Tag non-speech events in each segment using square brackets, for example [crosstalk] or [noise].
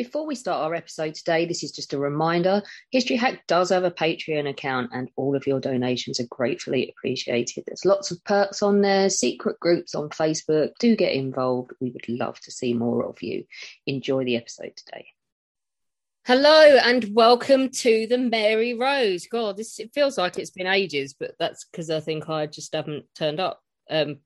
Before we start our episode today, this is just a reminder History Hack does have a Patreon account, and all of your donations are gratefully appreciated. There's lots of perks on there, secret groups on Facebook. Do get involved. We would love to see more of you. Enjoy the episode today. Hello and welcome to the Mary Rose. God, this it feels like it's been ages, but that's because I think I just haven't turned up. Um,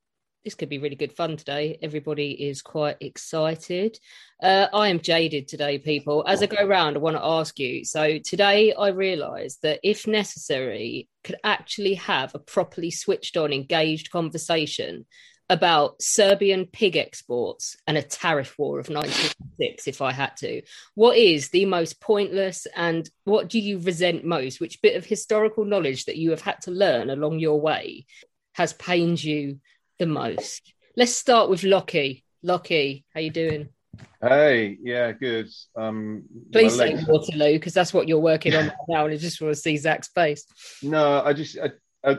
this could be really good fun today. Everybody is quite excited. Uh, I am jaded today, people. As I go around, I want to ask you. So today, I realised that if necessary, could actually have a properly switched on, engaged conversation about Serbian pig exports and a tariff war of 1906 if I had to. What is the most pointless and what do you resent most? Which bit of historical knowledge that you have had to learn along your way has pained you the most? Let's start with Lockie. Lockie, how you doing? Hey, yeah, good. Um, Please say Waterloo because that's what you're working on right now, and I just want to see Zach's face. No, I just I,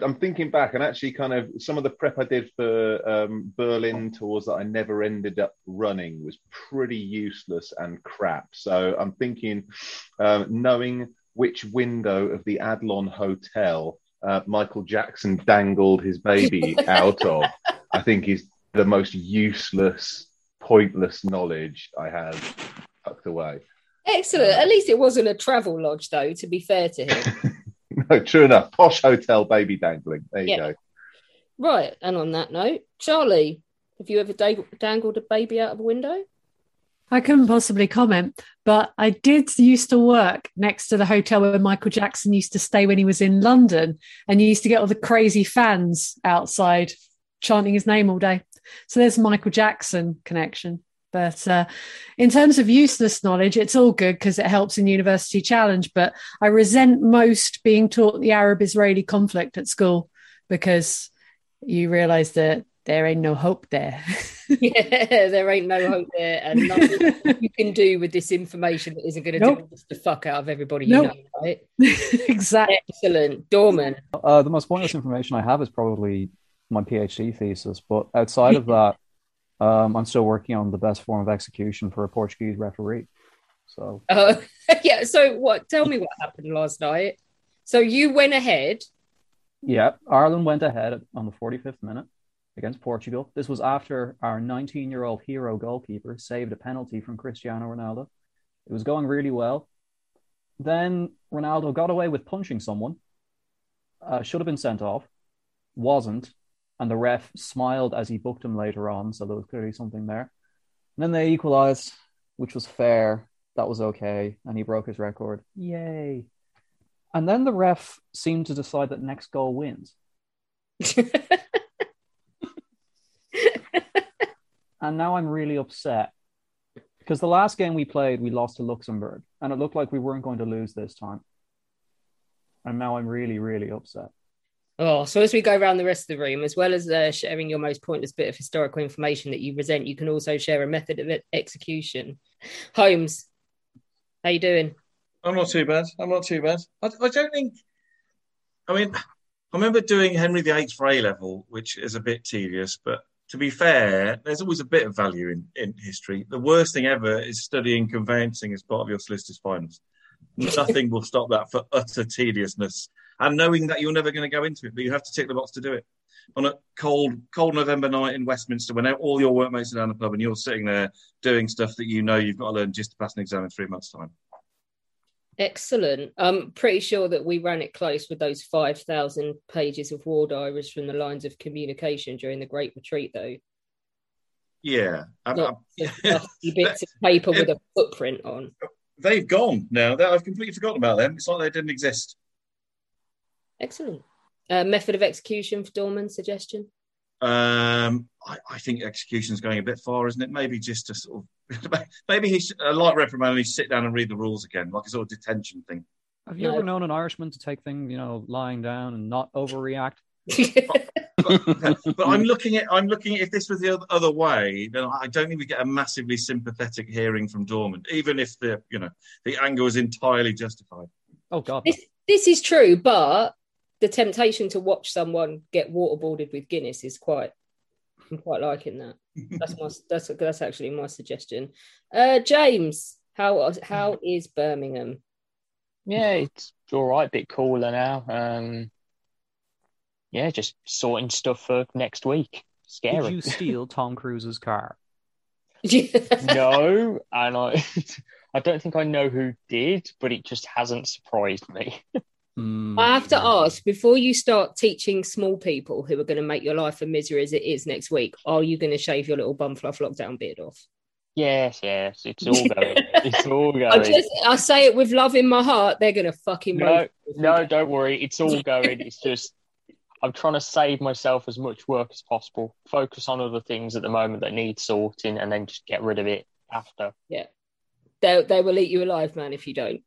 I'm thinking back, and actually, kind of some of the prep I did for um, Berlin tours that I never ended up running was pretty useless and crap. So I'm thinking, uh, knowing which window of the Adlon Hotel uh, Michael Jackson dangled his baby [laughs] out of, I think is the most useless, pointless knowledge I have tucked away. Excellent. At least it wasn't a travel lodge, though. To be fair to him. [laughs] no, true enough. Posh hotel baby dangling. There you Yeah. go. right. And on that note, Charlie, have you ever dangled a baby out of a window? I couldn't possibly comment, but I did used to work next to the hotel where Michael Jackson used to stay when he was in London, and you used to get all the crazy fans outside chanting his name all day. So there's Michael Jackson connection. But uh, in terms of useless knowledge, it's all good because it helps in University Challenge. But I resent most being taught the Arab Israeli conflict at school because you realize that there ain't no hope there. [laughs] [laughs] yeah, there ain't no hope there, and nothing [laughs] you can do with this information that isn't going to Nope. do the fuck out of everybody you Nope. know, right? [laughs] exactly. Excellent, Dorman. Uh, the most pointless information I have is probably my PhD thesis, but outside of that, um, I'm still working on the best form of execution for a Portuguese referee. So Uh, yeah. So, what? Tell me what happened last night. So you went ahead. yeah, Ireland went ahead on the 45th minute against Portugal. This was after our 19-year-old hero goalkeeper saved a penalty from Cristiano Ronaldo. It was going really well. Then Ronaldo got away with punching someone. Uh, should have been sent off. Wasn't. And the ref smiled as he booked him later on. So there was clearly something there. And then they equalized, which was fair. That was okay. And he broke his record. Yay. And then the ref seemed to decide that next goal wins. [laughs] And now I'm really upset because the last game we played, we lost to Luxembourg, and it looked like we weren't going to lose this time. And now I'm really, really upset. Oh, so as we go around the rest of the room, as well as uh, sharing your most pointless bit of historical information that you resent, you can also share a method of execution. Holmes, how you doing? I'm not too bad. I'm not too bad. I, I don't think. I mean, I remember doing Henry VIII for A level, which is a bit tedious, but to be fair, there's always a bit of value in, in history. The worst thing ever is studying conveyancing as part of your solicitor's finals. Nothing will stop that for utter tediousness and knowing that you're never going to go into it, but you have to tick the box to do it. On a cold, cold November night in Westminster, when all your workmates are down the pub and you're sitting there doing stuff that you know you've got to learn just to pass an exam in three months' time. Excellent. I'm pretty sure that we ran it close with those 5,000 pages of war diaries from the lines of communication during the Great Retreat, though. Yeah, I'm- Not I'm- bits of paper with a footprint on. they've gone now. I've completely forgotten about them. It's like they didn't exist. Excellent. Uh, method of execution for Dorman suggestion? Um, I, I think execution's going a bit far, isn't it? Maybe just to sort of, [laughs] maybe he's a light reprimand he sit down and read the rules again, like a sort of detention thing. Have you No. ever known an Irishman to take things, you know, lying down and not overreact? [laughs] [laughs] But, but I'm looking at, I'm looking at if this was the other, other way, then I don't think we get a massively sympathetic hearing from Dorman, even if the, you know, the anger was entirely justified. Oh God, this, this is true, but the temptation to watch someone get waterboarded with Guinness is quite. I'm quite liking that. That's my that's that's actually my suggestion. Uh, James, how how is Birmingham? Yeah, it's all right. Bit cooler now. Um, yeah, just sorting stuff for next week. Scary. did Scary. you steal [laughs] Tom Cruise's car? [laughs] no, and I, [laughs] I don't think I know who did, but it just hasn't surprised me. Hmm. I have to ask before you start teaching small people who are going to make your life a misery as it is next week. Are you going to shave your little bum fluff lockdown beard off? Yes, yes, it's all going. [laughs] it's all I going. just I say it with love in my heart. They're going to fucking No, no, don't worry. It's all going. [laughs] It's just I'm trying to save myself as much work as possible. Focus on other things at the moment that need sorting, and then just get rid of it after. Yeah, they they will eat you alive, man, if you don't.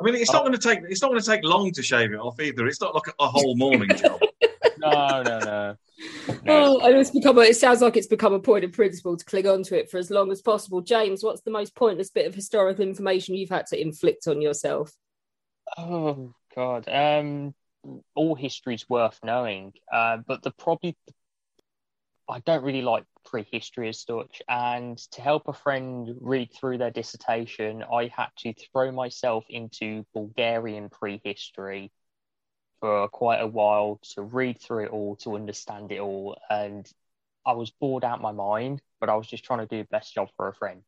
I mean, it's not going to take, it's not going to take long to shave it off either. It's not like a, a whole morning job. [laughs] No, no, no. no. Oh, and it's become a, it sounds like it's become a point of principle to cling on to it for as long as possible. James, what's the most pointless bit of historical information you've had to inflict on yourself? Oh God. Um, all history's worth knowing, uh, but the probably I don't really like prehistory as such. And to help a friend read through their dissertation, I had to throw myself into Bulgarian prehistory for quite a while to read through it all, to understand it all, and I was bored out my mind. But I was just trying to do the best job for a friend.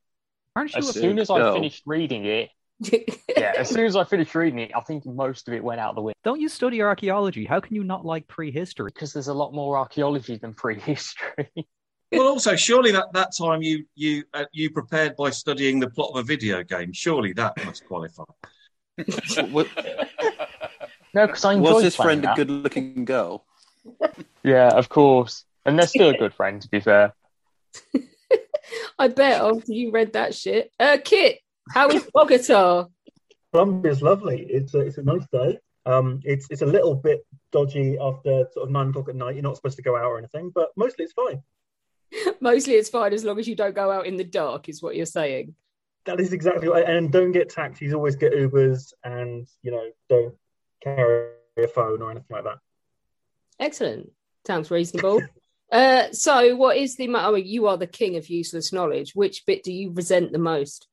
Aren't you As soon as I go. finished reading it, yeah, as soon as I finished reading it, I think most of it went out the window. Don't you study archaeology? How can you not like prehistory? because there's a lot more archaeology than prehistory. [laughs] well, also, surely that, that time you you uh, you prepared by studying the plot of a video game. Surely that must qualify. No, because I enjoy was his playing friend a good-looking girl? Yeah, of course, and they're still a good friend, to be fair. [laughs] I bet after you read that shit. Uh, Kit, how is Bogota? Colombia is lovely. It's a, it's a nice day. Um, it's it's a little bit dodgy after sort of nine o'clock at night. You're not supposed to go out or anything, but mostly it's fine. [laughs] Mostly it's fine as long as you don't go out in the dark, is what you're saying. That is exactly right. And don't get taxis. Always get Ubers, and you know don't carry a phone or anything like that. Excellent. Sounds reasonable. [laughs] uh, so, what is the? Mean, you are the king of useless knowledge. Which bit do you resent the most?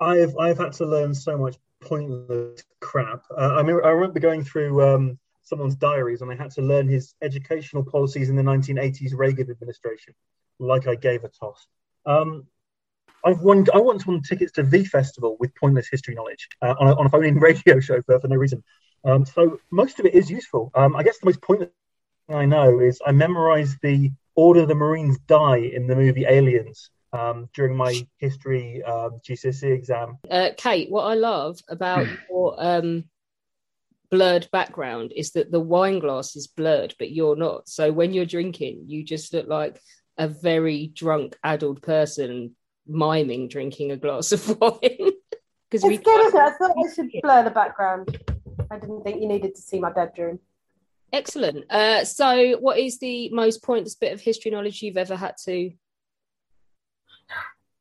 I've I've had to learn so much pointless crap. Uh, I mean, I remember going through um, someone's diaries, and I had to learn his educational policies in the 1980s Reagan administration, like I gave a toss. Um, I've won. I once won tickets to V Festival with pointless history knowledge uh, on, a, on a phone-in [laughs] radio show for, for no reason. Um, so most of it is useful. Um, I guess the most pointless thing I know is I memorized the order the Marines die in the movie Aliens um, during my history um, GCSE exam. Uh, Kate, what I love about [clears throat] your um, blurred background is that the wine glass is blurred, but you're not. So when you're drinking, you just look like a very drunk adult person miming drinking a glass of [laughs] wine. Because It's good, isn't it? I thought I should blur the background. I didn't think you needed to see my bedroom. Excellent. Uh, so, what is the most pointless bit of history knowledge you've ever had to?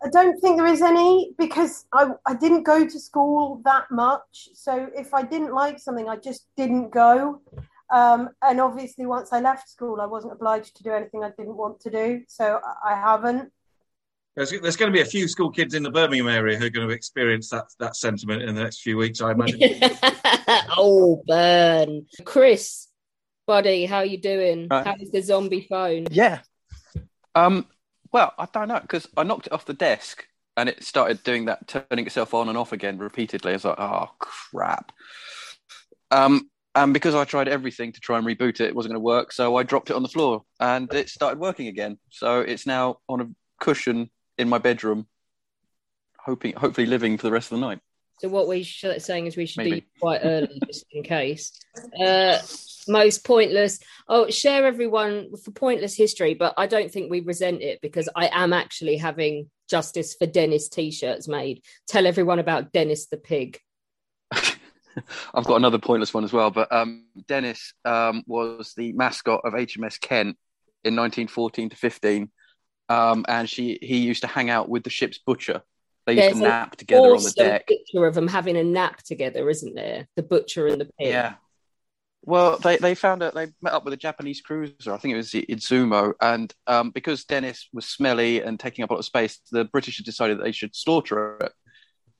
I don't think there is any because I, I didn't go to school that much. So if I didn't like something, I just didn't go. Um, and obviously, once I left school, I wasn't obliged to do anything I didn't want to do. So I I haven't. There's, there's going to be a few school kids in the Birmingham area who are going to experience that that sentiment in the next few weeks, I imagine. [laughs] oh, burn, Chris, buddy, how are you doing? Right. How is the zombie phone? Yeah. Um. Well, I don't know because I knocked it off the desk and it started doing that, turning itself on and off again repeatedly. I was like, oh crap. Um. And because I tried everything to try and reboot it, it wasn't going to work. So I dropped it on the floor and it started working again. So it's now on a cushion in my bedroom, hoping, hopefully, living for the rest of the night. So what we're saying is we should Maybe. be quite early just in case. Uh, most pointless. Oh, share everyone for pointless history, but I don't think we resent it because I am actually having justice for Dennis t-shirts made. Tell everyone about Dennis the pig. [laughs] I've got another pointless one as well. But um, Dennis um, was the mascot of HMS Kent in 1914 to 15, um, and she he used to hang out with the ship's butcher. They used There's to nap together on the deck. picture of them having a nap together, isn't there? The butcher and the pig. Yeah. Well, they, they found out they met up with a Japanese cruiser. I think it was the Izumo, and um, because Dennis was smelly and taking up a lot of space, the British had decided that they should slaughter it,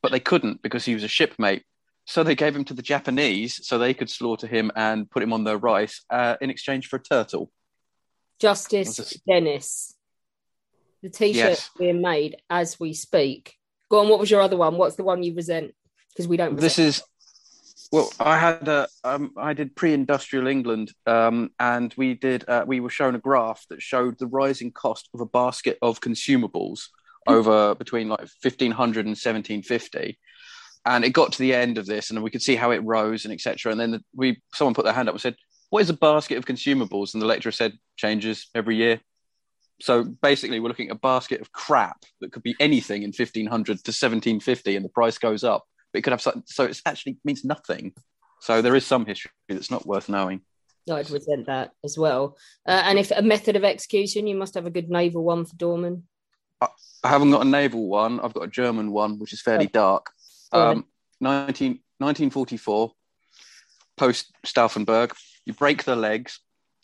but they couldn't because he was a shipmate. So they gave him to the Japanese so they could slaughter him and put him on their rice uh, in exchange for a turtle. Justice? Dennis. The t-shirt Yes. being made as we speak. Go on. What was your other one? What's the one you resent? Because we don't. This is well, I had a um, I did pre-industrial England, um, and we did uh, we were shown a graph that showed the rising cost of a basket of consumables over between like 1500 and 1750 and it got to the end of this and we could see how it rose and etc and then the, we someone put their hand up and said what is a basket of consumables and the lecturer said changes every year so basically we're looking at a basket of crap that could be anything in 1500 to 1750 and the price goes up but it could have so it actually means nothing so there is some history that's not worth knowing I'd resent that as well. Uh, and if a method of execution, you must have a good naval one for Dorman. I haven't got a naval one. I've got a German one, which is fairly dark. Um, 19, 1944, post Stauffenberg. You break their legs,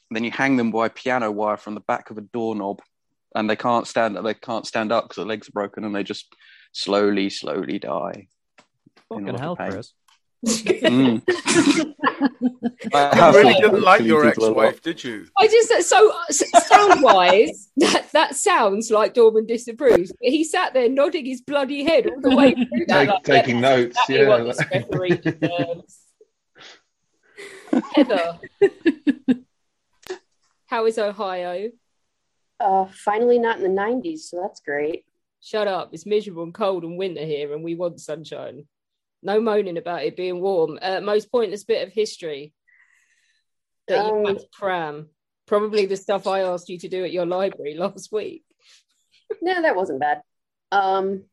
and then you hang them by piano wire from the back of a doorknob, and they can't stand. They can't stand up because their legs are broken, and they just slowly, slowly die. in a Fucking lot hell. Chris. Mm. [laughs] I You really didn't like your people a lot. ex-wife, did you? I just so sound wise [laughs] that that sounds like Dorman disapproves. He sat there nodding his bloody head all the way through that. Take, like, taking that's notes. exactly yeah. what this referee [laughs] deserves. Heather, how is Ohio? Uh, finally not in the 90s, so that's great. Shut up! It's miserable and cold and winter here, and we want sunshine. No moaning about it being warm. Uh, most pointless bit of history that you Um, had to cram. Probably the stuff I asked you to do at your library [laughs] last week. No, that wasn't bad. Um,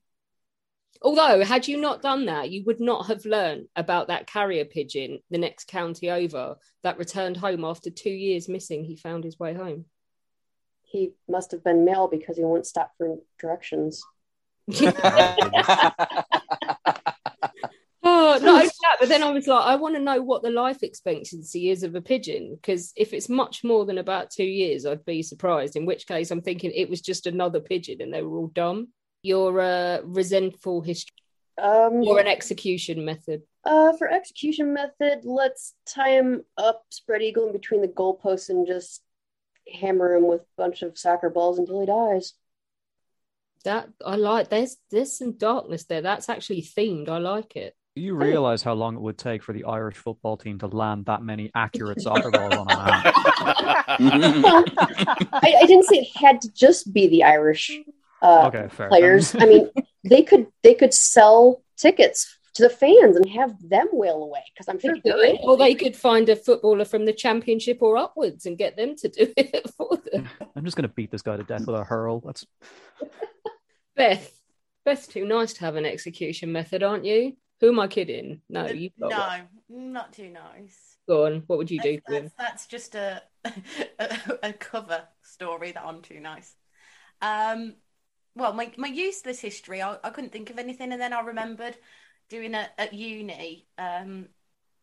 Although, had you not done that, you would not have learned about that carrier pigeon the next county over that returned home after two years missing. He found his way home. He must have been male because he won't stop for directions. [laughs] Oh, not only that, but then I was like, I want to know what the life expectancy is of a pigeon because if it's much more than about two years, I'd be surprised. In which case, I'm thinking it was just another pigeon and they were all dumb. Your uh, resentful history Um, or an execution method. uh, for execution method, let's tie him up, spread eagle in between the goalposts, and just hammer him with a bunch of soccer balls until he dies. That I like. There's there's some darkness there. That's actually themed. I like it. Do you realize how long it would take for the Irish football team to land that many accurate soccer balls on a man? [laughs] [laughs] I, I didn't say it had to just be the Irish uh, Okay, fair. players. I mean, they could they could sell tickets to the fans and have them wail away because I'm thinking they're. Or they could find a footballer from the championship or upwards and get them to do [laughs] it for them. I'm just going to beat this guy to death with a hurl. That's [laughs] Beth, Beth's too nice to have an execution method, aren't you? Who am I kidding? No, you got one. No, not too nice. Go on. What would you do That's, him? that's, that's just a, [laughs] a a cover story that I'm too nice. Um, well, my my useless history, I, I couldn't think of anything, and then I remembered doing it at uni. Um,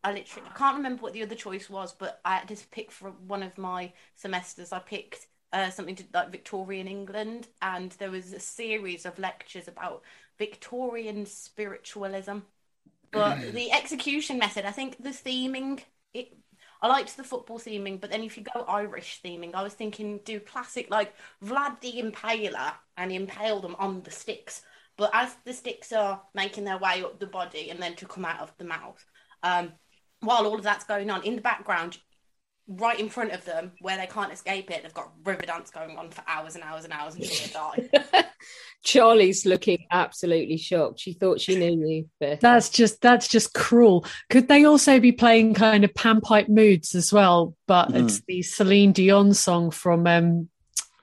I literally I can't remember what the other choice was, but I had to pick for one of my semesters. I picked uh, something to like Victorian England, and there was a series of lectures about Victorian spiritualism. But [clears throat] the execution method, I think the theming, it I liked the football theming, but then if you go Irish theming, I was thinking do classic like Vlad the Impaler and impale them on the sticks. But as the sticks are making their way up the body and then to come out of the mouth, um, while all of that's going on in the background, right in front of them where they can't escape it. They've got river dance going on for hours and hours and hours until they die. [laughs] Charlie's looking absolutely shocked. She thought she knew you, Beth. That's just that's just cruel. Could they also be playing kind of panpipe moods as well? But Mm. it's the Celine Dion song from um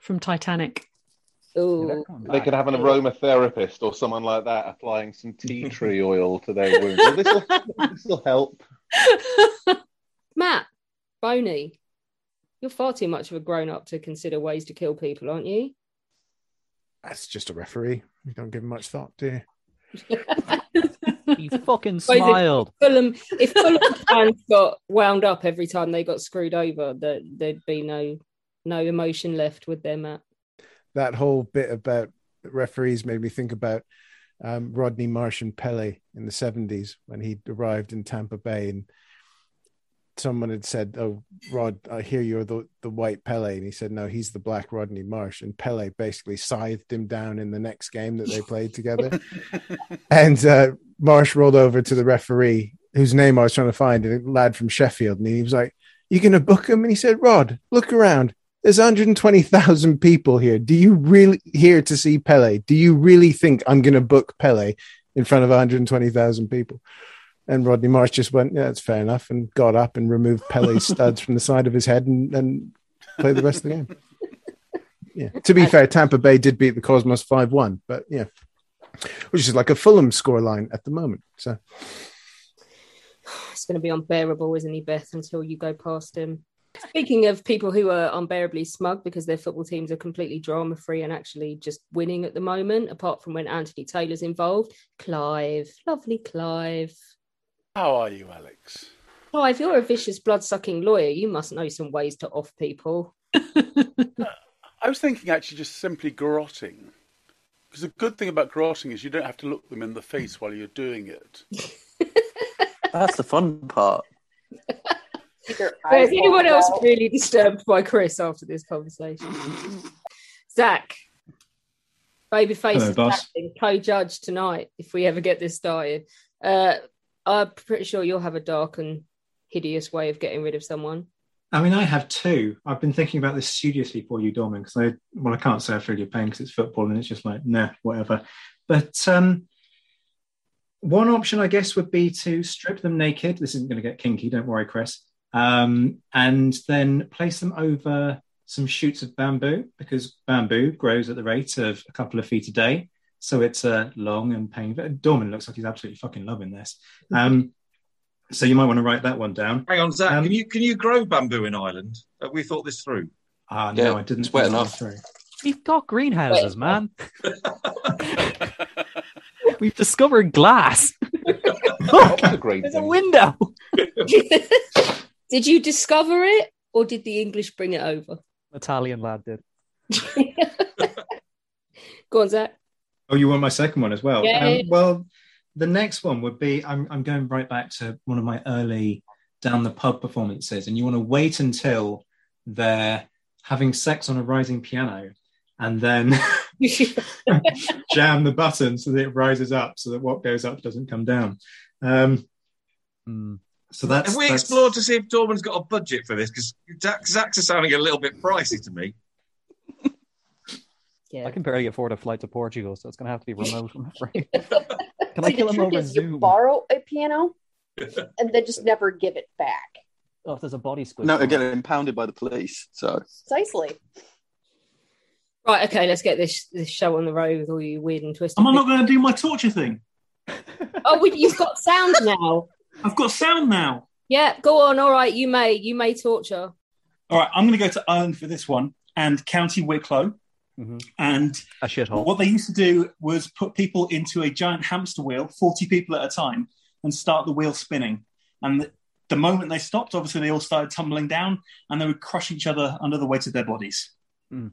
from Titanic. Ooh. They could have an aromatherapist or someone like that applying some tea [laughs] tree oil to their wounds. Well, this will help. [laughs] Matt, Boney, you're far too much of a grown up to consider ways to kill people, aren't you? That's just a referee. You don't give him much thought, do you? He fucking [laughs] Wait, if smiled. Fulham, if Fulham fans got wound up every time they got screwed over, that there'd be no no emotion left with them. Matt. That whole bit about referees made me think about um, Rodney Marsh and Pele in the 70s when he arrived in Tampa Bay and someone had said, "Oh, Rod, I hear you're the the white Pele," and he said, "No, he's the black Rodney Marsh." And Pele basically scythed him down in the next game that they played together. [laughs] and uh, Marsh rolled over to the referee, whose name I was trying to find, a lad from Sheffield, and he was like, "You going to book him?" And he said, "Rod, look around." There's 120,000 people here. Do you really here to see Pele? Do you really think I'm going to book Pele in front of 120,000 people? And Rodney Marsh just went, yeah, that's fair enough, and got up and removed Pele's [laughs] studs from the side of his head and, and played the rest of the game. [laughs] Yeah. To be fair, Tampa Bay did beat the Cosmos 5 1, but yeah, which is like a Fulham scoreline at the moment. So [sighs] It's going to be unbearable, isn't he, Beth, until you go past him. Speaking of people who are unbearably smug because their football teams are completely drama free and actually just winning at the moment, apart from when Anthony Taylor's involved, Clive, lovely Clive. How are you, Alex? Clive, you're a vicious blood sucking lawyer. You must know some ways to off people. I was thinking actually just simply garroting. Because the good thing about garroting is you don't have to look them in the face while you're doing it. [laughs] That's the fun part. [laughs] But [laughs] is anyone else really disturbed by Chris after this conversation? Zach, babyface Hello, co-judge tonight if we ever get this started. Uh, I'm pretty sure you'll have a dark and hideous way of getting rid of someone. I mean, I have two. I've been thinking about this studiously for you, Dorman, because I, well, I can't say I feel your pain because it's football and it's just like, nah, whatever. But um, one option, I guess, would be to strip them naked. This isn't going to get kinky, don't worry, Chris. Um, and then place them over some shoots of bamboo because bamboo grows at the rate of a couple of feet a day. So it's uh, long and painful. Dorman looks like he's absolutely fucking loving this. Um, so you might want to write that one down. Hang on, Zach. Um, can you can you grow bamboo in Ireland? Have we thought this through? Ah, no, I didn't. it's wet think that enough. through. We've got greenhouses, man. [laughs] We've discovered glass. [laughs] That's a great There's a window. [laughs] Did you discover it or did the English bring it over? Italian lad did. [laughs] Go on, Zach. Oh, you want my second one as well? Yeah. Um, well, the next one would be I'm, I'm going right back to one of my early down the pub performances, and you want to wait until they're having sex on a rising piano and then [laughs] [laughs] jam the button so that it rises up so that what goes up doesn't come down. Um, So that's Have we that's- explored to see if Dorman's got a budget for this? Because Zach, Zach's are sounding a little bit pricey to me. [laughs] Yeah. I can barely afford a flight to Portugal, so it's going to have to be remote, I'm afraid. [laughs] Can See, I kill him over is you Zoom? borrow a piano [laughs] and then just never give it back. Oh, if there's a body squid. No, again, impounded by the police. So Precisely. Right, okay, let's get this this show on the road with all you weird and twisted. Am I not going to do my torture thing? Oh, we, you've got sound now. I've got sound now. Yeah, go on. All right, you may you may torture. All right, I'm going to go to Ireland for this one and County Wicklow. And a shithole. what they used to do was put people into a giant hamster wheel, 40 people at a time, and start the wheel spinning. And the, the moment they stopped, obviously they all started tumbling down and they would crush each other under the weight of their bodies. Hmm.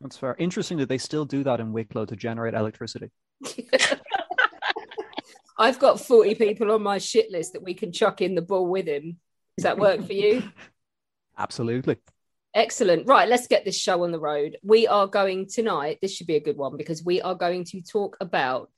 That's fair. Interesting that they still do that in Wicklow to generate electricity. [laughs] I've got forty people on my shit list that we can chuck in the ball with him. Does that work for you? [laughs] Absolutely. Excellent. Right, let's get this show on the road. We are going tonight. This should be a good one because we are going to talk about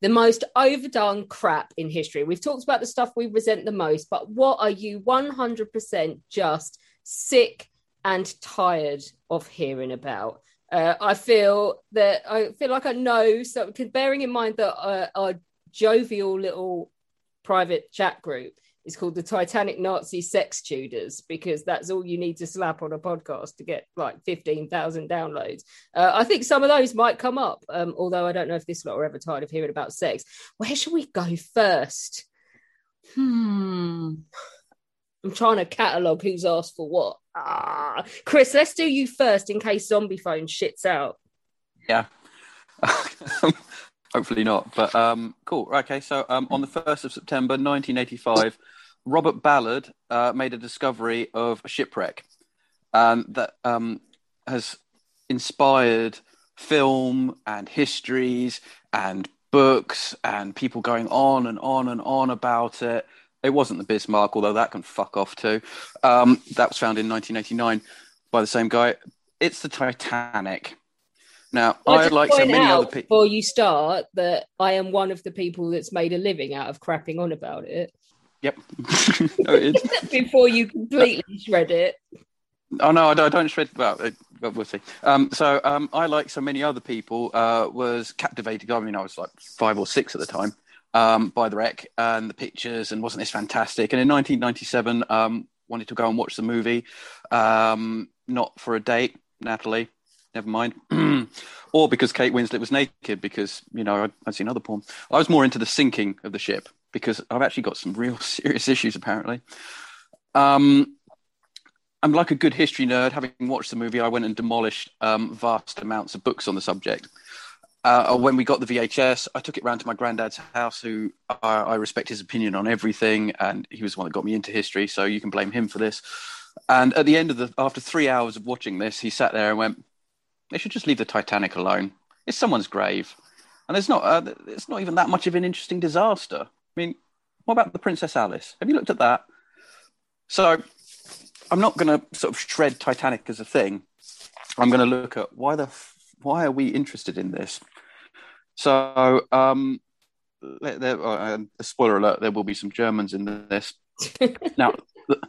the most overdone crap in history. We've talked about the stuff we resent the most, but what are you 100% just sick and tired of hearing about. Uh, I feel that I feel like I know. So, because bearing in mind that uh, our jovial little private chat group is called the Titanic Nazi Sex Tudors because that's all you need to slap on a podcast to get like 15,000 downloads. Uh, I think some of those might come up, um, although I don't know if this lot are ever tired of hearing about sex. Where should we go first? Hmm. I'm trying to catalogue who's asked for what. Ah, Chris, let's do you first in case Zombie Phone shits out. Yeah. [laughs] Hopefully not, but um, cool. Okay, so um, on the 1st of September 1985, Robert Ballard uh, made a discovery of a shipwreck um, that has inspired film and histories and books and people going on and on and on about it. It wasn't the Bismarck, although that can fuck off too. Um, that was found in 1989 by the same guy. It's the Titanic. Now, I like so many other people. before you start that I am one of the people that's made a living out of crapping on about it. Yep. [laughs] no, it [laughs] before you completely shred it. Oh no, I don't, I don't shred. Well, uh, well, we'll see. Um, so um, I, like so many other people, uh, was captivated. I mean, I was like five or six at the time um, by the wreck and the pictures, and wasn't this fantastic? And in 1997, um, wanted to go and watch the movie, um, not for a date, Natalie. Never mind, [clears throat] or because Kate Winslet was naked. Because you know I'd, I'd seen other porn. I was more into the sinking of the ship because I've actually got some real [laughs] serious issues apparently. Um, I'm like a good history nerd. Having watched the movie, I went and demolished um, vast amounts of books on the subject. Uh, when we got the VHS, I took it round to my granddad's house, who I, I respect his opinion on everything, and he was the one that got me into history. So you can blame him for this. And at the end of the, after three hours of watching this, he sat there and went, "They should just leave the Titanic alone. It's someone's grave, and there's not, uh, it's not even that much of an interesting disaster. I mean, what about the Princess Alice? Have you looked at that? So I'm not going to sort of shred Titanic as a thing. I'm going to look at why the why are we interested in this? So, um, there, there, uh, a spoiler alert: there will be some Germans in this. [laughs] now, the,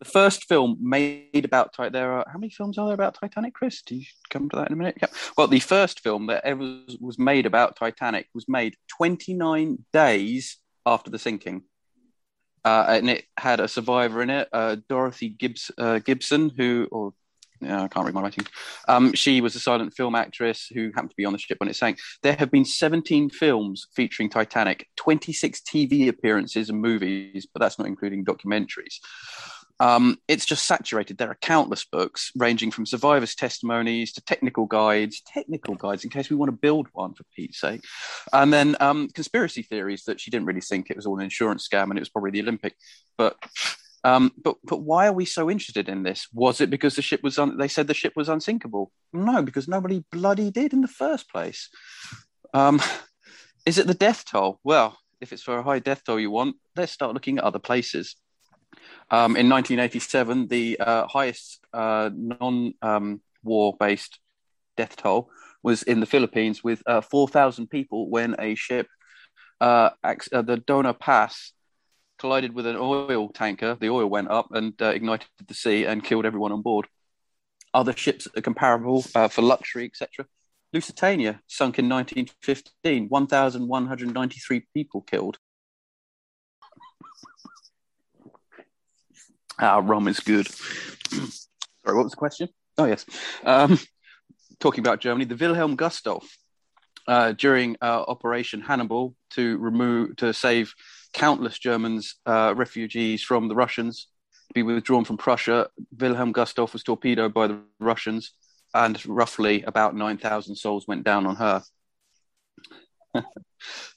the first film made about Titanic. There are how many films are there about Titanic? Chris, do you come to that in a minute? Yeah. Well, the first film that ever was, made about Titanic was made 29 days after the sinking. Uh, and it had a survivor in it, uh, Dorothy Gibbs, uh, Gibson, who, or yeah, I can't read my writing. Um, she was a silent film actress who happened to be on the ship when it sank. There have been 17 films featuring Titanic, 26 TV appearances and movies, but that's not including documentaries. Um, it's just saturated. There are countless books ranging from survivors' testimonies to technical guides, technical guides in case we want to build one for Pete's sake, and then um, conspiracy theories that she didn't really think it was all an insurance scam and it was probably the Olympic. But um, but but why are we so interested in this? Was it because the ship was un- they said the ship was unsinkable? No, because nobody bloody did in the first place. Um, is it the death toll? Well, if it's for a high death toll you want, let's start looking at other places. Um, in 1987, the uh, highest uh, non-war based death toll was in the Philippines with uh, 4,000 people when a ship, uh, uh, the Dona Paz, collided with an oil tanker. The oil went up and uh, ignited the sea and killed everyone on board. Other ships are comparable for luxury, etc. Lusitania sunk in 1915, 1,193 people killed. Ah, rum is good. Sorry, what was the question? Oh, yes. Um, talking about Germany, the Wilhelm Gustloff, uh, during uh, Operation Hannibal to remove to save countless Germans uh, refugees from the Russians to be withdrawn from Prussia. Wilhelm Gustloff was torpedoed by the Russians, and roughly about nine thousand souls went down on her. [laughs]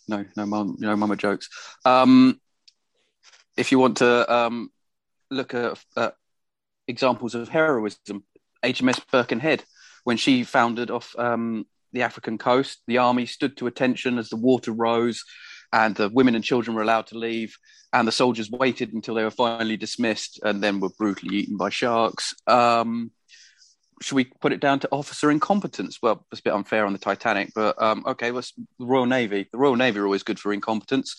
no, no, mum, no, mama jokes. Um, if you want to um, look at uh, examples of heroism, HMS Birkenhead, when she foundered off um, the African coast, the army stood to attention as the water rose and the women and children were allowed to leave, and the soldiers waited until they were finally dismissed and then were brutally eaten by sharks. Um, should we put it down to officer incompetence? Well, it's a bit unfair on the Titanic, but um, okay, well, the Royal Navy. The Royal Navy are always good for incompetence.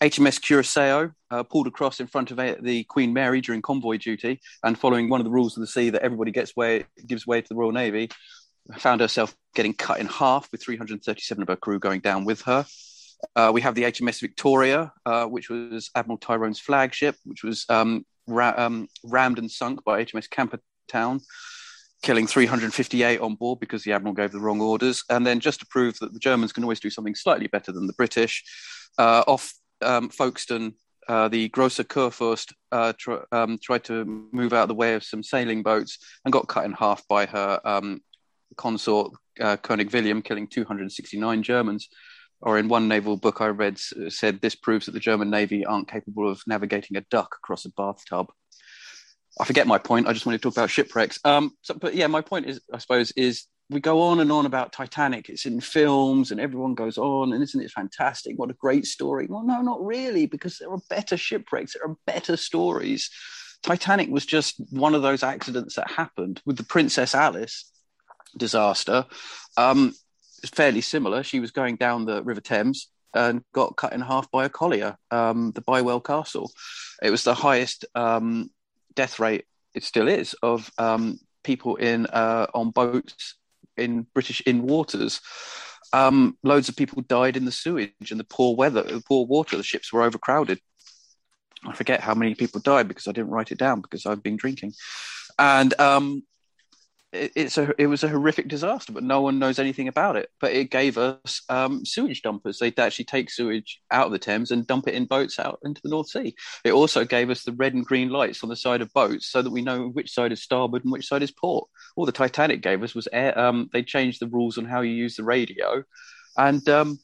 HMS Curacoa uh, pulled across in front of a- the Queen Mary during convoy duty, and following one of the rules of the sea that everybody gets way gives way to the Royal Navy, found herself getting cut in half with 337 of her crew going down with her. Uh, we have the HMS Victoria, uh, which was Admiral Tryon's flagship, which was um, ra- um, rammed and sunk by HMS Camperdown, killing 358 on board because the Admiral gave the wrong orders. And then, just to prove that the Germans can always do something slightly better than the British, uh, off um, Folkestone, uh, the Grosser Kurfürst uh, tr- um, tried to move out of the way of some sailing boats and got cut in half by her um, consort, uh, König William, killing 269 Germans. Or in one naval book I read, said this proves that the German Navy aren't capable of navigating a duck across a bathtub. I forget my point. I just wanted to talk about shipwrecks. Um, so, but yeah, my point is, I suppose, is we go on and on about Titanic. It's in films, and everyone goes on, and isn't it fantastic? What a great story. Well, no, not really, because there are better shipwrecks. There are better stories. Titanic was just one of those accidents that happened with the Princess Alice disaster. Um, it's fairly similar. She was going down the River Thames and got cut in half by a collier, um, the Bywell Castle. It was the highest um, death rate, it still is, of um, people in uh, on boats in British in waters. Um, loads of people died in the sewage and the poor weather, the poor water. The ships were overcrowded. I forget how many people died because I didn't write it down because I've been drinking. And um, it, it's a it was a horrific disaster, but no one knows anything about it. But it gave us um, sewage dumpers. They'd actually take sewage out of the Thames and dump it in boats out into the North Sea. It also gave us the red and green lights on the side of boats so that we know which side is starboard and which side is port. All the Titanic gave us was air. Um, they changed the rules on how you use the radio, and um,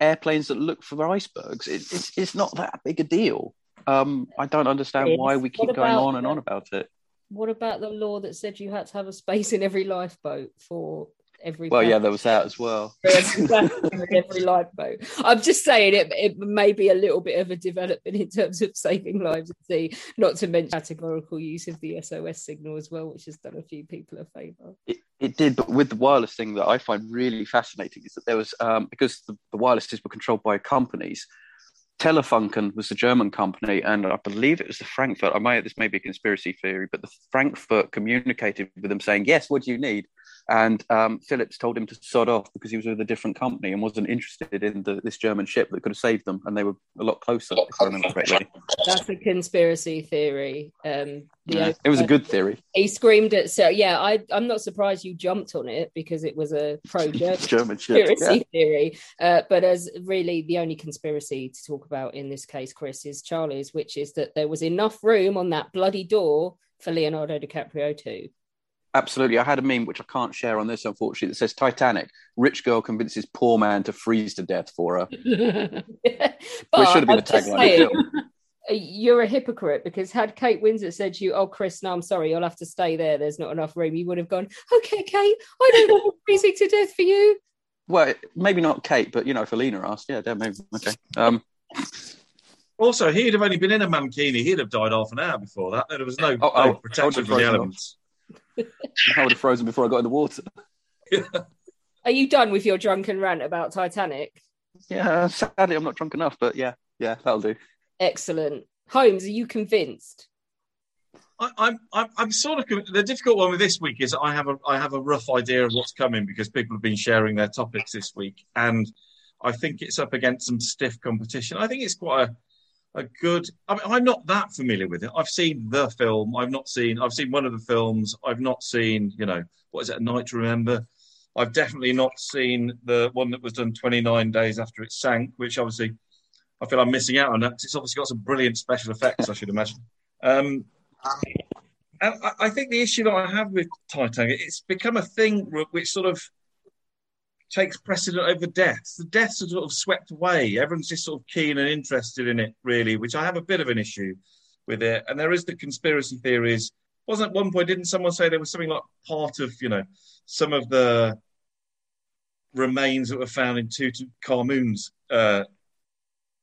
airplanes that look for icebergs. It, it's it's not that big a deal. Um, I don't understand why we keep going on and on about it. What about the law that said you had to have a space in every lifeboat for every? Well, yeah, there was that as well. [laughs] every person in every lifeboat. I'm just saying it, it may be a little bit of a development in terms of saving lives at sea, not to mention categorical use of the SOS signal as well, which has done a few people a favour. It did, but with the wireless thing that I find really fascinating is that there was um, because the, the wirelesses were controlled by companies. Telefunken was the German company, and I believe it was the Frankfurt. I might this may be a conspiracy theory, but the Frankfurt communicated with them saying, "Yes, what do you need?" And um, Phillips told him to sod off because he was with a different company and wasn't interested in the, this German ship that could have saved them, and they were a lot closer, if I remember correctly. That's a conspiracy theory. Um, Yeah, it was a good theory. He screamed at so yeah. I I'm not surprised you jumped on it because it was a pro [laughs] German conspiracy yeah. theory. Uh, but as really the only conspiracy to talk about in this case, Chris, is Charlie's, which is that there was enough room on that bloody door for Leonardo DiCaprio too. Absolutely. I had a meme which I can't share on this, unfortunately, that says Titanic, rich girl convinces poor man to freeze to death for her. [laughs] But Which should have been I'm the tagline saying, [laughs] You're a hypocrite because had Kate Winslet said to you, "Oh, Chris, no, I'm sorry, you'll have to stay there. There's not enough room," you would have gone, "Okay, Kate, I don't know, freezing to death for you." Well, maybe not Kate, but you know, if Alina asked, yeah, yeah, maybe. Okay. Um, Also, he'd have only been in a mankini. He'd have died half an hour before that. There was no, Oh, oh, no I would protection have from the frozen off. elements. I would have frozen before I got in the water. [laughs] Are you done with your drunken rant about Titanic? Yeah, sadly, I'm not drunk enough, but yeah, yeah, that'll do. Excellent. Holmes, are you convinced? I, I'm, I'm, I'm sort of the difficult one with this week is I have a, I have a rough idea of what's coming because people have been sharing their topics this week, and I think it's up against some stiff competition. I think it's quite a, a good. I mean, I'm not that familiar with it. I've seen the film. I've not seen. I've seen one of the films. I've not seen. You know, what is it? A Night to Remember. I've definitely not seen the one that was done 29 days after it sank, which obviously I feel I'm missing out on that. It's obviously got some brilliant special effects, I should imagine. Um, I, I think the issue that I have with Titanic, it's become a thing which sort of takes precedent over deaths. The deaths are sort of swept away. Everyone's just sort of keen and interested in it, really, which I have a bit of an issue with it. And there is the conspiracy theories. Wasn't at one point, didn't someone say there was something like part of, you know, some of the remains that were found in Tutankhamun's uh,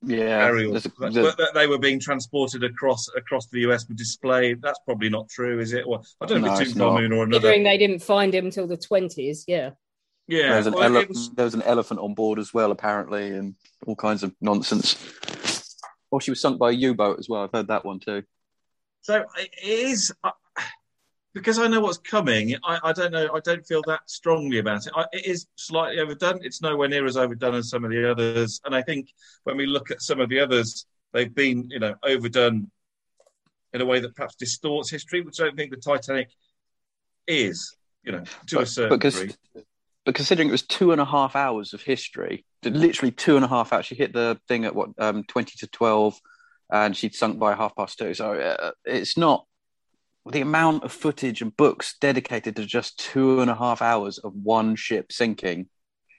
Yeah, burial, there's a- there's- that they were being transported across across the US for display. That's probably not true, is it? Well, I don't know No, if it's it's not. Tutankhamun or another. Considering they didn't find him until the twenties, yeah. Yeah, there was, an well, ele- was- there was an elephant on board as well, apparently, and all kinds of nonsense. or she was sunk by a U-boat as well. I've heard that one too. So it is uh, because I know what's coming. I, I don't know. I don't feel that strongly about it. I, it is slightly overdone. It's nowhere near as overdone as some of the others. And I think when we look at some of the others, they've been you know overdone in a way that perhaps distorts history, which I don't think the Titanic is. You know, to a certain degree. But considering it was two and a half hours of history, literally two and a half hours. She hit the thing at what um, twenty to twelve, and she'd sunk by half past two. So uh, it's not the amount of footage and books dedicated to just two and a half hours of one ship sinking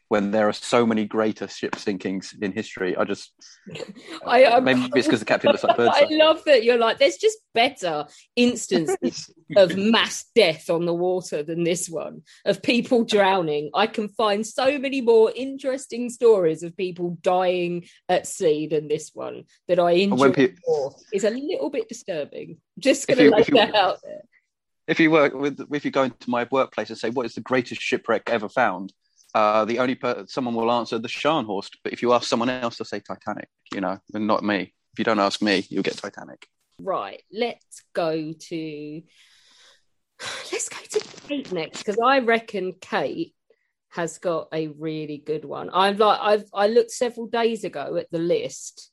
when there are so many greater ship sinkings in history. I just [laughs] I, I'm- maybe it's because the captain looks like birds. [laughs] I love that you're like, there's just better instances [laughs] of mass death on the water than this one, of people drowning. I can find so many more interesting stories of people dying at sea than this one that I enjoy when pe- more. It's a little bit disturbing. Just going to you- lay you- that out there. If you work with, if you go into my workplace and say, "What is the greatest shipwreck ever found?" Uh, the only per- someone will answer the Scharnhorst. But if you ask someone else, they'll say Titanic. You know, and not me. If you don't ask me, you'll get Titanic. Right, let's go to let's go to Kate next because I reckon Kate has got a really good one. I'm like I've I looked several days ago at the list,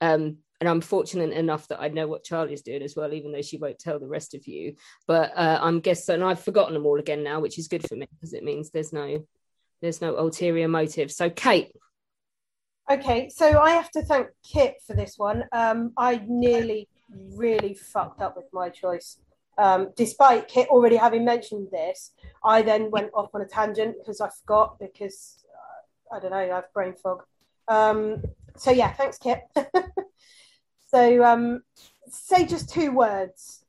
um, and I'm fortunate enough that I know what Charlie's doing as well, even though she won't tell the rest of you. But uh, I'm guessing and I've forgotten them all again now, which is good for me because it means there's no there's no ulterior motive. So Kate, Okay, so I have to thank Kit for this one. Um, I nearly really fucked up with my choice. Um, despite Kit already having mentioned this, I then went off on a tangent because I forgot because uh, I don't know, I have brain fog. Um, so yeah, thanks, Kit. [laughs] so um, say just two words: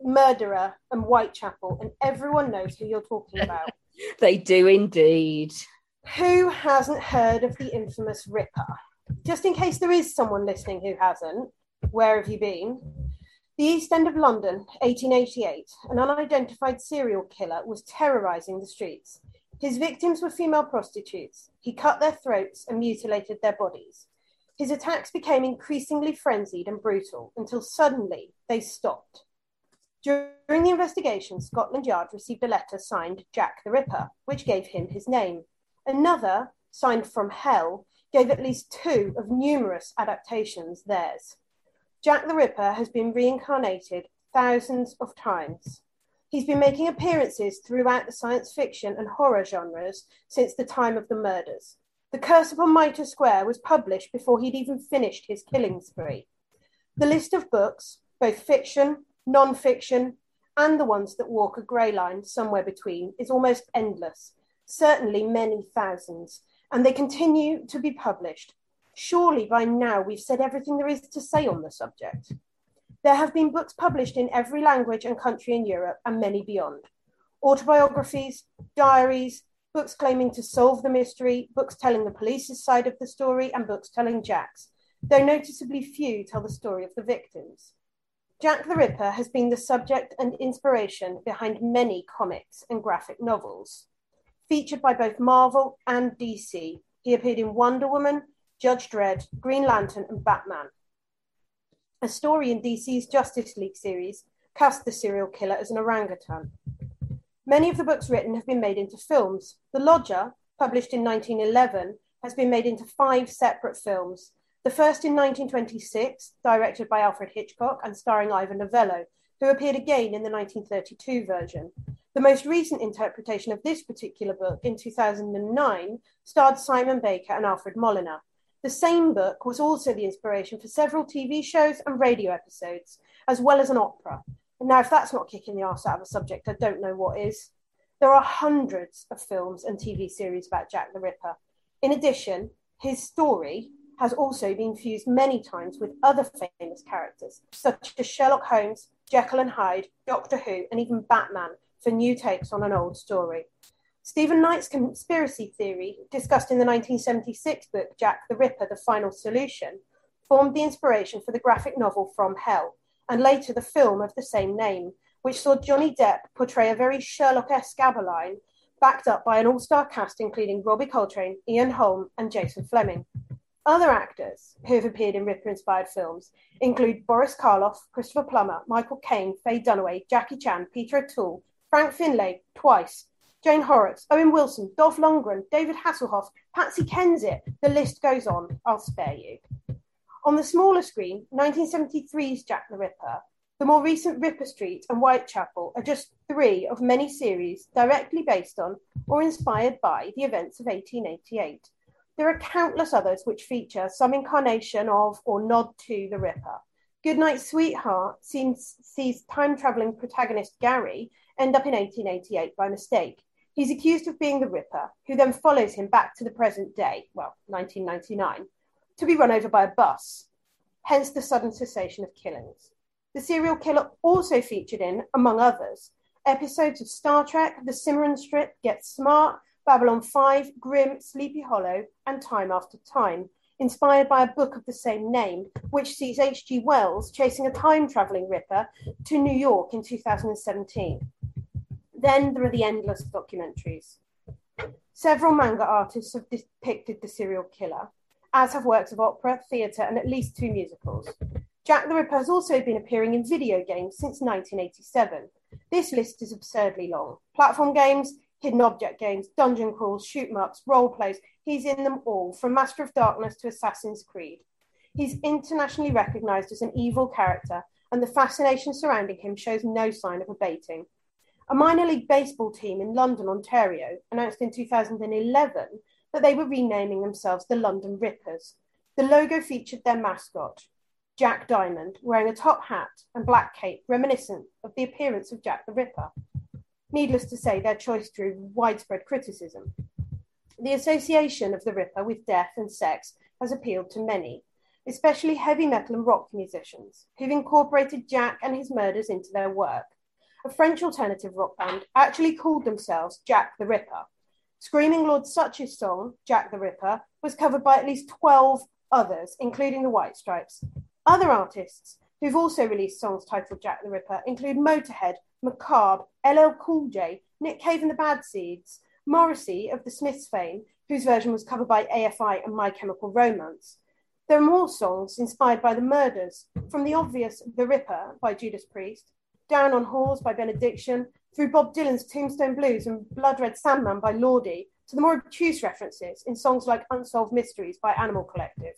murderer and Whitechapel, and everyone knows who you're talking about. They do indeed. Who hasn't heard of the infamous Ripper? Just in case there is someone listening who hasn't, where have you been? The East End of London, 1888, an unidentified serial killer was terrorizing the streets. His victims were female prostitutes. He cut their throats and mutilated their bodies. His attacks became increasingly frenzied and brutal until suddenly they stopped. During the investigation, Scotland Yard received a letter signed Jack the Ripper, which gave him his name. Another, signed from Hell, gave at least two of numerous adaptations theirs. Jack the Ripper has been reincarnated thousands of times. He's been making appearances throughout the science fiction and horror genres since the time of the murders. The Curse upon Mitre Square was published before he'd even finished his killing spree. The list of books, both fiction, non fiction, and the ones that walk a grey line somewhere between, is almost endless, certainly many thousands, and they continue to be published. Surely by now we've said everything there is to say on the subject. There have been books published in every language and country in Europe and many beyond. Autobiographies, diaries, books claiming to solve the mystery, books telling the police's side of the story, and books telling Jack's, though noticeably few tell the story of the victims. Jack the Ripper has been the subject and inspiration behind many comics and graphic novels. Featured by both Marvel and DC, he appeared in Wonder Woman, Judge Dredd, Green Lantern, and Batman. A story in DC's Justice League series cast the serial killer as an orangutan. Many of the books written have been made into films. The Lodger, published in 1911, has been made into five separate films. The first in 1926, directed by Alfred Hitchcock and starring Ivor Novello, who appeared again in the 1932 version. The most recent interpretation of this particular book in 2009 starred Simon Baker and Alfred Molina. The same book was also the inspiration for several TV shows and radio episodes, as well as an opera. And now, if that's not kicking the arse out of a subject, I don't know what is. There are hundreds of films and TV series about Jack the Ripper. In addition, his story has also been fused many times with other famous characters, such as Sherlock Holmes, Jekyll and Hyde, Doctor Who, and even Batman, for new takes on an old story. Stephen Knight's conspiracy theory, discussed in the 1976 book Jack the Ripper The Final Solution, formed the inspiration for the graphic novel From Hell, and later the film of the same name, which saw Johnny Depp portray a very Sherlock esque Abberline, backed up by an all star cast including Robbie Coltrane, Ian Holm, and Jason Flemyng. Other actors who have appeared in Ripper inspired films include Boris Karloff, Christopher Plummer, Michael Caine, Faye Dunaway, Jackie Chan, Peter O'Toole, Frank Finlay, twice, Jane Horrocks, Owen Wilson, Dolph Lundgren, David Hasselhoff, Patsy Kensit. The list goes on. I'll spare you. On the smaller screen, 1973's Jack the Ripper, the more recent Ripper Street and Whitechapel are just three of many series directly based on or inspired by the events of 1888. There are countless others which feature some incarnation of or nod to the Ripper. Goodnight Sweetheart seems, sees time traveling protagonist Gary end up in 1888 by mistake. He's accused of being the Ripper, who then follows him back to the present day, well, 1999, to be run over by a bus, hence the sudden cessation of killings. The serial killer also featured in, among others, episodes of Star Trek, The Cimarron Strip, Get Smart, Babylon 5, Grimm, Sleepy Hollow, and Time After Time, inspired by a book of the same name, which sees H.G. Wells chasing a time traveling ripper to New York in 2017. Then there are the endless documentaries. Several manga artists have depicted the serial killer, as have works of opera, theatre, and at least two musicals. Jack the Ripper has also been appearing in video games since 1987. This list is absurdly long. Platform games, hidden object games, dungeon crawls, shoot 'em ups, role plays. He's in them all, from Master of Darkness to Assassin's Creed. He's internationally recognized as an evil character, and the fascination surrounding him shows no sign of abating. A minor league baseball team in London, Ontario, announced in 2011 that they were renaming themselves the London Rippers. The logo featured their mascot, Jack Diamond, wearing a top hat and black cape reminiscent of the appearance of Jack the Ripper. Needless to say, their choice drew widespread criticism. The association of the Ripper with death and sex has appealed to many, especially heavy metal and rock musicians, who've incorporated Jack and his murders into their work. A French alternative rock band actually called themselves Jack the Ripper. Screaming Lord Sutch's song, Jack the Ripper, was covered by at least 12 others, including the White Stripes. Other artists who've also released songs titled Jack the Ripper include Motorhead, Macabre, LL Cool J, Nick Cave and the Bad Seeds, Morrissey of the Smiths fame, whose version was covered by AFI and My Chemical Romance. There are more songs inspired by the murders, from the obvious The Ripper by Judas Priest, Down on Whores by Benediction, through Bob Dylan's Tombstone Blues and Blood Red Sandman by Lordi, to the more obtuse references in songs like Unsolved Mysteries by Animal Collective.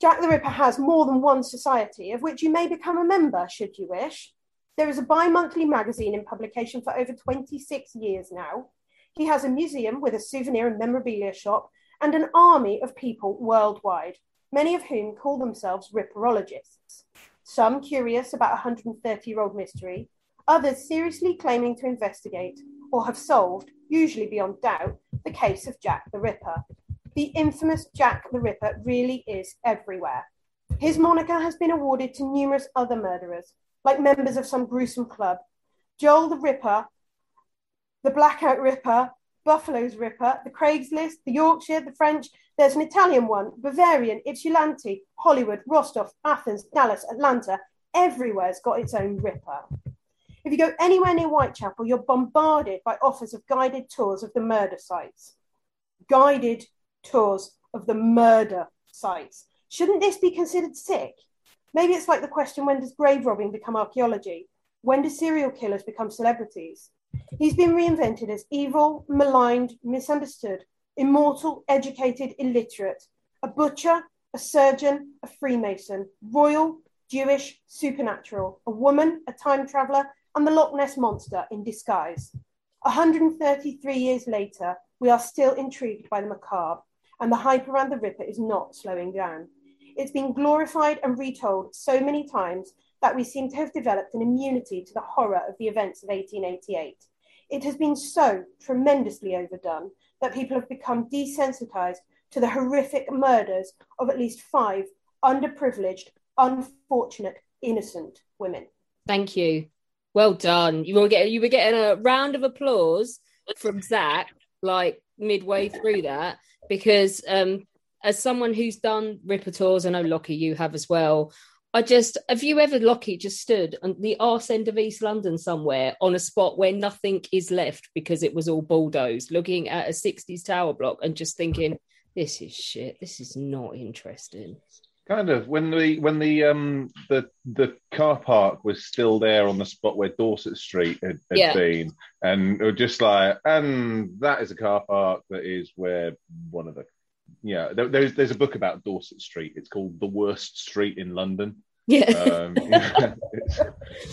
Jack the Ripper has more than one society, of which you may become a member should you wish. There is a bi monthly magazine in publication for over 26 years now. He has a museum with a souvenir and memorabilia shop and an army of people worldwide, many of whom call themselves Ripperologists. Some curious about a 130 year old mystery, others seriously claiming to investigate or have solved, usually beyond doubt, the case of Jack the Ripper. The infamous Jack the Ripper really is everywhere. His moniker has been awarded to numerous other murderers, like members of some gruesome club. Joel the Ripper, the Blackout Ripper, Buffalo's Ripper, the Craigslist, the Yorkshire, the French. There's an Italian one, Bavarian, Ypsilanti, Hollywood, Rostov, Athens, Dallas, Atlanta. Everywhere's got its own Ripper. If you go anywhere near Whitechapel, you're bombarded by offers of guided tours of the murder sites. Guided tours of the murder sites. Shouldn't this be considered sick? Maybe it's like the question when does grave robbing become archaeology? When do serial killers become celebrities? He's been reinvented as evil, maligned, misunderstood, immortal, educated, illiterate, a butcher, a surgeon, a Freemason, royal, Jewish, supernatural, a woman, a time traveler, and the Loch Ness monster in disguise. 133 years later, we are still intrigued by the macabre, and the hype around the Ripper is not slowing down. It's been glorified and retold so many times that we seem to have developed an immunity to the horror of the events of 1888. It has been so tremendously overdone that people have become desensitized to the horrific murders of at least five underprivileged, unfortunate, innocent women. Thank you. Well done. You were getting you were getting a round of applause from Zach, like midway through that, because um, as someone who's done Ripper tours, I know Lockie, you have as well. I just have you ever Lockie just stood on the arse end of East London somewhere on a spot where nothing is left because it was all bulldozed, looking at a 60s tower block and just thinking, this is shit. This is not interesting. Kind of when the when the um the the car park was still there on the spot where Dorset Street had, had Yeah. been, and it was just like, and that is a car park that is where one of the yeah there, there's there's a book about Dorset Street. It's called The Worst Street in London. Yeah. Um, [laughs] it's,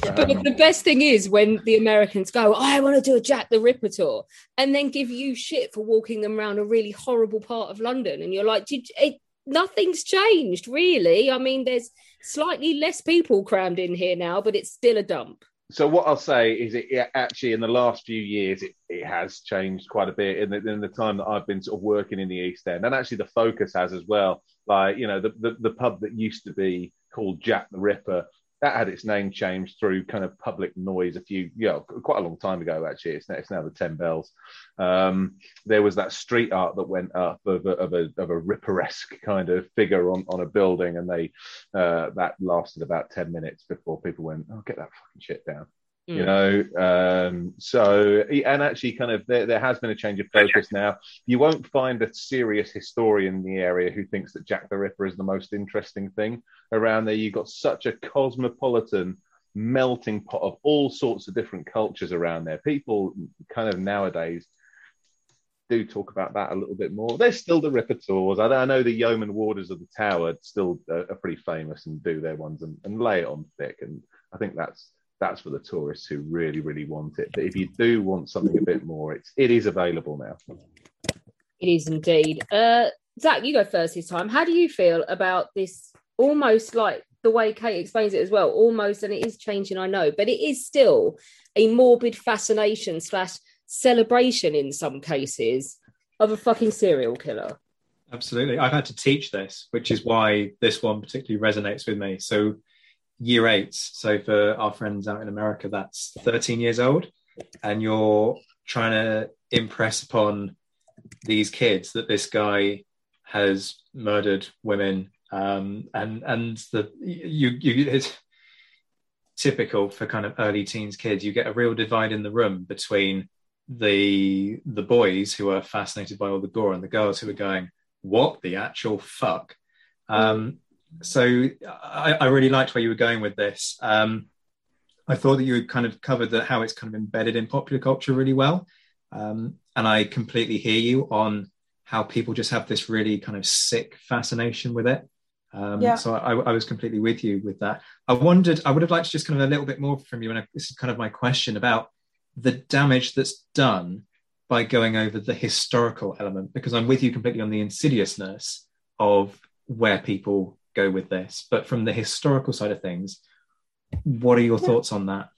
But um, the best thing is when the Americans go, I want to do a Jack the Ripper tour, and then give you shit for walking them around a really horrible part of London. And you're like, Did, it, nothing's changed, really. I mean, there's slightly less people crammed in here now, but it's still a dump. So what I'll say is it, it actually in the last few years it, it has changed quite a bit in the, in the time that I've been sort of working in the East End and actually the focus has as well. Like you know the, the, the pub that used to be called Jack the Ripper that had its name changed through kind of public noise a few you know quite a long time ago actually. It's now, it's now the Ten Bells. Um, there was that street art that went up of a, of a, of a Ripperesque kind of figure on, on a building and they uh, that lasted about 10 minutes before people went oh get that fucking shit down you Mm. know um so and actually kind of there, there has been a change of focus now you won't find a serious historian in the area who thinks that jack the ripper is the most interesting thing around there you've got such a cosmopolitan melting pot of all sorts of different cultures around there people kind of nowadays do talk about that a little bit more. There's still the Ripper tours. I, I know the Yeoman Warders of the Tower still uh, are pretty famous and do their ones and, and lay it on thick. And I think that's that's for the tourists who really, really want it. But if you do want something a bit more, it's it is available now. It is indeed. Uh, Zach, you go first this time. How do you feel about this almost like the way Kate explains it as well? Almost, and it is changing, I know, but it is still a morbid fascination slash celebration in some cases of a fucking serial killer. Absolutely. I've had to teach this, which is why this one particularly resonates with me. So, year eight. So, for our friends out in America, that's 13 years old. And you're trying to impress upon these kids that this guy has murdered women. Um, and and the you you it's typical for kind of early teens kids. You get a real divide in the room between the the boys who are fascinated by all the gore and the girls who are going, "What the actual fuck?" Um, so I, I really liked where you were going with this. Um, I thought that you had kind of covered that how it's kind of embedded in popular culture really well, um, and I completely hear you on how people just have this really kind of sick fascination with it. Um, Yeah. So I, I was completely with you with that. I wondered, I would have liked to just kind of a little bit more from you, and I, this is kind of my question about the damage that's done by going over the historical element, because I'm with you completely on the insidiousness of where people go with this. But from the historical side of things, what are your thoughts on that?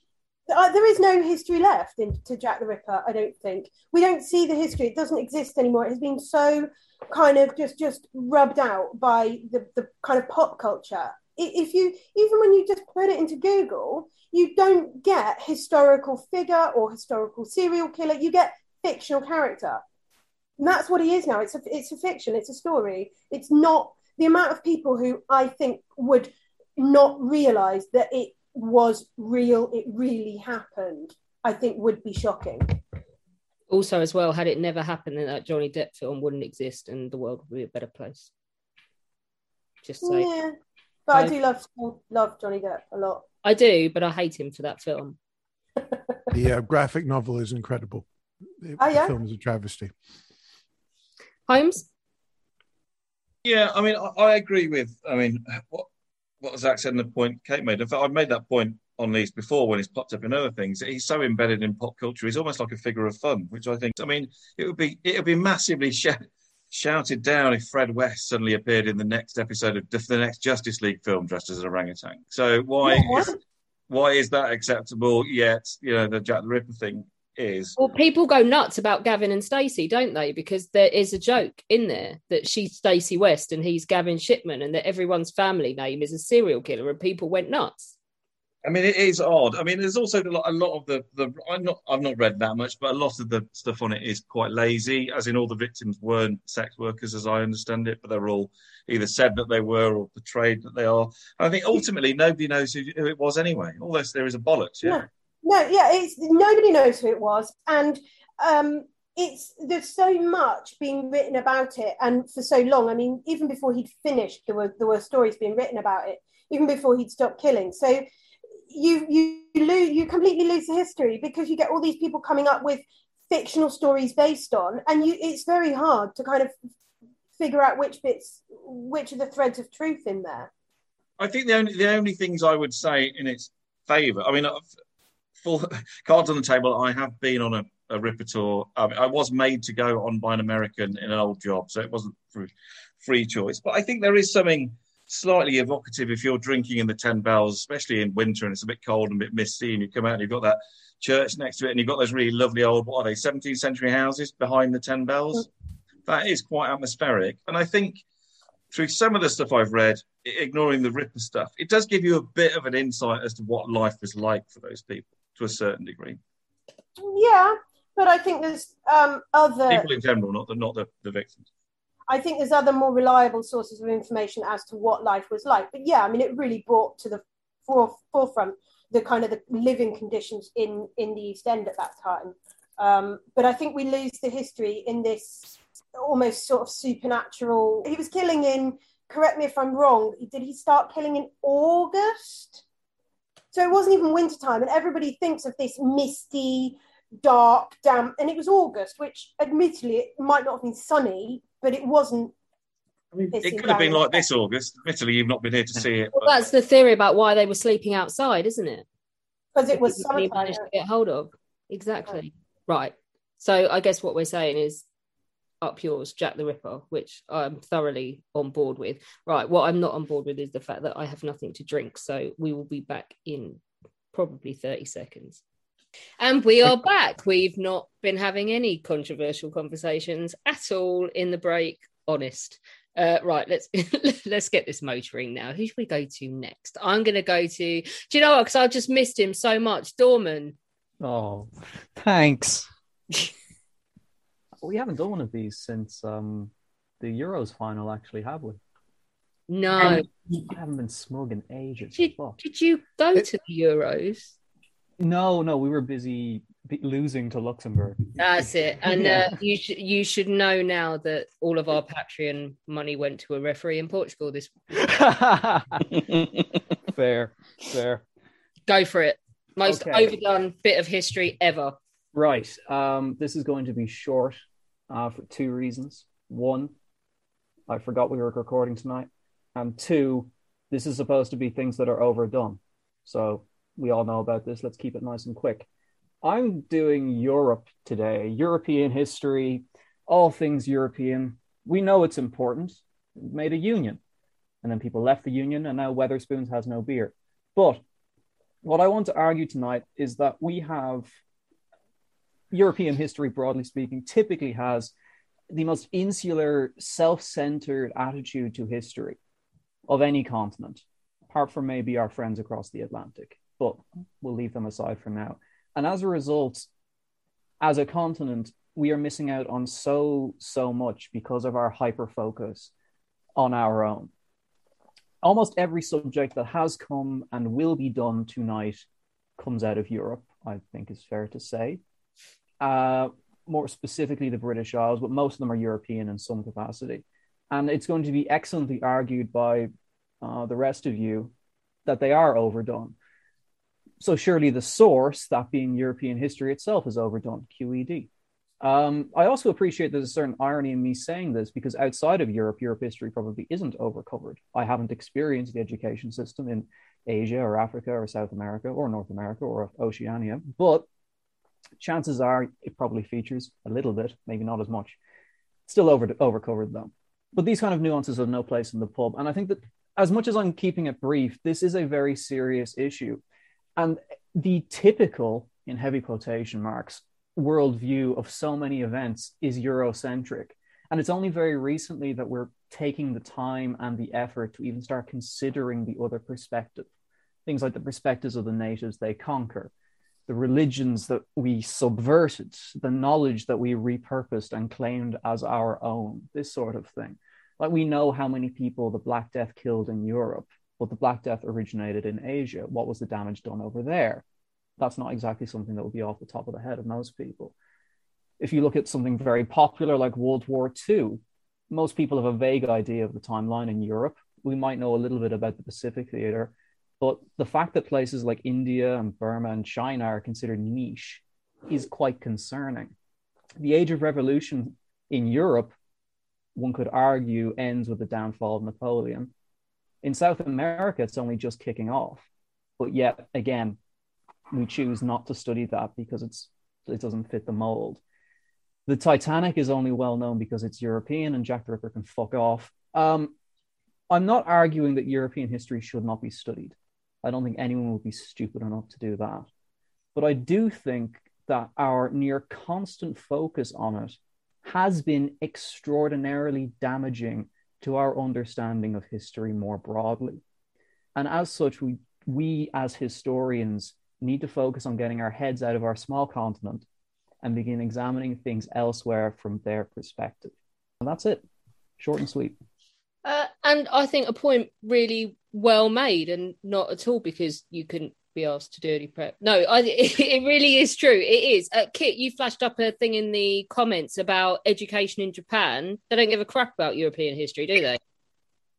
Uh, there is no history left in, to Jack the Ripper. I don't think we don't see the history. It doesn't exist anymore. It has been so kind of just just rubbed out by the, the kind of pop culture. If you even when you just put it into Google, you don't get historical figure or historical serial killer. You get fictional character. And that's what he is now. It's a it's a fiction. It's a story. It's not the amount of people who I think would not realize that it was real. It really happened. I think would be shocking. Also, as well, had it never happened, then that Johnny Depp film wouldn't exist and the world would be a better place. Just say. Yeah, but I, I- do love love Johnny Depp a lot. I do, but I hate him for that film. [laughs] The uh, graphic novel is incredible. The, Oh, the yeah? film is a travesty. Holmes? Yeah, I mean, I, I agree with. I mean, what what Zach said and the point Kate made. In fact, I've made that point on these before when he's popped up in other things. He's so embedded in pop culture. He's almost like a figure of fun, which I think. I mean, it would be it would be massively [laughs] sh- shouted down if Fred West suddenly appeared in the next episode of the next Justice League film dressed as an orangutan. So why is why is that acceptable? Yet you know the Jack the Ripper thing is. Well, people go nuts about Gavin and Stacey, don't they? Because there is a joke in there that she's Stacey West and he's Gavin Shipman, and that everyone's family name is a serial killer, and people went nuts. I mean, it is odd. I mean, there's also a lot, a lot of the the. I'm not. I've not read that much, but a lot of the stuff on it is quite lazy. As in, all the victims weren't sex workers, as I understand it, but they're all either said that they were or portrayed that they are. I think ultimately nobody knows who, who it was anyway. All this there is a bollocks. Yeah. No, yeah, it's nobody knows who it was, and um, it's there's so much being written about it, and for so long. I mean, even before he'd finished, there were there were stories being written about it. Even before he'd stopped killing, so you you lose you completely lose the history because you get all these people coming up with fictional stories based on, and you it's very hard to kind of figure out which bits, which are the threads of truth in there. I think the only the only things I would say in its favour. I mean, full cards on the table. I have been on a, a Ripper tour. I, mean, I was made to go on by an American in an old job, so it wasn't free, free choice. But I think there is something slightly evocative if you're drinking in the Ten Bells, especially in winter and it's a bit cold and a bit misty, and you come out and you've got that church next to it, and you've got those really lovely old what are they 17th century houses behind the Ten Bells. That is quite atmospheric, and I think through some of the stuff I've read, ignoring the Ripper stuff, it does give you a bit of an insight as to what life was like for those people to a certain degree. Yeah, but I think there's um, other people in general, not the not the, the victims. I think there's other more reliable sources of information as to what life was like. But yeah, I mean, it really brought to the forefront the kind of the living conditions in in the East End at that time. Um, but I think we lose the history in this almost sort of supernatural. He was killing in. Correct me if I'm wrong. Did he start killing in August? So it wasn't even wintertime, and everybody thinks of this misty, dark, damp, and it was August, which admittedly it might not have been sunny, but it wasn't. I mean, it could have been like this August. Admittedly, you've not been here to see it. Well, that's the theory about why they were sleeping outside, isn't it? Because it was summertime. managed to get hold of. Exactly. Right. So I guess what we're saying is up yours, Jack the Ripper, which I'm thoroughly on board with. Right, what I'm not on board with is the fact that I have nothing to drink. So we will be back in probably 30 seconds. And we are back. We've not been having any controversial conversations at all in the break. Honest. Uh, right, let's [laughs] let's get this motoring now. Who should we go to next? I'm going to go to. Do you know what? Because I've just missed him so much. Dorman. Oh, thanks. [laughs] we haven't done one of these since um, the Euros final, actually, have we? No, I haven't been smug in ages. Did, did you go it, to the Euros? No, no, we were busy losing to Luxembourg. That's it. [laughs] And yeah. uh, you should you should know now that all of our Patreon money went to a referee in Portugal this. [laughs] fair, fair. Go for it. Most okay. overdone bit of history ever. Right. Um, this is going to be short uh, for two reasons. One, I forgot we were recording tonight, and two, this is supposed to be things that are overdone. So we all know about this. Let's keep it nice and quick. I'm doing Europe today, European history, all things European. We know it's important. We made a union, and then people left the union, and now Wetherspoons has no beer. But what I want to argue tonight is that we have European history, broadly speaking, typically has the most insular, self centered attitude to history of any continent, apart from maybe our friends across the Atlantic but we'll leave them aside for now. And as a result, as a continent, we are missing out on so, so much because of our hyper focus on our own. Almost every subject that has come and will be done tonight comes out of Europe, I think is fair to say. Uh, more specifically, the British Isles, but most of them are European in some capacity. And it's going to be excellently argued by uh, the rest of you that they are overdone so surely the source, that being European history itself, is overdone. QED. Um, I also appreciate there's a certain irony in me saying this because outside of Europe, Europe history probably isn't overcovered. I haven't experienced the education system in Asia or Africa or South America or North America or Oceania, but chances are it probably features a little bit, maybe not as much. Still over overcovered though. But these kind of nuances have no place in the pub, and I think that as much as I'm keeping it brief, this is a very serious issue and the typical, in heavy quotation marks, worldview of so many events is Eurocentric. And it's only very recently that we're taking the time and the effort to even start considering the other perspective. Things like the perspectives of the natives they conquer, the religions that we subverted, the knowledge that we repurposed and claimed as our own, this sort of thing. Like we know how many people the Black Death killed in Europe, but the Black Death originated in Asia. What was the damage done over there? That's not exactly something that would be off the top of the head of most people. If you look at something very popular like World War II, most people have a vague idea of the timeline in Europe. We might know a little bit about the Pacific theater, but the fact that places like India and Burma and China are considered niche is quite concerning. The Age of Revolution in Europe, one could argue, ends with the downfall of Napoleon. In South America, it's only just kicking off. But yet, again, we choose not to study that because it's it doesn't fit the mold. The Titanic is only well known because it's European and Jack the Ripper can fuck off. Um, I'm not arguing that European history should not be studied. I don't think anyone would be stupid enough to do that. But I do think that our near constant focus on it has been extraordinarily damaging to our understanding of history more broadly. And as such, we, we as historians need to focus on getting our heads out of our small continent and begin examining things elsewhere from their perspective. And that's it. Short and sweet. Uh, and I think a point really well made, and not at all because you couldn't be asked to do any prep. No, I, [laughs] it really is true. It is. Uh, Kit, you flashed up a thing in the comments about education in Japan. They don't give a crap about European history, do they?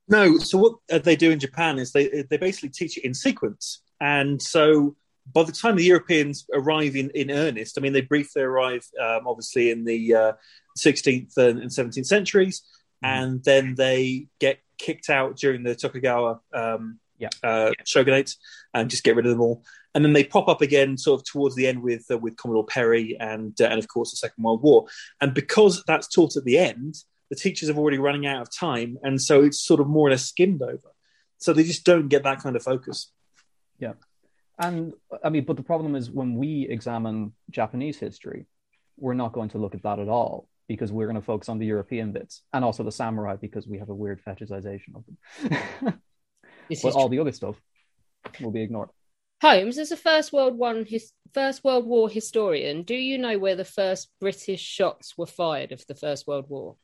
No. So what uh, they do in Japan is they they basically teach it in sequence, and so by the time the Europeans arrive in, in earnest, I mean, they briefly arrive um, obviously in the uh, 16th and, and 17th centuries, mm. and then they get kicked out during the Tokugawa um, yeah. uh, shogunate and just get rid of them all. And then they pop up again, sort of towards the end with uh, with Commodore Perry and uh, and of course the Second World War. And because that's taught at the end, the teachers are already running out of time, and so it's sort of more or less skimmed over. So they just don't get that kind of focus. Yeah. And I mean, but the problem is when we examine Japanese history, we're not going to look at that at all because we're going to focus on the European bits and also the samurai because we have a weird fetishization of them. [laughs] but all the other stuff will be ignored. Holmes, as a First World One, his, First World War historian, do you know where the first British shots were fired of the First World War?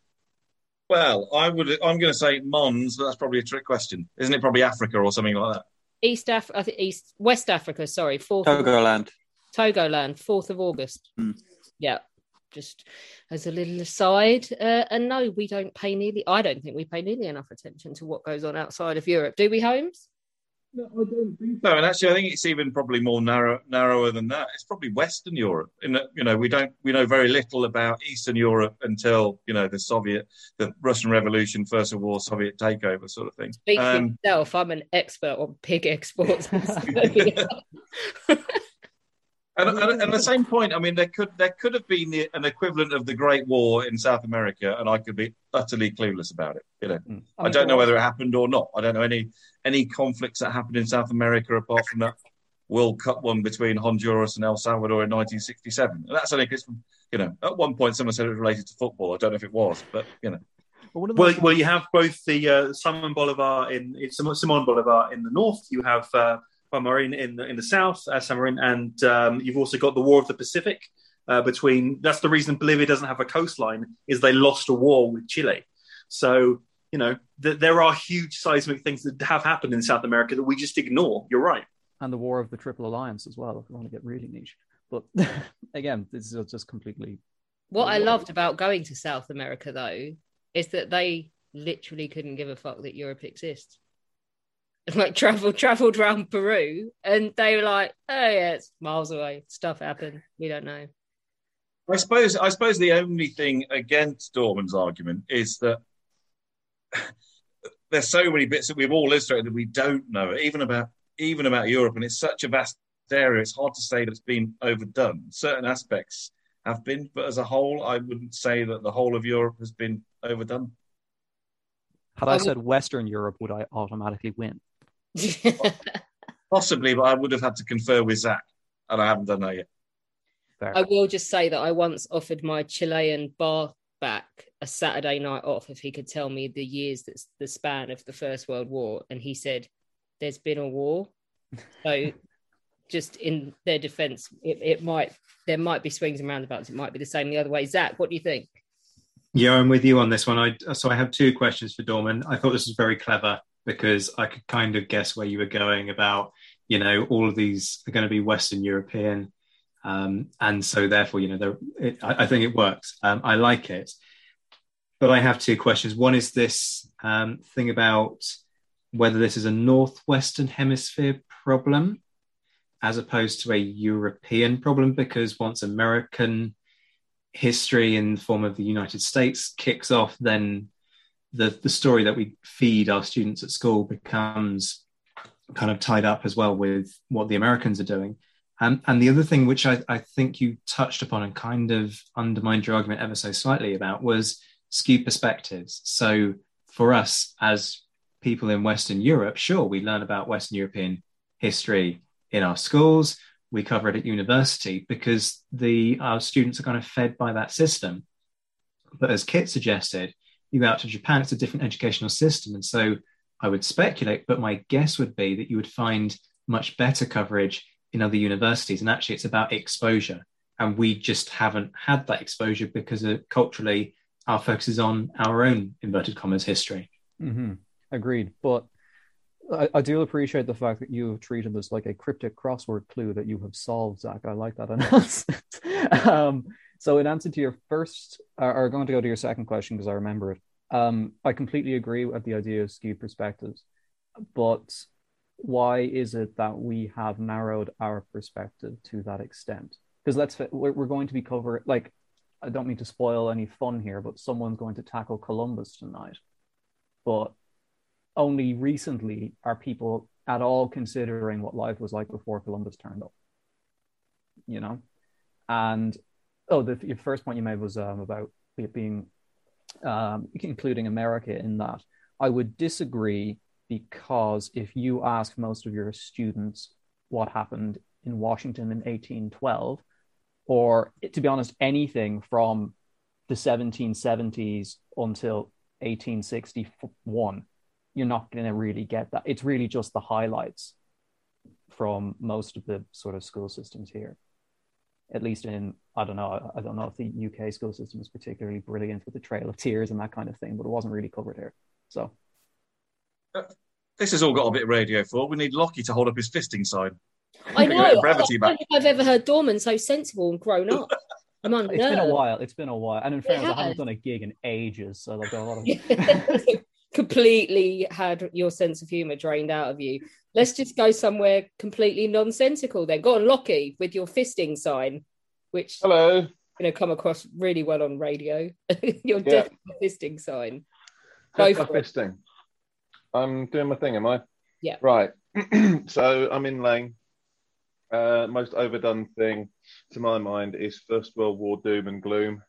Well, I would. I'm going to say Mons, but that's probably a trick question, isn't it? Probably Africa or something like that. East Af- I think East West Africa. Sorry, fourth. Togoland. Togoland, fourth of August. Mm. Yeah, just as a little aside. Uh, and no, we don't pay nearly. I don't think we pay nearly enough attention to what goes on outside of Europe. Do we, Holmes? No, I don't think so. And actually, I think it's even probably more narrow, narrower than that. It's probably Western Europe. In that, you know, we don't we know very little about Eastern Europe until you know the Soviet, the Russian Revolution, First World War, Soviet takeover, sort of thing. Speak um, for yourself. I'm an expert on pig [laughs] exports. [laughs] [laughs] And, and, and, the same point, I mean, there could there could have been the, an equivalent of the Great War in South America, and I could be utterly clueless about it. You know, mm. I, I, don't know whether it happened or not. I don't know any any conflicts that happened in South America apart from that World Cup one between Honduras and El Salvador in 1967. And that's only because, you know, at one point someone said it was related to football. I don't know if it was, but you know. Well, well, you have both the uh, Simon Bolivar in Simon Bolivar in the north. You have. Uh, Marine in the, in the south, uh, San Marino, and um, you've also got the War of the Pacific uh, between. That's the reason Bolivia doesn't have a coastline is they lost a war with Chile. So you know th- there are huge seismic things that have happened in South America that we just ignore. You're right. And the War of the Triple Alliance as well, if we want to get really niche. But [laughs] again, this is just completely. What I loved about going to South America, though, is that they literally couldn't give a fuck that Europe exists. [laughs] like travel traveled around Peru, and they were like, "Oh yeah, it's miles away. Stuff happened. We don't know." I suppose I suppose the only thing against Dorman's argument is that [laughs] there's so many bits that we've all illustrated that we don't know, even about even about Europe, and it's such a vast area. It's hard to say that it's been overdone. Certain aspects have been, but as a whole, I wouldn't say that the whole of Europe has been overdone. Had I um, said Western Europe, would I automatically win? [laughs] Possibly, but I would have had to confer with Zach, and I haven't done that yet. Fair. I will just say that I once offered my Chilean bar back a Saturday night off if he could tell me the years that's the span of the First World War, and he said, "There's been a war." So, [laughs] just in their defence, it, it might there might be swings and roundabouts. It might be the same the other way. Zach, what do you think? Yeah, I'm with you on this one. I so I have two questions for Dorman. I thought this was very clever because I could kind of guess where you were going about, you know, all of these are going to be Western European. Um, and so, therefore, you know, it, I, I think it works. Um, I like it. But I have two questions. One is this um, thing about whether this is a Northwestern Hemisphere problem as opposed to a European problem, because once American history in the form of the United States kicks off, then the, the story that we feed our students at school becomes kind of tied up as well with what the Americans are doing. Um, and the other thing, which I, I, think you touched upon and kind of undermined your argument ever so slightly about, was skewed perspectives. So for us as people in Western Europe, sure, we learn about Western European history in our schools, we cover it at university because the our students are kind of fed by that system. But as Kit suggested, you go out to Japan, it's a different educational system. And so I would speculate, but my guess would be that you would find much better coverage in other universities. And actually, it's about exposure. And we just haven't had that exposure because culturally, our focus is on our own inverted commas history. Mm-hmm. Agreed. But I, I, do appreciate the fact that you have treated this like a cryptic crossword clue that you have solved, Zach. I like that [laughs] analysis. um, so, in answer to your first, or, or going to go to your second question because I remember it, um, I completely agree with the idea of skewed perspectives. But why is it that we have narrowed our perspective to that extent? Because let's we're, we're going to be covering like I don't mean to spoil any fun here, but someone's going to tackle Columbus tonight. But only recently are people at all considering what life was like before Columbus turned up. You know, and oh, the, first point you made was um, about it being um, including America in that. I would disagree because if you ask most of your students what happened in Washington in 1812, or to be honest, anything from the 1770s until 1861, you're not going to really get that. It's really just the highlights from most of the sort of school systems here. At least in, I don't know, I don't know if the UK school system is particularly brilliant with the Trail of Tears and that kind of thing, but it wasn't really covered here. So. Uh, this has all got a bit of radio for. We need Lockie to hold up his fisting sign. I know. Brevity I don't think I've ever heard Dorman so sensible and grown up. [laughs] I'm on It's been a while. It's been a while. And in fairness, I haven't done a gig in ages. So I've got a lot of. [laughs] completely had your sense of humor drained out of you. Let's just go somewhere completely nonsensical then. Go on, Lockie, with your fisting sign, which hello, you know, come across really well on radio. [laughs] your yeah. death fisting sign. Go for fisting. I'm doing my thing, am I? Yeah. Right. [clears throat] so I'm in Lane. Uh, most overdone thing, to my mind, is First World War doom and gloom.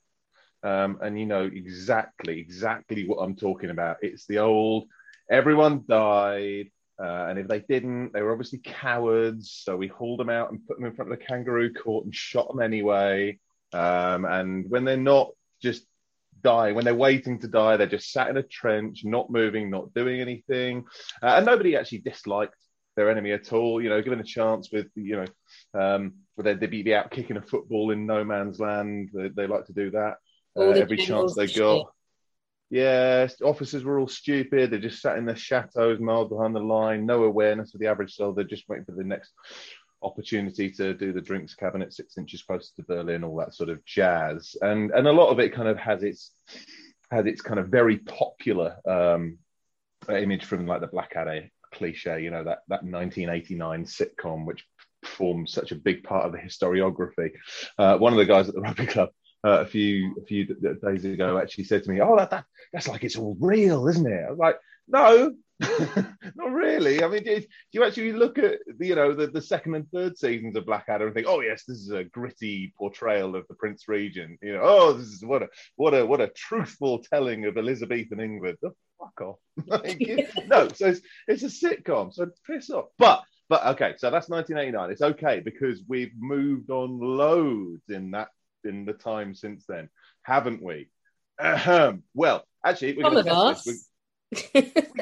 Um, and you know exactly, exactly what I'm talking about. It's the old, everyone died, uh, and if they didn't, they were obviously cowards. So we hauled them out and put them in front of the kangaroo court and shot them anyway. Um, and when they're not just dying, when they're waiting to die, they're just sat in a trench, not moving, not doing anything. Uh, and nobody actually disliked their enemy at all. You know, given a chance with, you know, um, they'd be out kicking a football in no man's land. They, they like to do that uh, every chance they got. Yeah, officers were all stupid. They just sat in their chateaus miles behind the line, no awareness of the average soldier, just waiting for the next opportunity to do the drinks cabinet six inches closer to Berlin, all that sort of jazz. And and a lot of it kind of has its has its kind of very popular um, image from like the Blackadder cliche, you know, that that 1989 sitcom, which forms such a big part of the historiography. Uh, one of the guys at the rugby club uh, a few a few days ago actually said to me, "Oh, that, that that's like it's all real, isn't it?" I was like, "No, [laughs] not really. I mean, do you actually look at the, you know the, the second and third seasons of Blackadder and think, oh yes, this is a gritty portrayal of the Prince Regent. You know, oh, this is what a what a what a truthful telling of Elizabethan England. Oh, fuck off. [laughs] [laughs] no, so it's, it's a sitcom. So piss off. But but okay, so that's 1989. It's okay because we've moved on loads in that in the time since then, haven't we? Ahem. Well, actually, we're going to this.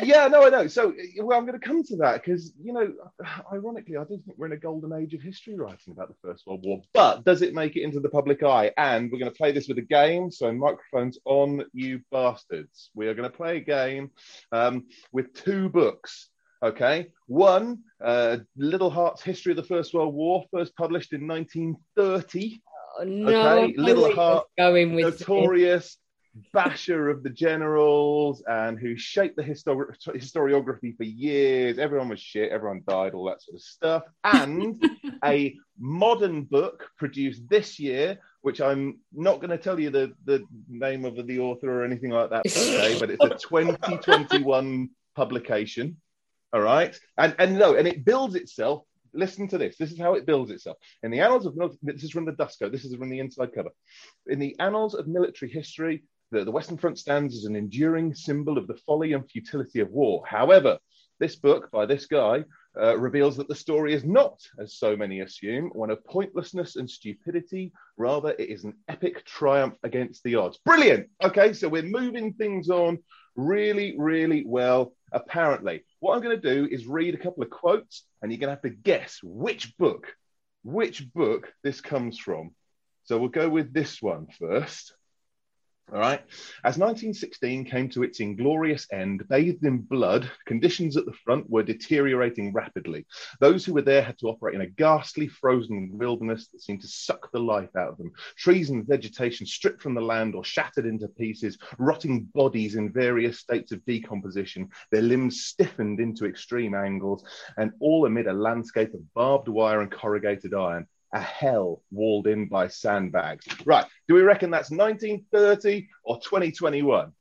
yeah, no, I know. So, well, I'm going to come to that because, you know, [sighs] ironically, I don't think we're in a golden age of history writing about the First World War. But does it make it into the public eye? And we're going to play this with a game. So, microphones on, you bastards. We are going to play a game um, with two books Okay, one, uh, Liddell Hart's History of the First World War, first published in 1930. No, okay, Liddell Hart, going with notorious basher of the generals and who shaped the histori- historiography for years. Everyone was shit, everyone died, all that sort of stuff. And [laughs] a modern book produced this year, which I'm not going to tell you the, the name of the author or anything like that today, but it's a [laughs] 2021 publication. All right. And, and no, and it builds itself. Listen to this. This is how it builds itself. In the annals of this is from the Dusko. This is from the inside cover. In the annals of military history, the, the Western Front stands as an enduring symbol of the folly and futility of war. However, this book by this guy uh, reveals that the story is not, as so many assume, one of pointlessness and stupidity. Rather, it is an epic triumph against the odds. Brilliant. Okay, so we're moving things on really, really well, apparently. What I'm going to do is read a couple of quotes, and you're going to have to guess which book, which book this comes from. So we'll go with this one first. All right. As 1916 came to its inglorious end, bathed in blood, conditions at the front were deteriorating rapidly. Those who were there had to operate in a ghastly, frozen wilderness that seemed to suck the life out of them. Trees and vegetation stripped from the land or shattered into pieces, rotting bodies in various states of decomposition, their limbs stiffened into extreme angles, and all amid a landscape of barbed wire and corrugated iron a hell walled in by sandbags. Right. Do we reckon that's 1930 or 2021?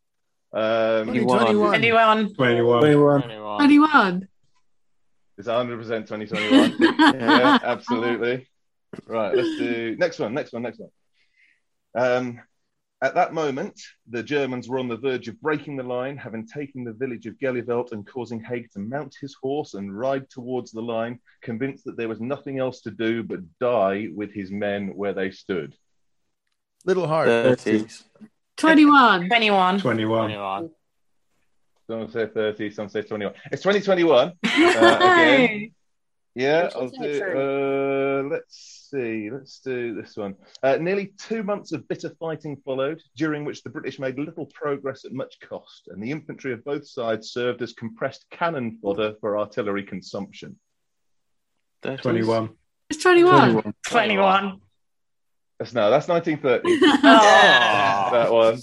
Um, 2021. 21. 21. 21. It's 100% 2021. yeah, absolutely. Right. Let's do next one. Next one. Next one. Um, at that moment, the Germans were on the verge of breaking the line, having taken the village of Gheluvelt and causing Haig to mount his horse and ride towards the line, convinced that there was nothing else to do but die with his men where they stood. Liddell Hart. 30s. 21. 21. 21. Some say 30, some say 21. It's 2021. [laughs] Uh, again. Yeah, I'll one's it, do. Uh, let's see. Let's do this one. Uh, nearly two months of bitter fighting followed, during which the British made little progress at much cost, and the infantry of both sides served as compressed cannon fodder for artillery consumption. 21. It's 21. 21. That's no, that's 1930. [laughs] Oh. that one.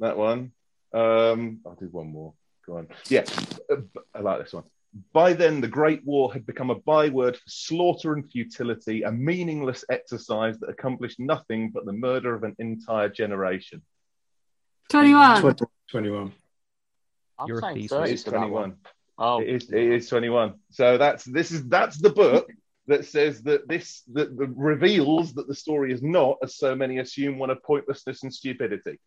That one. Um, I'll do one more. Go on. Yeah, uh, I like this one. By then, the Great War had become a byword for slaughter and futility, a meaningless exercise that accomplished nothing but the murder of an entire generation. 21. 21. I'm Your saying thesis. 30 It's 21. Oh, It is, it is 21. So that's this is that's the book that says that this that, that reveals that the story is not, as so many assume, one of pointlessness and stupidity.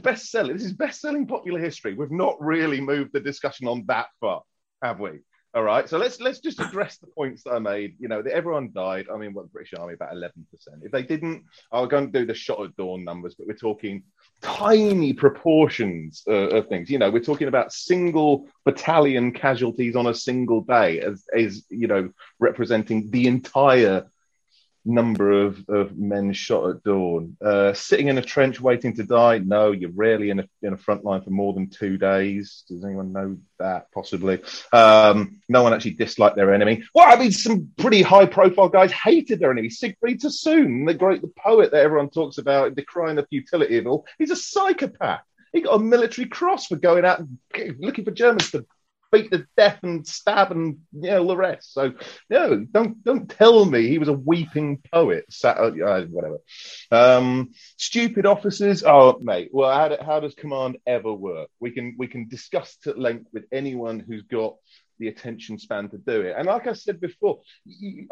Bestseller. This is best-selling popular history. We've not really moved the discussion on that far, have we? All right. So let's let's just address the points that I made. You know, that everyone died. I mean, what the British Army about 11%. If they didn't, I was going to do the shot at dawn numbers, but we're talking tiny proportions uh, of things. You know, we're talking about single battalion casualties on a single day as, as you know, representing the entire number of, of men shot at dawn. Uh, sitting in a trench waiting to die? No, you're rarely in a, in a front line for more than two days. Does anyone know that? Possibly. Um, no one actually disliked their enemy. Well, I mean, some pretty high profile guys hated their enemy. Siegfried Sassoon, the great the poet that everyone talks about, decrying the futility of all, he's a psychopath. He got a military cross for going out and looking for Germans to beat to death and stab and you know the rest. So no, don't don't tell me he was a weeping poet. Sat, uh, whatever. Um, stupid officers. Oh mate, well how, how does command ever work? We can we can discuss at length with anyone who's got the attention span to do it. And like I said before,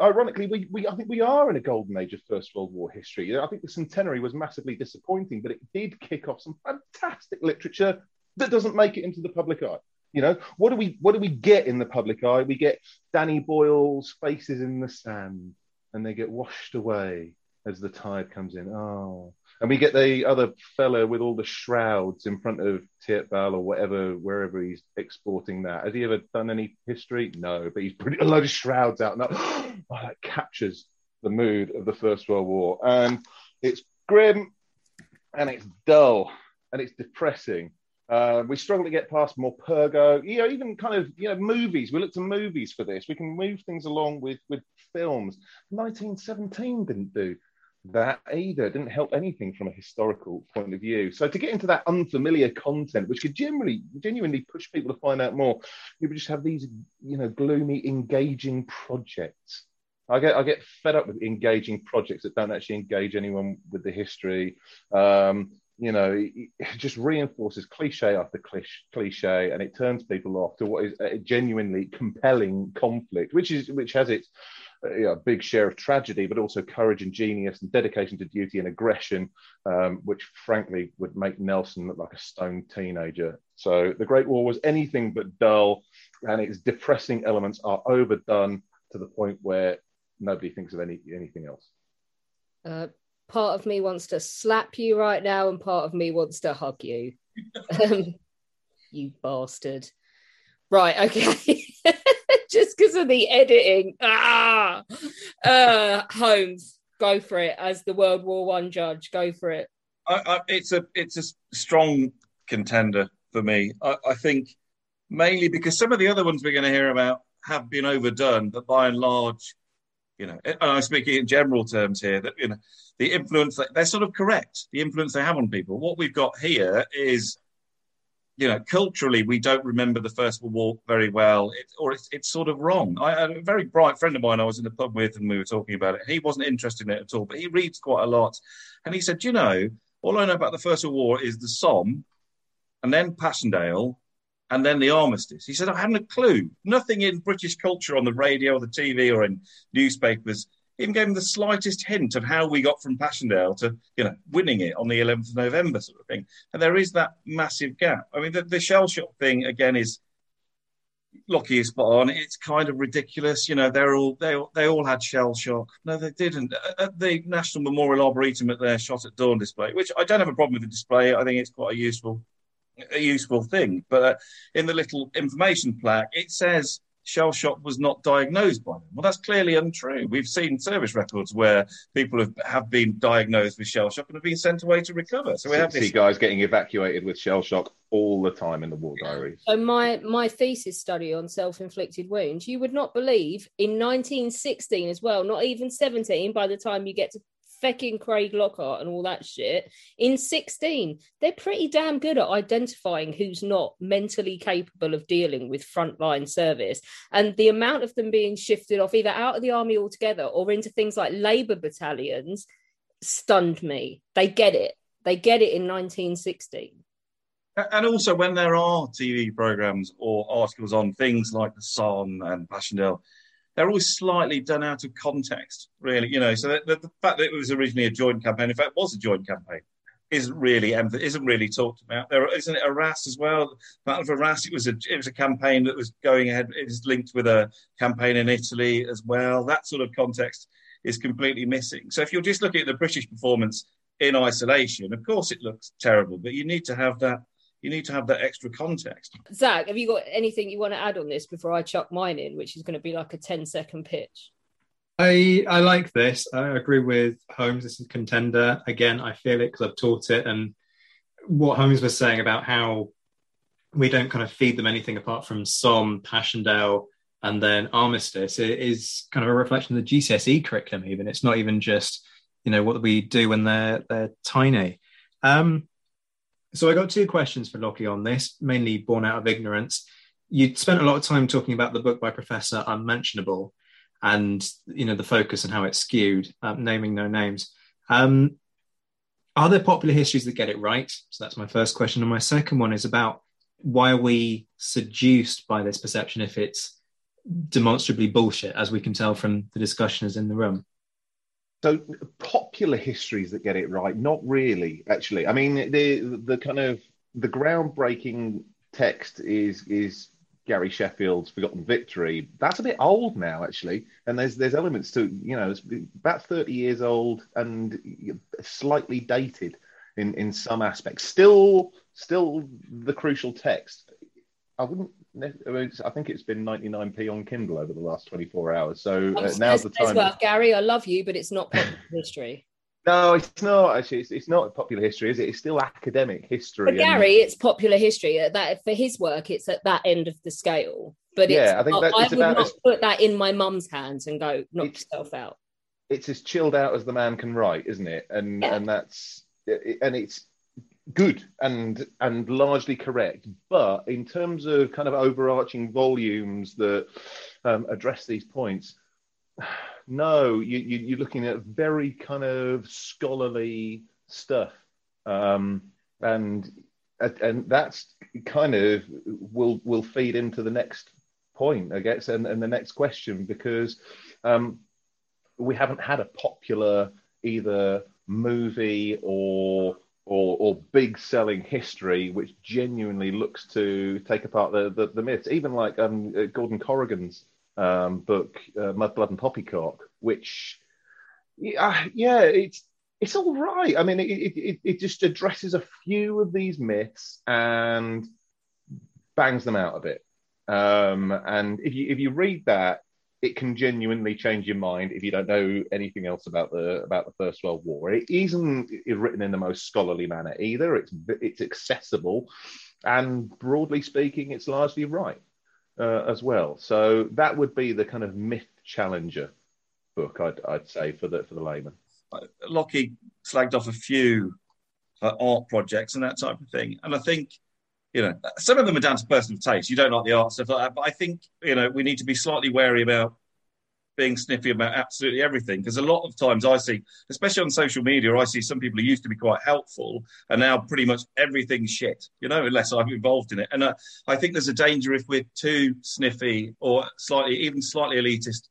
ironically, we, we I think we are in a golden age of First World War history. You know, I think the centenary was massively disappointing, but it did kick off some fantastic literature that doesn't make it into the public eye. You know, what do we what do we get in the public eye? We get Danny Boyle's faces in the sand, and they get washed away as the tide comes in. Oh, and we get the other fella with all the shrouds in front of Tietbal or whatever, wherever he's exporting that. Has he ever done any history? No, but he's putting a load of shrouds out. Now, [gasps] oh, that captures the mood of the First World War, and it's grim, and it's dull, and it's depressing. Uh, we struggle to get past Morpurgo. You know, even kind of you know movies. We look to movies for this. We can move things along with with films. 1917 didn't do that either. It didn't help anything from a historical point of view. So to get into that unfamiliar content, which could generally genuinely push people to find out more, you would just have these you know gloomy, engaging projects. I get I get fed up with engaging projects that don't actually engage anyone with the history. Um, you know, it just reinforces cliche after cliche, and it turns people off to what is a genuinely compelling conflict, which is which has its uh, you know, big share of tragedy, but also courage and genius and dedication to duty and aggression, um, which frankly would make Nelson look like a stone teenager. So the Great War was anything but dull, and its depressing elements are overdone to the point where nobody thinks of any anything else. Uh, part of me wants to slap you right now, and part of me wants to hug you. [laughs] um, you bastard. Right, okay. [laughs] Just because of the editing. Ah, uh, Holmes, go for it as the World War One judge. Go for it. I, I, it's a it's a strong contender for me. I, I think mainly because some of the other ones we're going to hear about have been overdone, but by and large, you know, and I'm speaking in general terms here, that you know, the influence they're sort of correct. The influence they have on people. What we've got here is, you know, culturally we don't remember the First World War very well, it, or it's, it's sort of wrong. I had a very bright friend of mine I was in the pub with, and we were talking about it. He wasn't interested in it at all, but he reads quite a lot, and he said, you know, all I know about the First World War is the Somme, and then Passchendaele, and then the armistice. He said, I hadn't a clue. Nothing in British culture on the radio or the TV or in newspapers even gave him the slightest hint of how we got from Passchendaele to, you know, winning it on the 11th of November sort of thing. And there is that massive gap. I mean, the, the shell shock thing, again, is Lockie is spot on. It's kind of ridiculous. You know, they're all they they all had shell shock. No, they didn't. At the National Memorial Arboretum at their shot at dawn display, which I don't have a problem with the display. I think it's quite a useful a useful thing. But uh, in the little information plaque, it says shell shock was not diagnosed by them. Well, that's clearly untrue. We've seen service records where people have, have been diagnosed with shell shock and have been sent away to recover. So we have see this. guys getting evacuated with shell shock all the time in the war diaries. So my my thesis study on self-inflicted wounds, you would not believe in 1916 as well, not even 17 by the time you get to fecking Craiglockhart and all that shit. In 16, they're pretty damn good at identifying who's not mentally capable of dealing with frontline service. And the amount of them being shifted off either out of the army altogether or into things like labor battalions stunned me. They get it. They get it in 1916. And also, when there are TV programs or articles on things like the Somme and Passchendaele, they're always slightly done out of context, really. You know, so the, the fact that it was originally a joint campaign, in fact, was a joint campaign, isn't really isn't really talked about. There isn't it Arras as well. Battle of Arras, it was a it was a campaign that was going ahead. It is linked with a campaign in Italy as well. That sort of context is completely missing. So if you're just looking at the British performance in isolation, of course it looks terrible, but you need to have that. You need to have that extra context. Zach, have you got anything you want to add on this before I chuck mine in, which is going to be like a 10 second pitch? I I like this. I agree with Holmes. This is contender. Again, I feel it because I've taught it. And what Holmes was saying about how we don't kind of feed them anything apart from Somme, Passchendaele, and then Armistice it is kind of a reflection of the GCSE curriculum. Even it's not even just you know what we do when they're they're tiny. Um, so I got two questions for Lockie on this, mainly born out of ignorance. You spent a lot of time talking about the book by Professor Unmentionable and you know the focus and how it's skewed, um, naming no names. Um, are there popular histories that get it right? So that's my first question. And my second one is about why are we seduced by this perception if it's demonstrably bullshit, as we can tell from the discussioners in the room? So popular histories that get it right, not really. Actually, I mean the the kind of the groundbreaking text is is Gary Sheffield's Forgotten Victory. That's a bit old now, actually, and there's there's elements to you know it's about thirty years old and slightly dated in in some aspects. Still, still the crucial text. I wouldn't. I, mean, I think it's been 99p on Kindle over the last 24 hours. So uh, now's the time. well, Gary, I love you, but it's not popular history. No, it's not actually. It's, it's not popular history, is it? It's still academic history. For and- Gary, it's popular history. At that for his work, it's at that end of the scale. But it's, Yeah, I think that- I would about not put that in my mum's hands and go knock yourself out. it's as chilled out as the man can write, isn't it? And Yeah. and that's and it's good and and largely correct. But in terms of kind of overarching volumes that um, address these points, [sighs] no, you, you you're looking at very kind of scholarly stuff, um, and and that's kind of will will feed into the next point, I guess, and, and the next question because. Um, we haven't had a popular either movie or or, or big selling history which genuinely looks to take apart the, the, the myths. Even like um, uh, Gordon Corrigan's um, book, uh, Mud, Blood and Poppycock, which yeah, yeah, it's it's all right. I mean, it, it, it, it just addresses a few of these myths and bangs them out a bit. Um, and if you if you read that, it can genuinely change your mind if you don't know anything else about the about the First World War. It isn't written in the most scholarly manner either. It's it's accessible, and broadly speaking, it's largely right uh, as well. So that would be the kind of myth challenger book, I'd I'd say for the for the layman. Lockie slagged off a few uh, art projects and that type of thing. And I think, you know, some of them are down to personal taste. You don't like the art stuff like that, but I think, you know, we need to be slightly wary about being sniffy about absolutely everything because a lot of times I see, especially on social media, I see some people who used to be quite helpful and now pretty much everything's shit, you know, unless I'm involved in it. And uh, I think there's a danger if we're too sniffy or slightly, even slightly elitist,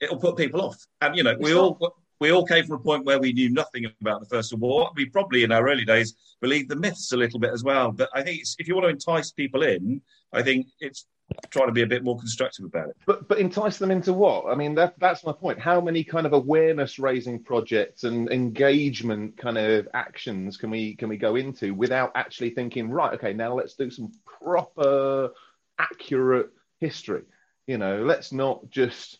it'll put people off. And, you know, we It's all, we all came from a point where we knew nothing about the First World War. We probably, in our early days, believed the myths a little bit as well. But I think if you want to entice people in, I think it's trying to be a bit more constructive about it. But but entice them into what? I mean, that that's my point. How many kind of awareness raising projects and engagement kind of actions can we can we go into without actually thinking, right, okay, now let's do some proper, accurate history. You know, let's not just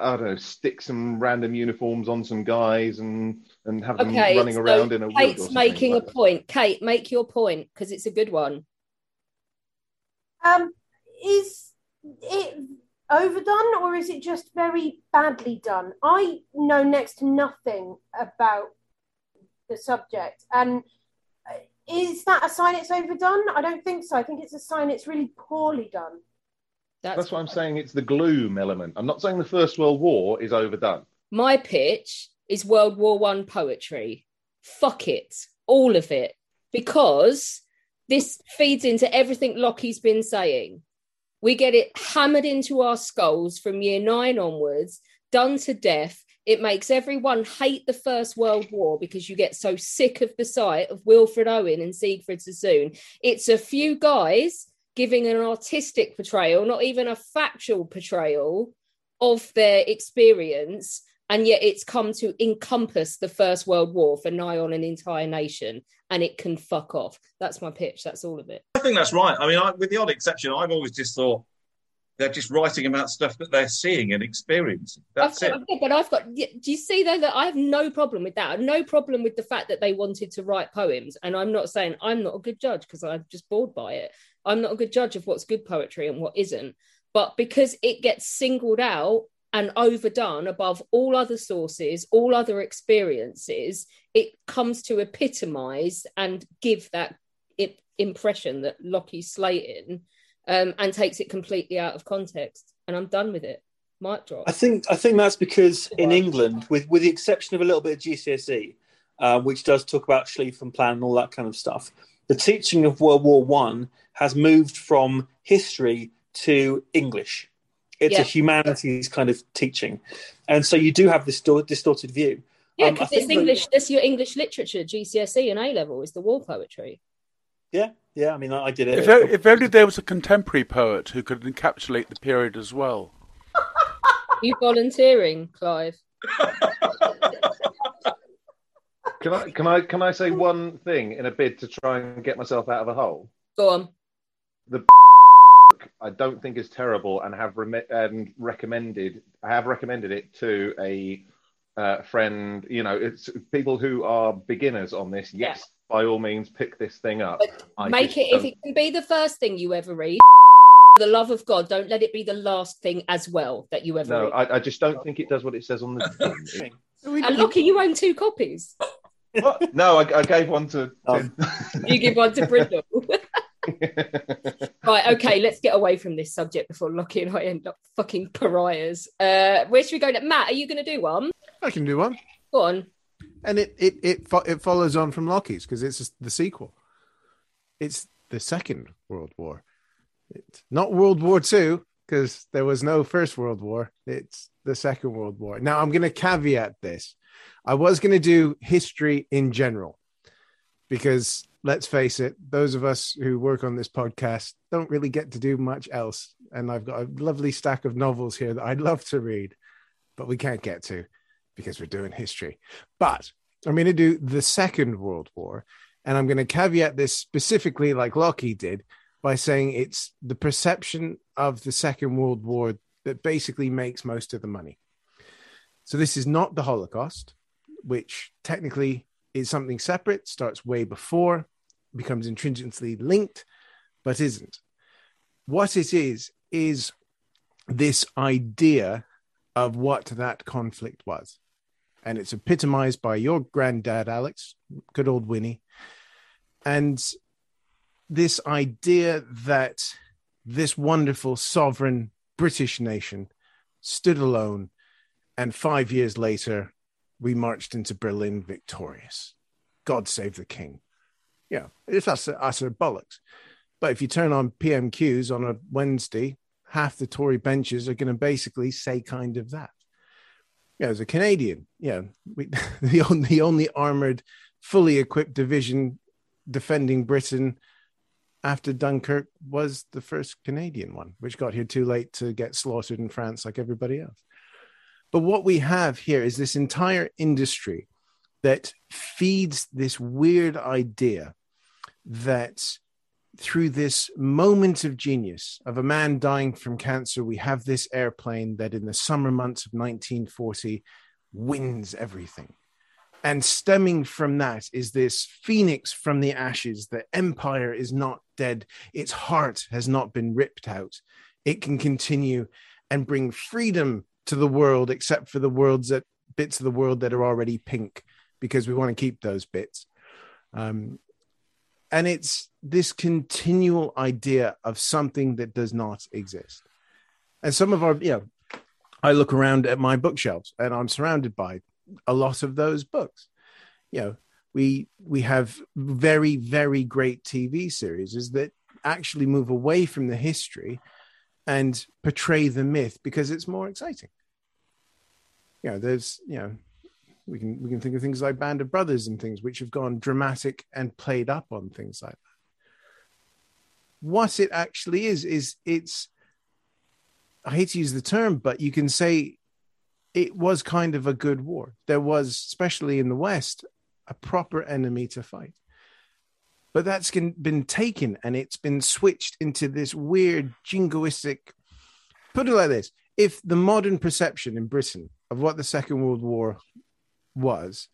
I don't know, stick some random uniforms on some guys and and have them Okay, running so around in a wood Kate's making like a point. Kate, make your point because it's a good one. Um, is it overdone or is it just very badly done? I know next to nothing about the subject, and uh, is that a sign it's overdone? I don't think so. I think it's a sign it's really poorly done. That's, why I'm saying it's the gloom element. I'm not saying the First World War is overdone. My pitch is World War One poetry. Fuck it, all of it, because this feeds into everything Lockie's been saying. We get it hammered into our skulls from year nine onwards, done to death. It makes everyone hate the First World War because you get so sick of the sight of Wilfred Owen and Siegfried Sassoon. It's a few guys giving an artistic portrayal, not even a factual portrayal of their experience. And yet it's come to encompass the First World War for nigh on an entire nation. And it can fuck off. That's my pitch. That's all of it. I think that's right. I mean, I, with the odd exception, I've always just thought they're just writing about stuff that they're seeing and experiencing. That's I've it. got, but I've got. Do you see though that I have no problem with that? No problem with the fact that they wanted to write poems, and I'm not saying I'm not a good judge because I'm just bored by it. I'm not a good judge of what's good poetry and what isn't. But because it gets singled out and overdone above all other sources, all other experiences, it comes to epitomize and give that i- impression that Lockie's slating um, and takes it completely out of context. And I'm done with it. Mic drop. I think I think that's because in England, with with the exception of a little bit of GCSE, uh, which does talk about Schlieffenplan and all that kind of stuff, the teaching of World War One has moved from history to English. It's Yeah. a humanities kind of teaching, and so you do have this distor- distorted view. Yeah, Um, because think it's that- English. That's your English literature, GCSE and A level is the war poetry. Yeah, yeah. I mean, I I did it. If, o- if only there was a contemporary poet who could encapsulate the period as well. [laughs] You volunteering, Clive? [laughs] Can I can I can I say one thing in a bid to try and get myself out of a hole? Go on. The I don't think is terrible and have rem- and recommended I have recommended it to a uh, friend, you know, it's people who are beginners on this. Yes, by all means, pick this thing up. I Make it if don't- it can be the first thing you ever read. For the love of God, don't let it be the last thing as well that you ever No, read. I, I just don't think it does what it says on the tin. [laughs] and lucky you own two copies. What? No, I, I gave one to. Tim. [laughs] You give one to Brindle. [laughs] right, okay, let's get away from this subject before Lockie and I end up fucking pariahs. Uh, where should we go? To? Matt, are you going to do one? I can do one. Go on. And it it it, fo- it follows on from Lockie's because it's the sequel. It's the Second World War. It's not World War Two because there was no First World War. It's the Second World War. Now I'm going to caveat this. I was going to do history in general because let's face it, those of us who work on this podcast don't really get to do much else. And I've got a lovely stack of novels here that I'd love to read, but we can't get to because we're doing history. But I'm going to do the Second World War. And I'm going to caveat this specifically, like Lockie did, by saying it's the perception of the Second World War that basically makes most of the money. So this is not the Holocaust, which technically is something separate, starts way before, becomes intrinsically linked, but isn't. What it is, is this idea of what that conflict was. And it's epitomized by your granddad, Alex, good old Winnie. And this idea that this wonderful sovereign British nation stood alone, and five years later, we marched into Berlin victorious. God save the king. Yeah, it's utter, utter bollocks. But if you turn on PMQs on a Wednesday, half the Tory benches are going to basically say kind of that. Yeah, as a Canadian, yeah, we, [laughs] the only the only armored, fully equipped division defending Britain after Dunkirk was the first Canadian one, which got here too late to get slaughtered in France like everybody else. But what we have here is this entire industry that feeds this weird idea that through this moment of genius of a man dying from cancer, we have this airplane that in the summer months of 1940 wins everything. And stemming from that is this phoenix from the ashes. The empire is not dead, its heart has not been ripped out. It can continue and bring freedom to the world, except for the worlds that bits of the world that are already pink, because we want to keep those bits. Um, and it's this continual idea of something that does not exist. And some of our, you know, I look around at my bookshelves and I'm surrounded by a lot of those books. You know, we we have very very great TV series that actually move away from the history and portray the myth because it's more exciting. You know, there's you know we can we can think of things like Band of Brothers and things which have gone dramatic and played up on things like that. What it actually is is it's I hate to use the term, but you can say it was kind of a good war. There was, especially in the West, a proper enemy to fight. But that's been been taken and it's been switched into this weird jingoistic. Put it like this: if the modern perception in Britain of what the Second World War was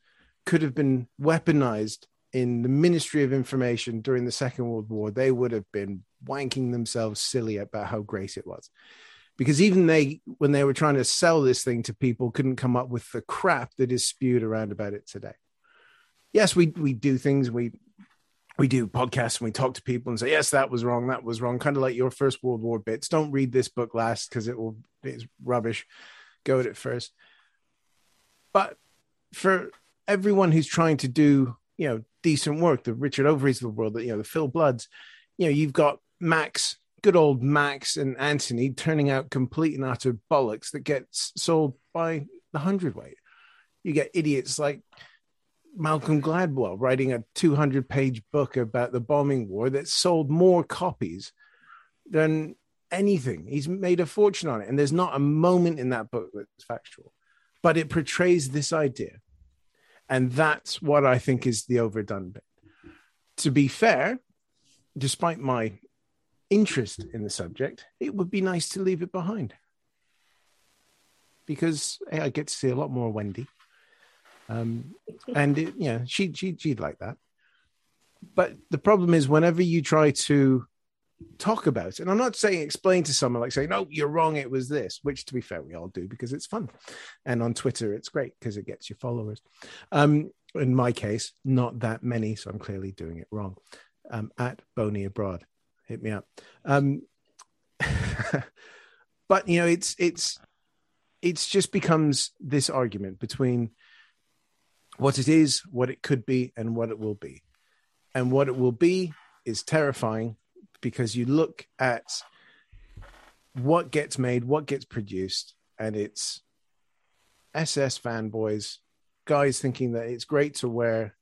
could have been weaponized in the Ministry of Information during the Second World War, they would have been wanking themselves silly about how great it was. Because even they, when they were trying to sell this thing to people, couldn't come up with the crap that is spewed around about it today. Yes, we we do things, we we do podcasts and we talk to people and say, yes, that was wrong, that was wrong, kind of like your first World War bits. Don't read this book last because it will it's rubbish. Go at it first. But for everyone who's trying to do you know decent work the richard overys of the world you know the phil bloods you know you've got max good old max and anthony turning out complete and utter bollocks that gets sold by the hundredweight you get idiots like malcolm gladwell writing a 200 page book about the bombing war that sold more copies than anything he's made a fortune on it and there's not a moment in that book that's factual but it portrays this idea. And that's what I think is the overdone bit. To be fair, despite my interest in the subject, it would be nice to leave it behind. Because hey, I get to see a lot more Wendy. Um, and it, know, she she she'd like that. But the problem is, whenever you try to talk about it, and I'm not saying explain to someone like saying, "No, you're wrong. It was this," which to be fair, we all do because it's fun, and on Twitter it's great because it gets you followers. Um, in my case, not that many, so I'm clearly doing it wrong. Um, at Boney Abroad, hit me up. Um, [laughs] but you know, it's it's it's just becomes this argument between what it is, what it could be, and what it will be. And what it will be is terrifying because you look at what gets made, what gets produced, and it's SS fanboys, guys thinking that it's great to wear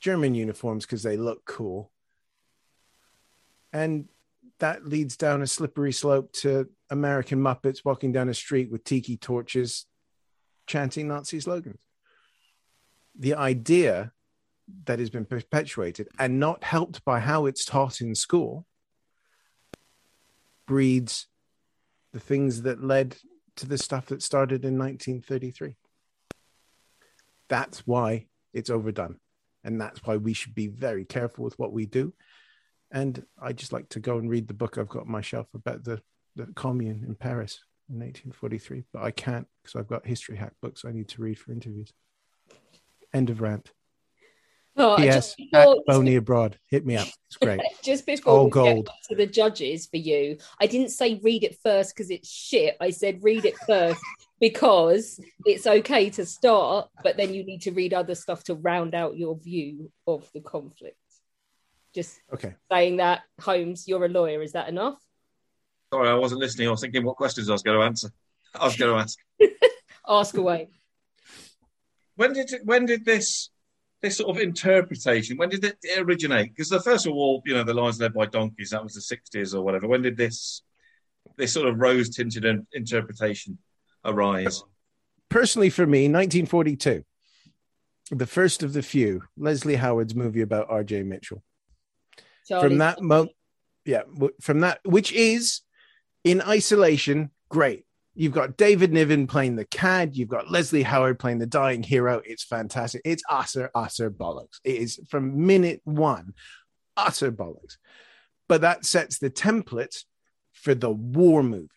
German uniforms because they look cool. And that leads down a slippery slope to American Muppets walking down a street with tiki torches chanting Nazi slogans. The idea that has been perpetuated and not helped by how it's taught in school breeds the things that led to the stuff that started in 1933. That's why it's overdone. And that's why we should be very careful with what we do. And I just like to go and read the book I've got on my shelf about the, the commune in Paris in 1843, but I can't because I've got history hack books I need to read for interviews. End of rant. Oh, P.S. just At before- Boney Abroad. Hit me up. It's great. [laughs] Just It's before all we gold. get to the judges for you, I didn't say read it first because it's shit. I said read it first [laughs] because it's okay to start, but then you need to read other stuff to round out your view of the conflict. Just Okay. saying that, Holmes, you're a lawyer. Is that enough? Sorry, I wasn't listening. I was thinking what questions I was going to answer. I was going to ask. [laughs] Ask away. When did when did this this sort of interpretation when did it originate? Because the first of all, you know, the lines led by donkeys that was the sixties or whatever. When did this this sort of rose tinted interpretation arise? Personally, for me, 1942, the first of the few, Leslie Howard's movie about R.J. Mitchell. Charlie from that moment, yeah, from that, which is in isolation, great. You've got David Niven playing the cad. You've got Leslie Howard playing the dying hero. It's fantastic. It's utter, utter bollocks. It is from minute one, utter bollocks. But that sets the template for the war movie.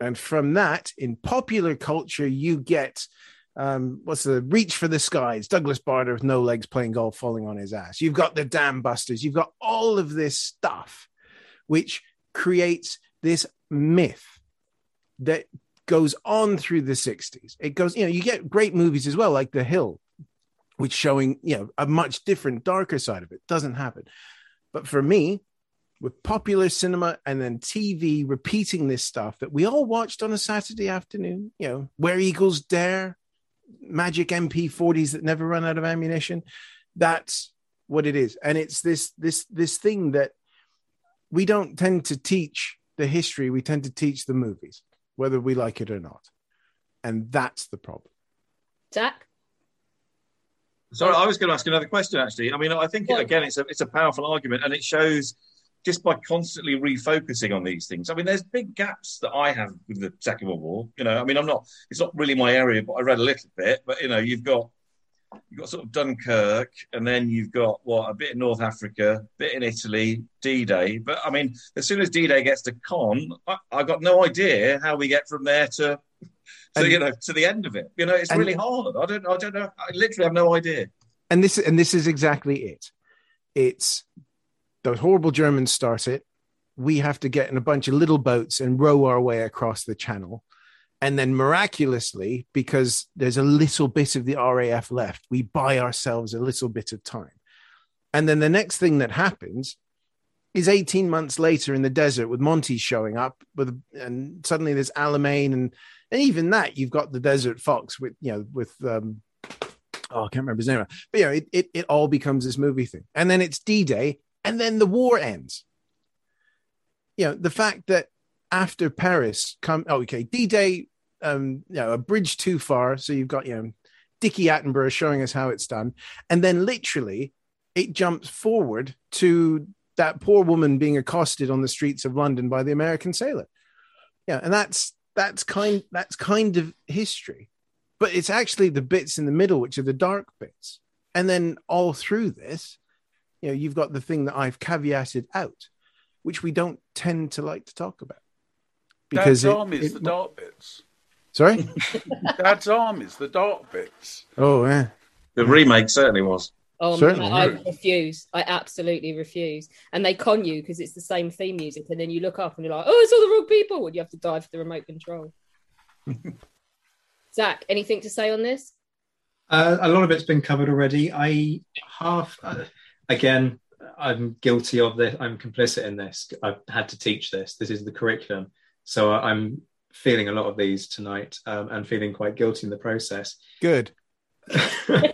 And from that, in popular culture, you get um, what's the reach for the skies? Douglas Bader with no legs playing golf, falling on his ass. You've got the Dam Busters. You've got all of this stuff, which creates this myth that goes on through the 60s. It goes, you know, you get great movies as well, like The Hill, which showing, you know, a much different, darker side of it. Doesn't happen. But for me, with popular cinema and then TV repeating this stuff that we all watched on a Saturday afternoon, you know, Where Eagles Dare, Magic MP40s that never run out of ammunition. That's what it is. And it's this this this thing that we don't tend to teach the history, we tend to teach the movies, whether we like it or not. And that's the problem. Zach? Sorry, I was going to ask another question. Actually, I mean, I think again, it's a it's a powerful argument, and it shows just by constantly refocusing on these things. I mean, there's big gaps that I have with the Second World War. You know, I mean, I'm not it's not really my area, but I read a little bit. But you know, you've got you've got sort of Dunkirk, and then you've got what a bit in North Africa, a bit in Italy, D-Day. But I mean, as soon as D-Day gets to Caen, I, I got no idea how we get from there to. [laughs] To And- you know, to the end of it, you know, it's and- really hard. I don't, I don't know. I literally have no idea. and this and this is exactly it it's those horrible germans start it we have to get in a bunch of little boats and row our way across the channel and then miraculously because there's a little bit of the raf left we buy ourselves a little bit of time and then the next thing that happens is 18 months later in the desert with monty showing up with and suddenly there's alamein and and even that you've got the desert fox with you know with um oh, I can't remember his name. But you know, it, it, it all becomes this movie thing. And then it's D Day, and then the war ends. You know, the fact that after Paris come oh, okay, D Day, um, you know, a bridge too far. So you've got, you know, Dickie Attenborough showing us how it's done. And then literally it jumps forward to that poor woman being accosted on the streets of London by the American sailor. Yeah, and that's that's kind that's kind of history but it's actually the bits in the middle which are the dark bits. And then all through this, you know, you've got the thing that I've caveated out, which we don't tend to like to talk about. Dad's it- arm is it- the dark bits. Sorry? [laughs] Dad's Army is the dark bits. Oh, yeah. The remake certainly was. Oh, Certainly, I yeah. refuse. I absolutely refuse. And they con you because it's the same theme music, and then you look up and you're like, "Oh, it's all the wrong people," and you have to dive for the remote control. [laughs] Zach, anything to say on this? Uh, a lot of it's been covered already. I half uh, again. I'm guilty of this. I'm complicit in this. I've had to teach this. This is the curriculum. So I'm feeling a lot of these tonight um, and feeling quite guilty in the process. Good. [laughs] Thanks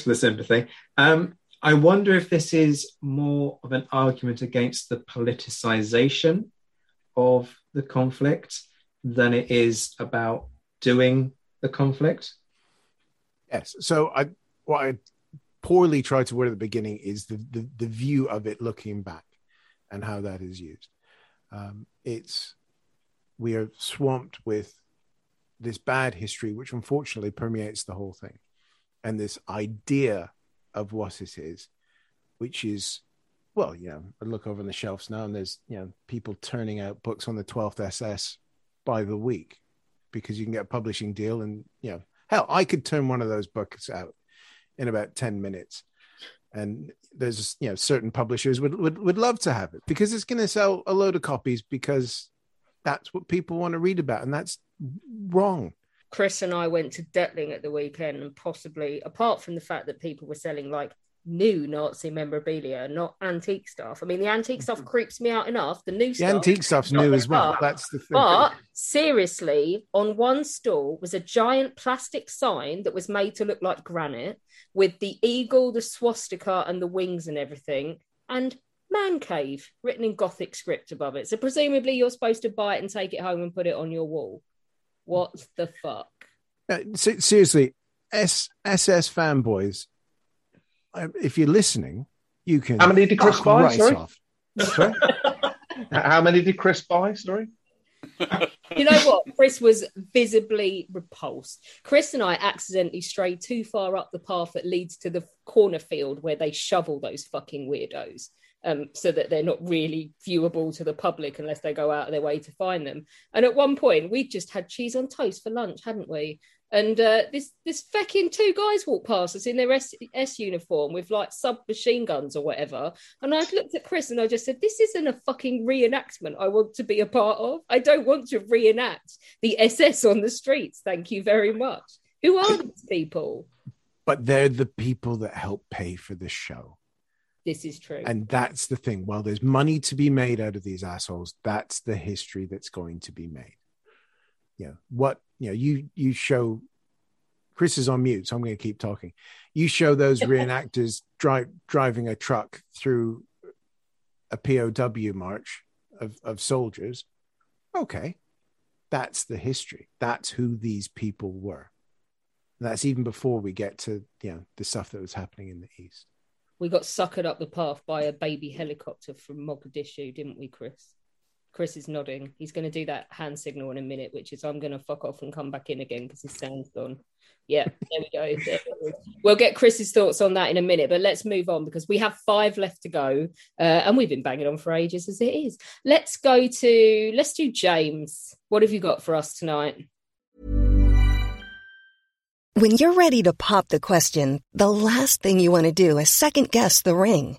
for the sympathy. Um, I wonder if this is more of an argument against the politicization of the conflict than it is about doing the conflict. Yes. So I what I poorly tried to word at the beginning is the the, the view of it looking back and how that is used. Um, it's we are swamped with this bad history, which unfortunately permeates the whole thing, and this idea of what it is, which is well, you know, I look over on the shelves now, and there's you know people turning out books on the 12th SS by the week because you can get a publishing deal, and you know, hell, I could turn one of those books out in about 10 minutes, and there's you know certain publishers would would, would love to have it because it's going to sell a load of copies because that's what people want to read about, and that's wrong. Chris and I went to Detling at the weekend, and possibly, apart from the fact that people were selling like new Nazi memorabilia, not antique stuff. I mean, the antique stuff creeps me out enough. The new The stuff, antique stuff's new as well. much. That's the thing. But seriously, on one stall was a giant plastic sign that was made to look like granite with the eagle, the swastika, and the wings and everything, and man cave written in Gothic script above it. So presumably you're supposed to buy it and take it home and put it on your wall. What the fuck? Uh, se- seriously, S- SS fanboys, if you're listening, you can. How many did Chris buy? right Sorry? off. Sorry? [laughs] How many did Chris buy? Sorry. You know what? Chris was visibly repulsed. Chris and I accidentally strayed too far up the path that leads to the corner field where they shovel those fucking weirdos. Um, so that they're not really viewable to the public unless they go out of their way to find them. And at one point, we just had cheese on toast for lunch, hadn't we? And uh, this this fucking two guys walked past us in their S, S uniform with like submachine guns or whatever. And I looked at Chris and I just said, "This isn't a fucking reenactment. I want to be a part of. I don't want to reenact the SS on the streets. Thank you very much. Who are these people? But they're the people that help pay for the show. This is true. And that's the thing. While there's money to be made out of these assholes, that's the history that's going to be made. You know, what, you know, you, you show, Chris is on mute, so I'm going to keep talking. You show those [laughs] reenactors drive, driving a truck through a POW march of, of soldiers. Okay. That's the history. That's who these people were. And that's even before we get to, you know, the stuff that was happening in the East. we got suckered up the path by a baby helicopter from Mogadishu, didn't we, Chris? Chris is nodding. He's going to do that hand signal in a minute, which is I'm going to fuck off and come back in again because his sound's gone. Yeah, there we go. [laughs] We'll get Chris's thoughts on that in a minute, but let's move on because we have five left to go, uh, and we've been banging on for ages as it is. Let's go to let's do James. What have you got for us tonight? When you're ready to pop the question, the last thing you want to do is second guess the ring.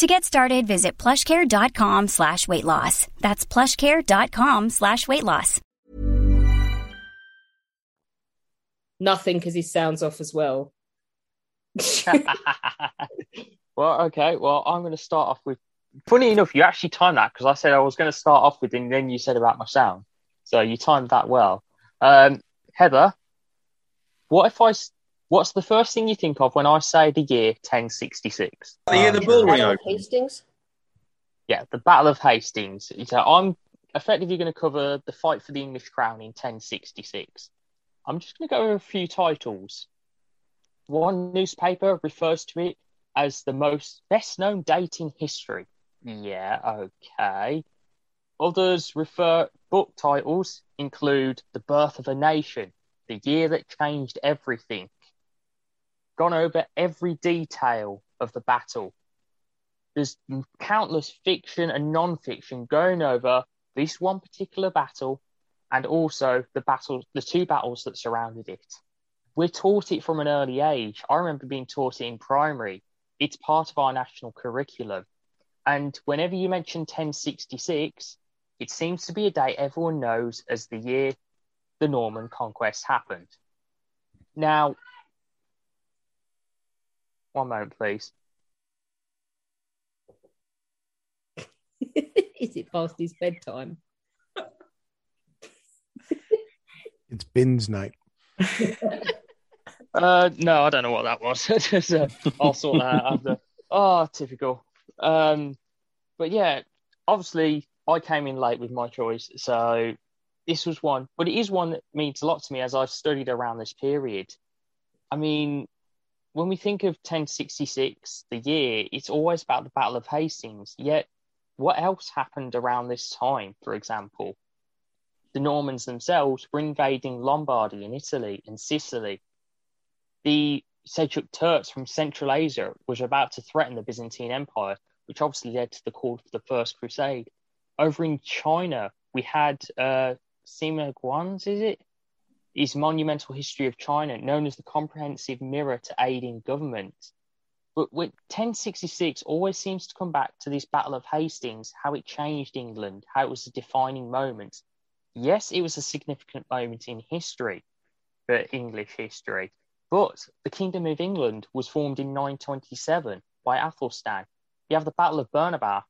To get started, visit plushcare.com slash weight loss. That's plushcare.com slash weight loss. Nothing because he sounds off as well. [laughs] well, okay. Well, I'm going to start off with. Funny enough, you actually timed that because I said I was going to start off with, and then you said about my sound. So you timed that well. Um, Heather, what if I? S- What's the first thing you think of when I say the year 1066? The year the bull ring Battle of. Hastings. Yeah, the Battle of Hastings. So I'm effectively going to cover the fight for the English crown in 1066. I'm just going to go over a few titles. One newspaper refers to it as the most best known date in history. Yeah, okay. Others refer book titles include The Birth of a Nation, The Year That Changed Everything. Gone over every detail of the battle. There's countless fiction and non-fiction going over this one particular battle and also the battle the two battles that surrounded it. We're taught it from an early age. I remember being taught it in primary. It's part of our national curriculum. And whenever you mention 1066, it seems to be a date everyone knows as the year the Norman conquest happened. Now, one moment, please. [laughs] Is it past his bedtime? [laughs] It's bins night. [laughs] Uh, no, I don't know what that was. Just, uh, I'll sort that out after. Oh, typical. Um, but yeah, obviously I came in late with my choice, so this was one. But it is one that means a lot to me as I've studied around this period. I mean, when we think of 1066, the year, it's always about the Battle of Hastings. Yet, what else happened around this time? For example, the Normans themselves were invading Lombardy and Italy and Sicily the Seljuk Turks from Central Asia was about to threaten the Byzantine Empire, which obviously led to the call for the First Crusade. Over in China, we had uh, Sima Guang's, is it? His monumental history of China, known as the comprehensive mirror to aiding government. But with 1066 always seems to come back to this Battle of Hastings, how it changed England, how it was a defining moment. Yes, it was a significant moment in history, for English history. But the Kingdom of England was formed in 927 by Athelstan. You have the Battle of Bernabar,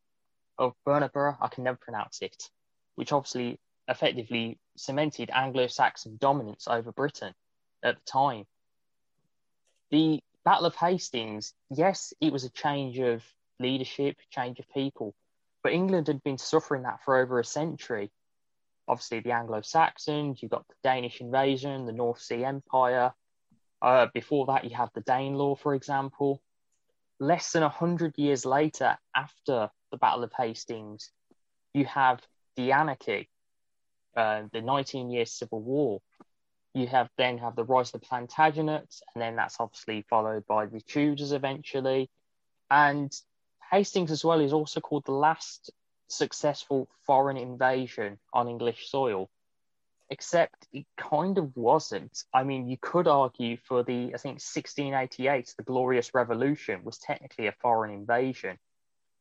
of Bernabara, I can never pronounce it, which obviously effectively cemented Anglo-Saxon dominance over Britain at the time. The Battle of Hastings, yes, it was a change of leadership, change of people, but England had been suffering that for over a century. Obviously, the Anglo-Saxons, you've got the Danish invasion, the North Sea Empire, uh, before that, you have the Danelaw, for example. Less than 100 years later, after the Battle of Hastings, you have the anarchy, uh, the 19 year civil war. You have then have the rise of the Plantagenets, and then that's obviously followed by the Tudors eventually. And Hastings, as well, is also called the last successful foreign invasion on English soil except it kind of wasn't. I mean, you could argue for the, I think, 1688, the Glorious Revolution was technically a foreign invasion.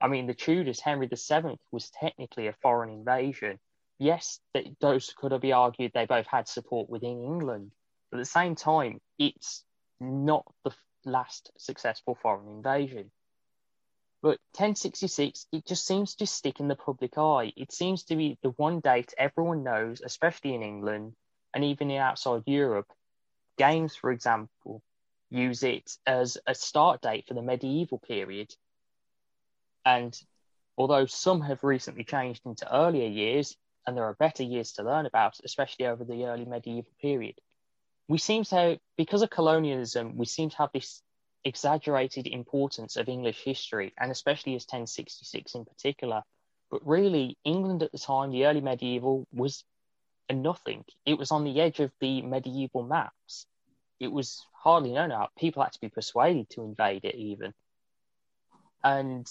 I mean, the Tudors, Henry VII, was technically a foreign invasion. Yes, that those could have be argued they both had support within England, but at the same time, it's not the last successful foreign invasion. But 1066, it just seems to stick in the public eye. It seems to be the one date everyone knows, especially in England and even outside Europe. Games, for example, use it as a start date for the medieval period. And although some have recently changed into earlier years, and there are better years to learn about, especially over the early medieval period, we seem to, because of colonialism, we seem to have this exaggerated importance of English history, and especially as 1066 in particular. But really, England at the time, the early medieval, was a nothing. It was on the edge of the medieval maps. It was hardly known about. People had to be persuaded to invade it, even. And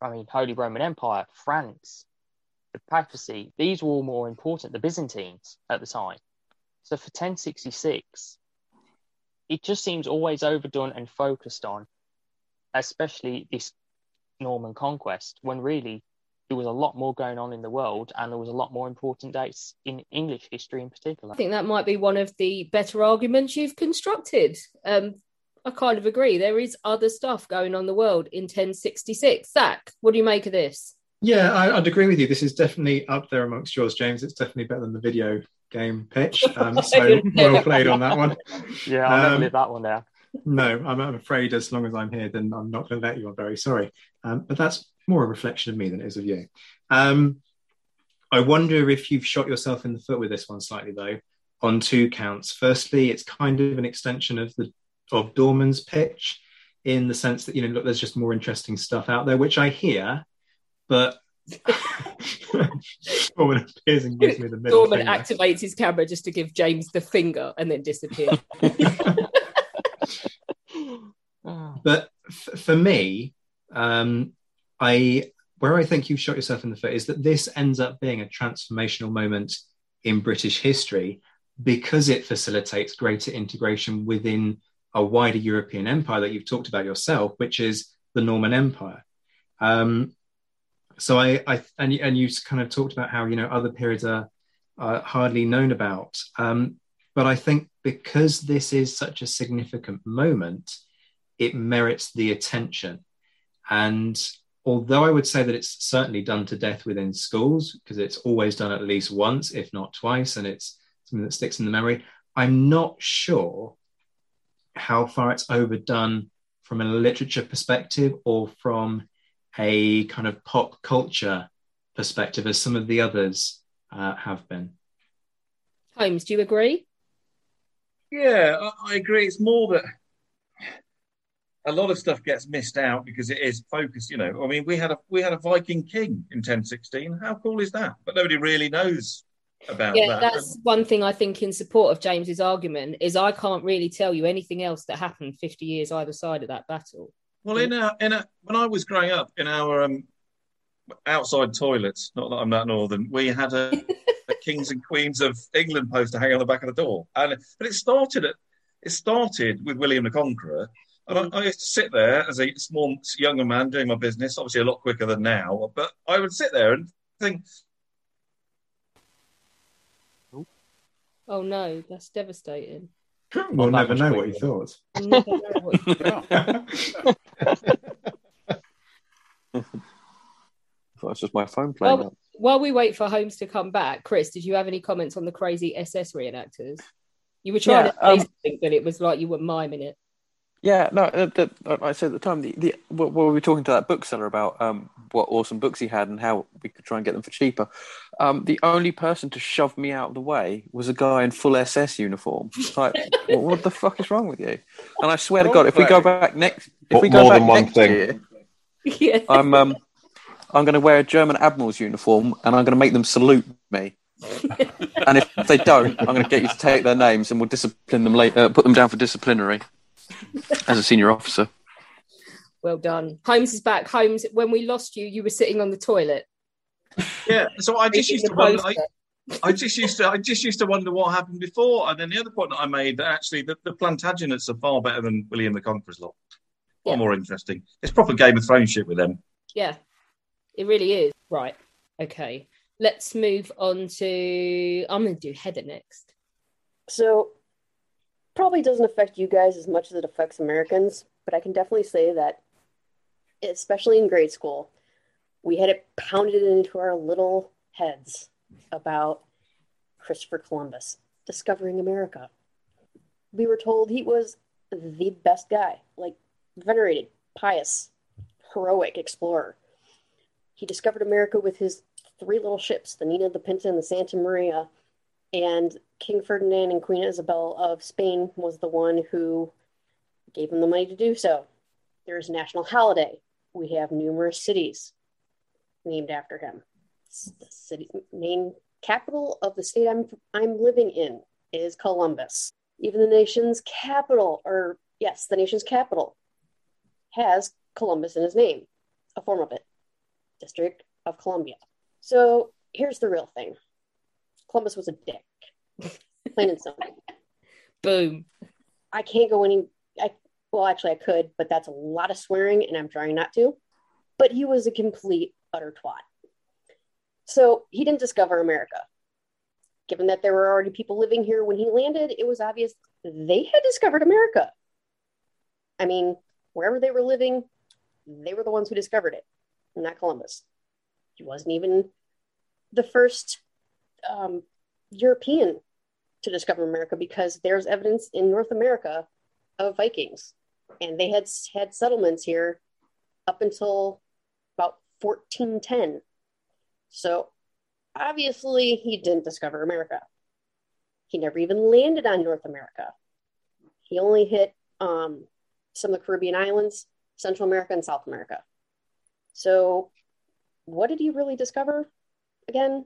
I mean, Holy Roman Empire, France, the papacy, these were all more important, the Byzantines at the time. So for 1066, it just seems always overdone and focused on, especially this Norman conquest when really there was a lot more going on in the world and there was a lot more important dates in English history in particular. I think that might be one of the better arguments you've constructed. Um, I kind of agree. There is other stuff going on in the world in 1066. Zach, what do you make of this? Yeah, I, would agree with you. This is definitely up there amongst yours, James. It's definitely better than the video game pitch. Um, [laughs] so well played on that one. Yeah, I'll never Um, live that one down. No, I'm, I'm afraid as long as I'm here, then I'm not going to let you. I'm very sorry. Um, but that's more a reflection of me than it is of you. Um, I wonder if you've shot yourself in the foot with this one slightly, though, on two counts. Firstly, it's kind of an extension of the of Dorman's pitch in the sense that you know, look, there's just more interesting stuff out there, which I hear, but Dorman appears and gives me the middle Dorman finger. activates his camera just to give James the finger and then disappears. [laughs] but f- for me, um, I where I think you've shot yourself in the foot is that this ends up being a transformational moment in British history because it facilitates greater integration within a wider European empire that you've talked about yourself, which is the Norman Empire. Um, so I, I and and you kind of talked about how you know other periods are, are hardly known about, um, but I think because this is such a significant moment, it merits the attention. And although I would say that it's certainly done to death within schools, because it's always done at least once, if not twice, and it's something that sticks in the memory, I'm not sure how far it's overdone from a literature perspective or from a kind of pop culture perspective, as some of the others uh, have been. Holmes, do you agree? Yeah, I, I agree. It's more that a lot of stuff gets missed out because it is focused. You know, I mean, we had a we had a Viking king in 1016. How cool is that? But nobody really knows about yeah, that. that's one thing I think in support of James's argument is I can't really tell you anything else that happened 50 years either side of that battle. Well, in a in a when I was growing up in our um, outside toilets, not that I'm that northern, we had a, a [laughs] Kings and Queens of England poster hanging on the back of the door, and but it started at it started with William the Conqueror, and I, I used to sit there as a small younger man doing my business, obviously a lot quicker than now, but I would sit there and think, Oh no, that's devastating. We'll never know what you [laughs] thought. We'll never know what you That's just my phone playing Well, up. while we wait for Holmes to come back, Chris, did you have any comments on the crazy SS reenactors? You were trying Yeah, to say um, something, but it was like you were miming it. Yeah, no, uh, the, like I said at the time, the, the what, what we were talking to that bookseller about um, what awesome books he had and how we could try and get them for cheaper. Um, the only person to shove me out of the way was a guy in full SS uniform. Like, [laughs] what, what the fuck is wrong with you? And I swear to God, if we go back next, if we go more back than one next thing? year, yeah. I'm um, I'm going to wear a German admiral's uniform and I'm going to make them salute me. [laughs] and if they don't, I'm going to get you to take their names and we'll discipline them later, uh, put them down for disciplinary as a senior officer. Well done. Holmes is back. Holmes, when we lost you, you were sitting on the toilet. yeah. So I just used to wonder. I. I just used to I just used to wonder what happened before, and then the other point that I made that actually the, the Plantagenets are far better than William the Conqueror's lot. Far Yeah. more interesting. It's proper Game of Thrones shit with them. Yeah, it really is. Right. Okay. Let's move on to. I'm going to do Heather next. So, probably doesn't affect you guys as much as it affects Americans, but I can definitely say that, especially in grade school, we had it pounded into our little heads about Christopher Columbus discovering America. We were told he was the best guy, like venerated, pious, heroic explorer. He discovered America with his three little ships, the Nina, the Pinta, and the Santa Maria. And King Ferdinand and Queen Isabel of Spain was the one who gave him the money to do so. There's a national holiday. We have numerous cities named after him. The city main capital of the state I'm I'm living in is Columbus. Even the nation's capital, or yes, the nation's capital, has Columbus in his name, a form of it, District of Columbia. So here's the real thing: Columbus was a dick, plain and simple. Boom. I can't go any. I well, actually, I could, but that's a lot of swearing, and I'm trying not to. but he was a complete utter twat. So he didn't discover America. Given that there were already people living here when he landed, it was obvious they had discovered America. I mean, wherever they were living, they were the ones who discovered it, not Columbus. He wasn't even the first um, European to discover America because there's evidence in North America of Vikings, and they had had settlements here up until about 1410. So obviously, he didn't discover America. He never even landed on North America. He only hit um, some of the Caribbean islands, Central America, and South America. So, what did he really discover? Again,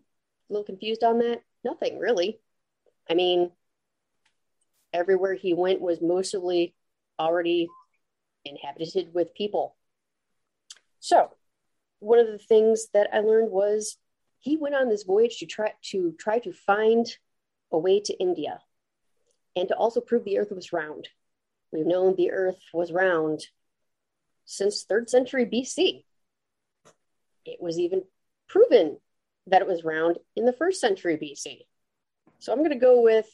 a little confused on that. Nothing really. I mean, everywhere he went was mostly already inhabited with people. So, one of the things that I learned was he went on this voyage to try to try to find a way to India and to also prove the earth was round. We've known the earth was round since 3rd century BC. It was even proven that it was round in the 1st century BC. So I'm going to go with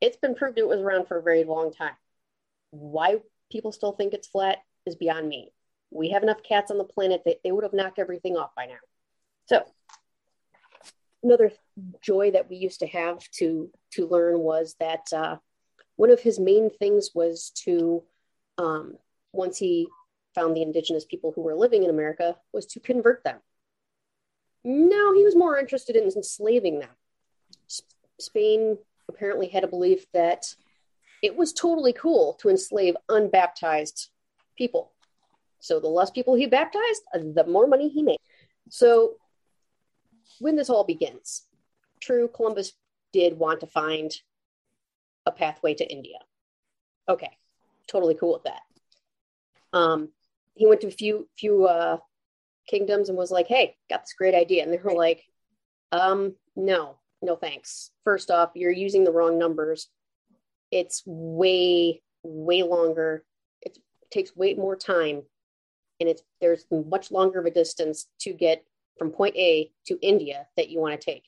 it's been proved it was around for a very long time. Why people still think it's flat is beyond me. We have enough cats on the planet that they would have knocked everything off by now. So another joy that we used to have to to learn was that uh, one of his main things was to um, once he found the indigenous people who were living in America was to convert them. No, he was more interested in enslaving them. Spain apparently had a belief that it was totally cool to enslave unbaptized people. So the less people he baptized, the more money he made. So when this all begins, true, Columbus did want to find a pathway to India. Okay, totally cool with that. Um, he went to a few few uh, kingdoms and was like, "Hey, got this great idea," and they were like, um, "No, no thanks. First off, you're using the wrong numbers. It's way way longer. It takes way more time, and it's there's much longer of a distance to get from point A to India that you want to take.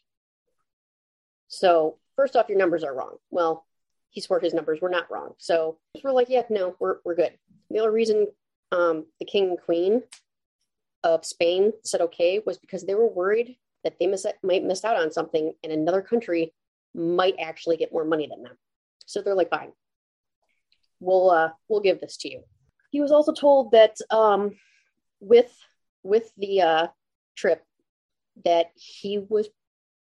So first off, your numbers are wrong. Well, he swore his numbers were not wrong. So we're like, yeah, no, we're, we're good. The only reason um, the king and queen of Spain said okay was because they were worried that they miss, might miss out on something and another country might actually get more money than them. So they're like, fine, we'll uh, we'll give this to you. He was also told that um, with with the uh, trip that he was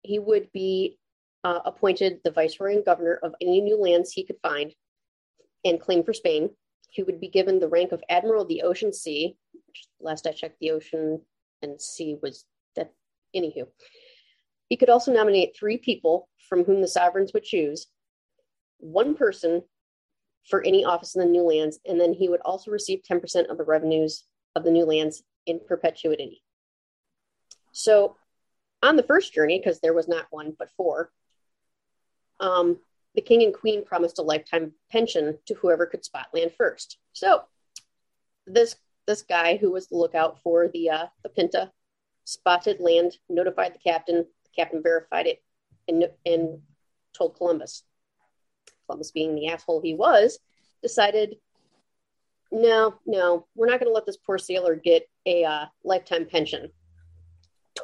he would be uh, appointed the viceroy and governor of any new lands he could find and claim for Spain. He would be given the rank of admiral of the ocean sea. Last I checked, the ocean and sea was. Anywho, he could also nominate three people from whom the sovereigns would choose, one person for any office in the new lands, and then he would also receive 10% of the revenues of the new lands in perpetuity. So, on the first journey, because there was not one but four, um, the king and queen promised a lifetime pension to whoever could spot land first. So, this this guy who was the lookout for the uh, the Pinta spotted land, notified the captain. The captain verified it, and and told Columbus. Columbus, being the asshole he was, decided, no, no, we're not going to let this poor sailor get a uh, lifetime pension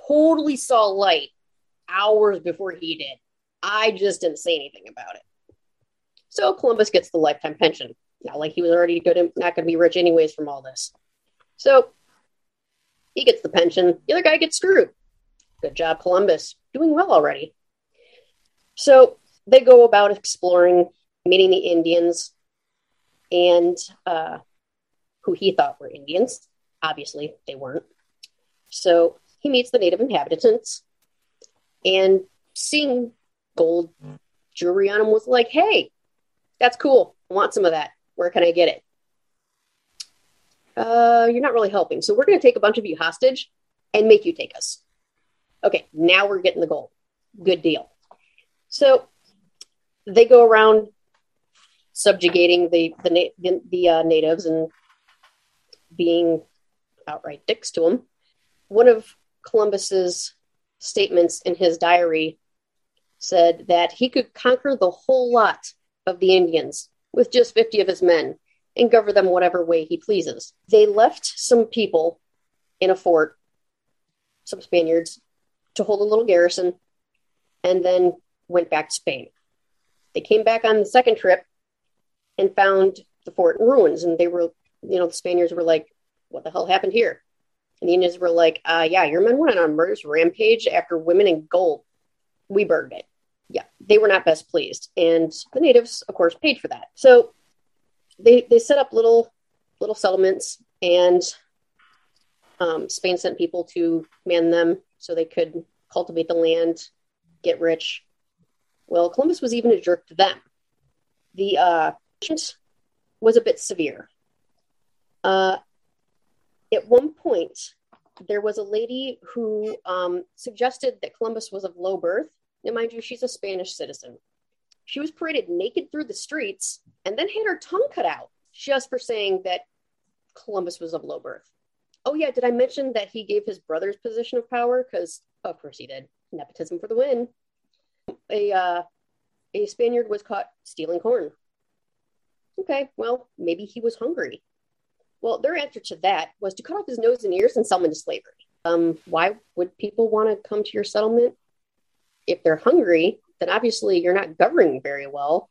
totally saw light hours before he did. I just didn't say anything about it. So Columbus gets the lifetime pension. Not like he was already good not going to be rich anyways from all this. So he gets the pension. The other guy gets screwed. Good job, Columbus. Doing well already. So they go about exploring, meeting the Indians and uh, who he thought were Indians. Obviously, they weren't. So he meets the native inhabitants and seeing gold jewelry on him was like, hey, that's cool. I want some of that. Where can I get it? Uh, you're not really helping. So we're going to take a bunch of you hostage and make you take us. Okay, now we're getting the gold. Good deal. So they go around subjugating the the the, the uh, natives and being outright dicks to them. One of Columbus's statements in his diary said that he could conquer the whole lot of the Indians with just 50 of his men and govern them whatever way he pleases. They left some people in a fort, some Spaniards, to hold a little garrison, and then went back to Spain. They came back on the second trip and found the fort in ruins, and they were, you know, the Spaniards were like, "What the hell happened here?" And the Indians were like, uh, "Yeah, your men went on a murderous rampage after women and gold. We burned it." Yeah, they were not best pleased, and the natives, of course, paid for that. So they they set up little little settlements, and um, Spain sent people to man them so they could cultivate the land, get rich. Well, Columbus was even a jerk to them. The uh, was a bit severe. Uh, at one point, there was a lady who um, suggested that Columbus was of low birth. Now, mind you, she's a Spanish citizen. She was paraded naked through the streets and then had her tongue cut out just for saying that Columbus was of low birth. Oh, yeah, did I mention that he gave his brother's position of power? Because, of course, he did. Nepotism for the win. A, uh, a Spaniard was caught stealing corn. Okay, well, maybe he was hungry. Well, their answer to that was to cut off his nose and ears and sell him into slavery. Um, why would people want to come to your settlement? If they're hungry, then obviously you're not governing very well.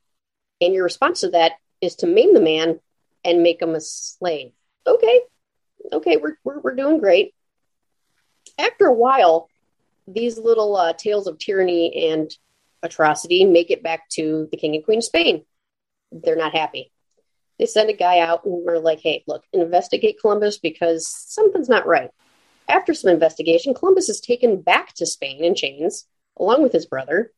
And your response to that is to maim the man and make him a slave. Okay, okay, we're, we're, we're doing great. After a while, these little uh, tales of tyranny and atrocity make it back to the king and queen of Spain. They're not happy. They send a guy out and we're like, hey, look, investigate Columbus because something's not right. After some investigation, Columbus is taken back to Spain in chains along with his brother,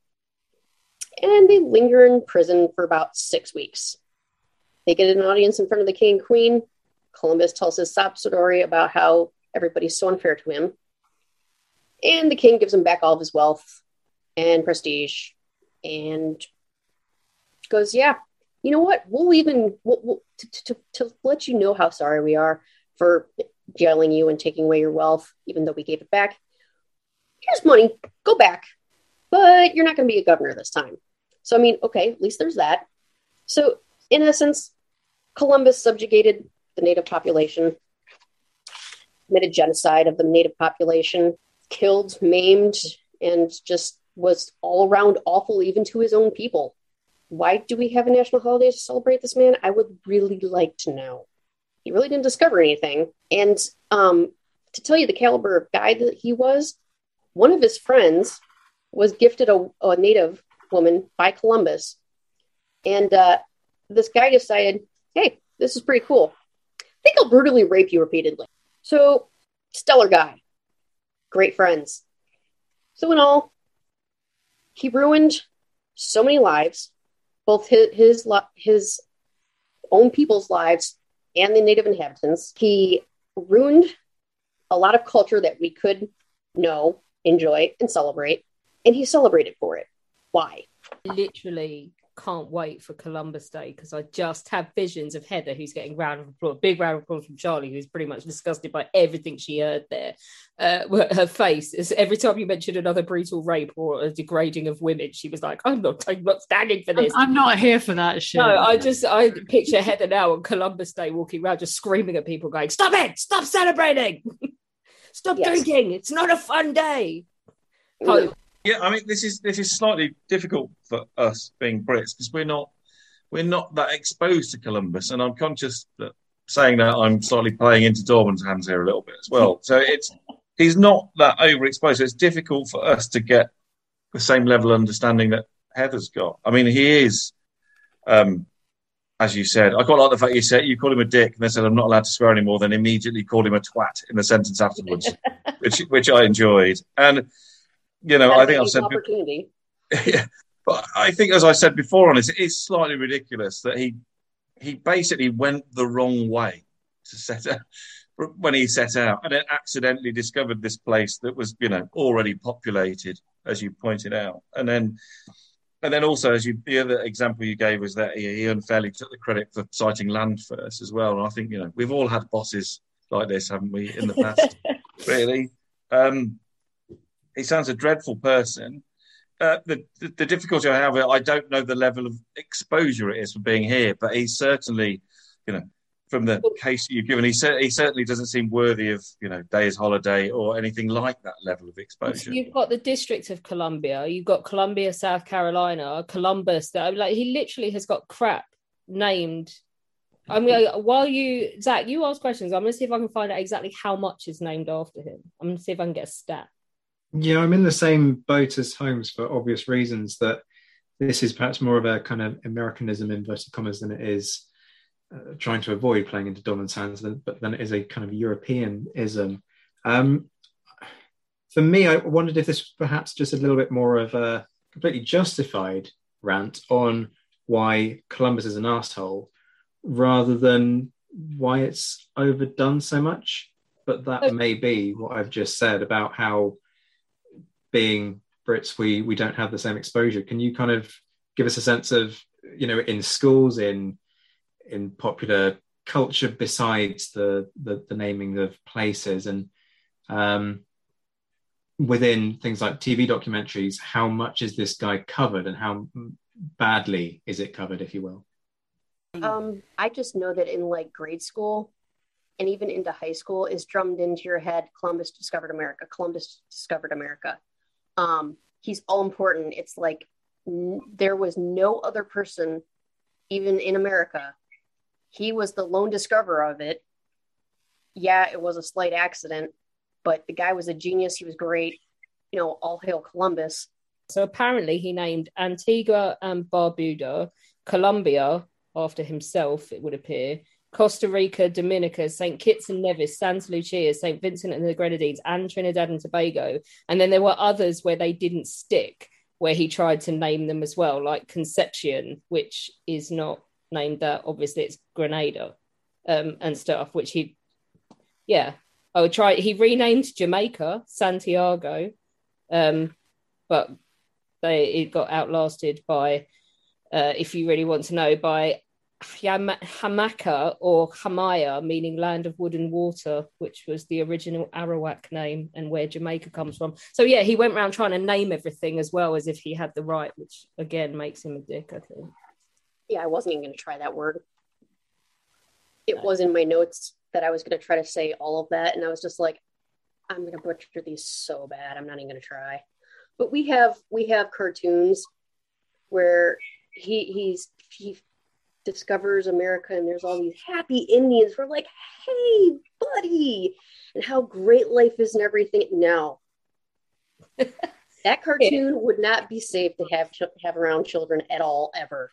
and they linger in prison for about six weeks. They get an audience in front of the king and queen. Columbus tells his sob story about how everybody's so unfair to him. And the king gives him back all of his wealth and prestige and goes, Yeah, you know what? We'll even, we'll, we'll, to, to, to let you know how sorry we are for jailing you and taking away your wealth, even though we gave it back. Here's money, go back, but you're not going to be a governor this time. So, I mean, okay, at least there's that. So, in essence, Columbus subjugated the native population, committed genocide of the native population, killed, maimed, and just was all around awful even to his own people. Why do we have a national holiday to celebrate this man? I would really like to know. He really didn't discover anything. And um, to tell you the caliber of guy that he was, one of his friends was gifted a, a native woman by Columbus. And uh, this guy decided, hey, this is pretty cool. I think I'll brutally rape you repeatedly. So, stellar guy. Great friends. So, in all, he ruined so many lives, both his, his, his own people's lives and the native inhabitants. He ruined a lot of culture that we could know, enjoy, and celebrate, and he celebrated for it. Why? Literally can't wait for Columbus Day because I just have visions of Heather who's getting round of applause, big round of applause from Charlie, who's pretty much disgusted by everything she heard there. Uh, her face is every time you mentioned another brutal rape or a degrading of women, she was like, "I'm not, I'm not standing for this. I'm, I'm not here for that shit." No, I just I picture Heather now on Columbus Day walking around just screaming at people, going, "Stop it! Stop celebrating! [laughs] Stop Yes. drinking! It's not a fun day." Yeah, I mean, this is this is slightly difficult for us being Brits because we're not we're not that exposed to Columbus, and I'm conscious that saying that I'm slightly playing into Dorman's hands here a little bit as well. [laughs] So it's he's not that overexposed. So it's difficult for us to get the same level of understanding that Heather's got. I mean, he is, um, as you said, I quite like the fact you said you called him a dick, and they said I'm not allowed to swear anymore. Then immediately called him a twat in the sentence afterwards, [laughs] which which I enjoyed. And you know, I think I've said. opportunity. [laughs] yeah, but I think, as I said before on this, it is slightly ridiculous that he he basically went the wrong way to set out when he set out, and then accidentally discovered this place that was, you know, already populated, as you pointed out, and then. And then also, as you, the other example you gave was that he, he unfairly took the credit for citing land first as well. And I think, you know, we've all had bosses like this, haven't we, in the past? [laughs] really. Um, he sounds a dreadful person. Uh, the, the, the difficulty I have, I don't know the level of exposure it is for being here, but he's certainly, you know, from the case you've given, he, cer- he certainly doesn't seem worthy of, you know, day's holiday or anything like that level of exposure. You've got the District of Columbia. You've got Columbia, South Carolina, Columbus. That like he literally has got crap named. I'm gonna while you Zach, you ask questions. I'm gonna see if I can find out exactly how much is named after him. I'm gonna see if I can get a stat. Yeah, I'm in the same boat as Holmes for obvious reasons that this is perhaps more of a kind of Americanism inverted commas than it is uh, trying to avoid playing into Dorman's hands, but then it is a kind of Europeanism. Um, for me, I wondered if this was perhaps just a little bit more of a completely justified rant on why Columbus is an asshole, rather than why it's overdone so much. But that may be what I've just said about how being Brits, we we don't have the same exposure. Can you kind of give us a sense of, you know, in schools, in in popular culture, besides the the, the naming of places, and um, within things like TV documentaries, how much is this guy covered, and how badly is it covered, if you will? Um, I just know that in like grade school and even into high school is drummed into your head Columbus discovered America, Columbus discovered America. Um, he's all important. It's like n- there was no other person, even in America. He was the lone discoverer of it. Yeah, it was a slight accident, but the guy was a genius. He was great. You know, all hail Columbus. So apparently, he named Antigua and Barbuda, Colombia after himself, it would appear, Costa Rica, Dominica, St. Kitts and Nevis, Santa Lucia, St. Vincent and the Grenadines, and Trinidad and Tobago. And then there were others where they didn't stick, where he tried to name them as well, like Concepcion, which is not named that. Obviously, it's Grenada um, and stuff, which he, yeah. I would try. He renamed Jamaica Santiago, um, but they it got outlasted by, uh, if you really want to know, by Hamaka or Hamaya, meaning land of wood and water, which was the original Arawak name and where Jamaica comes from. So yeah, he went around trying to name everything as well as if he had the right, which again makes him a dick, I think. Yeah, I wasn't even going to try that word. It was in my notes that I was going to try to say all of that, and I was just like, I'm going to butcher these so bad. I'm not even going to try. But we have we have cartoons where he he's he discovers America and there's all these happy Indians. We're like, hey, buddy, and how great life is and everything. No, [laughs] that cartoon would not be safe to have ch- have around children at all ever.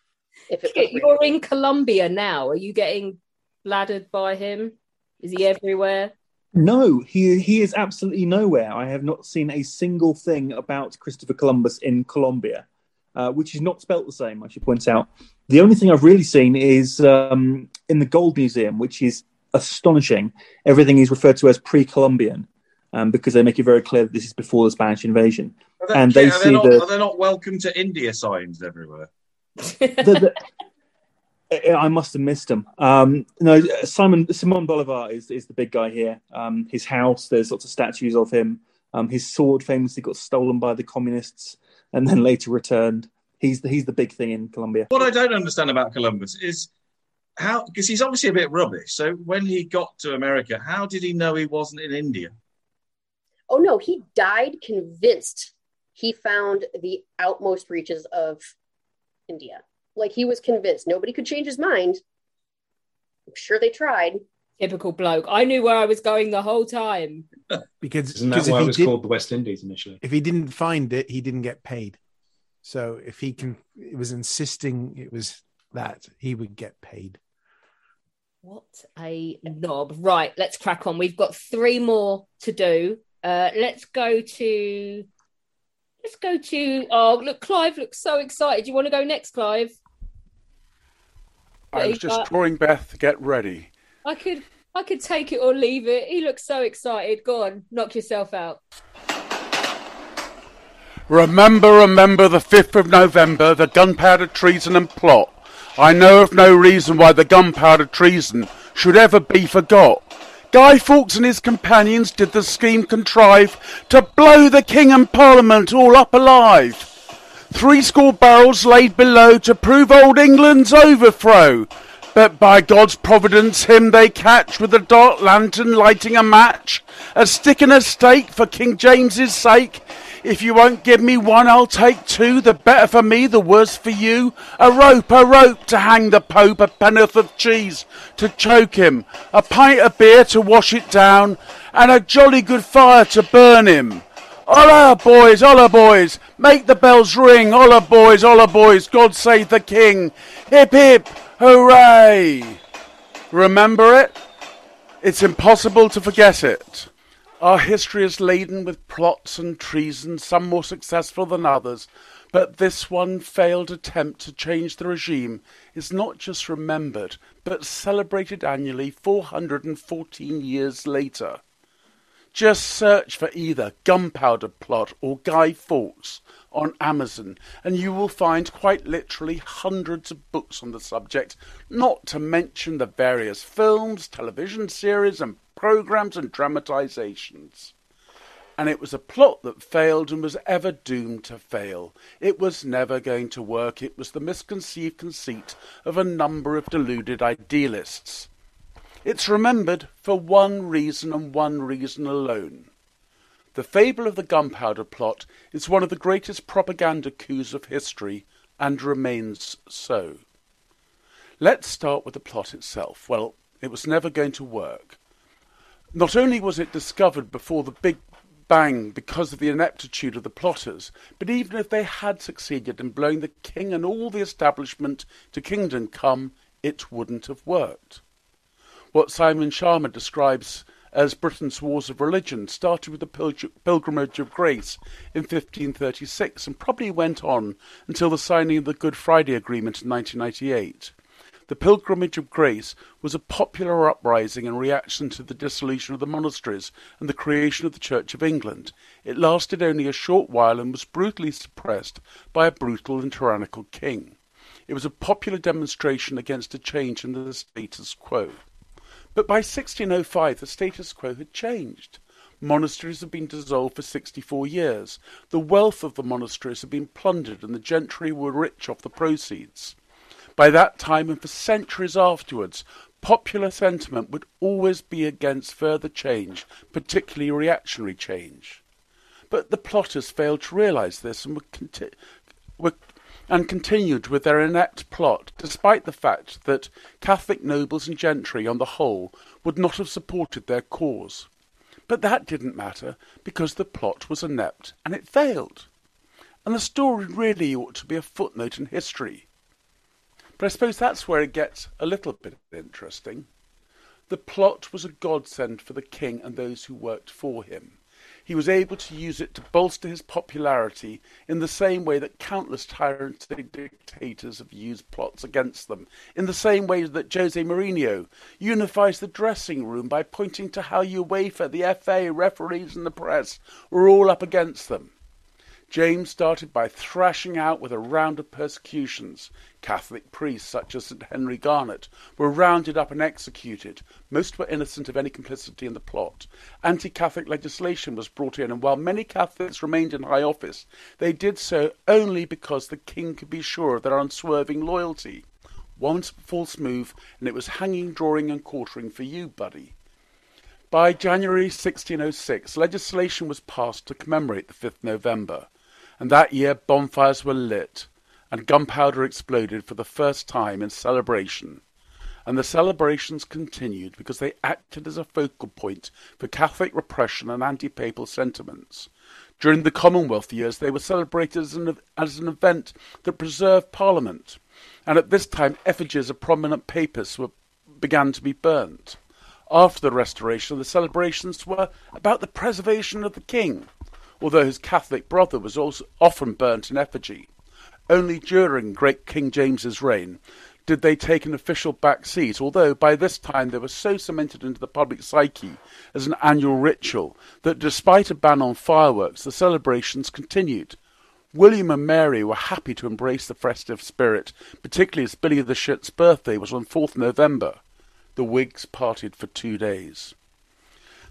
If it was real. You're in Colombia now. Are you getting bladdered by him? Is he everywhere? No, he he is absolutely nowhere. I have not seen a single thing about Christopher Columbus in Colombia, uh, which is not spelt the same. I should point out. The only thing I've really seen is um, in the Gold Museum, which is astonishing. Everything is referred to as pre-Columbian um, because they make it very clear that this is before the Spanish invasion, they, and they are, they see not, the, are they not welcome to India signs everywhere? [laughs] the, the- I I must have missed him. Um, no, Simon Simon Bolivar is is the big guy here. Um, his house, there's lots of statues of him. Um, his sword famously got stolen by the communists and then later returned. He's the, he's the big thing in Colombia. What I don't understand about Columbus is how, because he's obviously a bit rubbish. So when he got to America, how did he know he wasn't in India? Oh no, he died convinced he found the outmost reaches of India. Like he was convinced. Nobody could change his mind. I'm sure they tried. Typical bloke. I knew where I was going the whole time. because Isn't that why it was called the West Indies initially? If he didn't find it, he didn't get paid. So if he can, it was insisting it was that he would get paid. What a knob. Right, let's crack on. We've got three more to do. Uh, let's go to. Let's go to. Oh, look, Clive looks so excited. You want to go next, Clive? I was just drawing Beth to get ready. I could, I could take it or leave it. He looks so excited. Go on, knock yourself out. Remember, remember the 5th of November, the gunpowder treason and plot. I know of no reason why the gunpowder treason should ever be forgot. Guy Fawkes and his companions did the scheme contrive to blow the King and Parliament all up alive. Three score barrels laid below to prove old England's overthrow. But by God's providence him they catch with a dark lantern lighting a match, a stick and a stake for King James's sake. If you won't give me one, I'll take two. The better for me, the worse for you. A rope, a rope to hang the Pope, a pen'orth of cheese to choke him, a pint of beer to wash it down, and a jolly good fire to burn him. Holla, boys, holla, boys, make the bells ring. Holla, boys, holla, boys, God save the King. Hip, hip, hooray. Remember it? It's impossible to forget it. Our history is laden with plots and treason, some more successful than others, but this one failed attempt to change the regime is not just remembered, but celebrated annually 414 years later. Just search for either Gunpowder Plot or Guy Fawkes on Amazon, and you will find quite literally hundreds of books on the subject, not to mention the various films, television series, and programs and dramatizations. And it was a plot that failed and was ever doomed to fail. It was never going to work. It was the misconceived conceit of a number of deluded idealists. It's remembered for one reason and one reason alone. The fable of the gunpowder plot is one of the greatest propaganda coups of history and remains so. Let's start with the plot itself. Well, it was never going to work. Not only was it discovered before the Big Bang because of the ineptitude of the plotters, but even if they had succeeded in blowing the king and all the establishment to kingdom come, it wouldn't have worked. What Simon Schama describes as Britain's wars of religion started with the Pilgrimage of Grace in 1536 and probably went on until the signing of the Good Friday Agreement in 1998. The Pilgrimage of Grace was a popular uprising in reaction to the dissolution of the monasteries and the creation of the Church of England. It lasted only a short while and was brutally suppressed by a brutal and tyrannical king. It was a popular demonstration against a change in the status quo. But by 1605 the status quo had changed. Monasteries had been dissolved for 64 years. The wealth of the monasteries had been plundered and the gentry were rich off the proceeds. By that time and for centuries afterwards, popular sentiment would always be against further change, particularly reactionary change. But the plotters failed to realize this and were, conti- were and continued with their inept plot, despite the fact that Catholic nobles and gentry on the whole would not have supported their cause. But that didn't matter, because the plot was inept, and it failed. And the story really ought to be a footnote in history. But I suppose that's where it gets a little bit interesting. The plot was a godsend for the king and those who worked for him. He was able to use it to bolster his popularity in the same way that countless tyrants dictators have used plots against them, in the same way that Jose Mourinho unifies the dressing room by pointing to how UEFA, the FA, referees, and the press were all up against them. James started by thrashing out with a round of persecutions. Catholic priests, such as St. Henry Garnet, were rounded up and executed. Most were innocent of any complicity in the plot. Anti Catholic legislation was brought in, and while many Catholics remained in high office, they did so only because the king could be sure of their unswerving loyalty. One false move, and it was hanging, drawing, and quartering for you, buddy. By January 1606, legislation was passed to commemorate the 5th November and that year bonfires were lit and gunpowder exploded for the first time in celebration. And the celebrations continued because they acted as a focal point for Catholic repression and anti papal sentiments. During the Commonwealth years, they were celebrated as an, as an event that preserved Parliament, and at this time, effigies of prominent papists were, began to be burnt. After the Restoration, the celebrations were about the preservation of the King, although his Catholic brother was also often burnt in effigy. Only during great King James's reign did they take an official back seat, although by this time they were so cemented into the public psyche as an annual ritual that despite a ban on fireworks, the celebrations continued. William and Mary were happy to embrace the festive spirit, particularly as Billy the Shit's birthday was on 4th November. The Whigs parted for two days.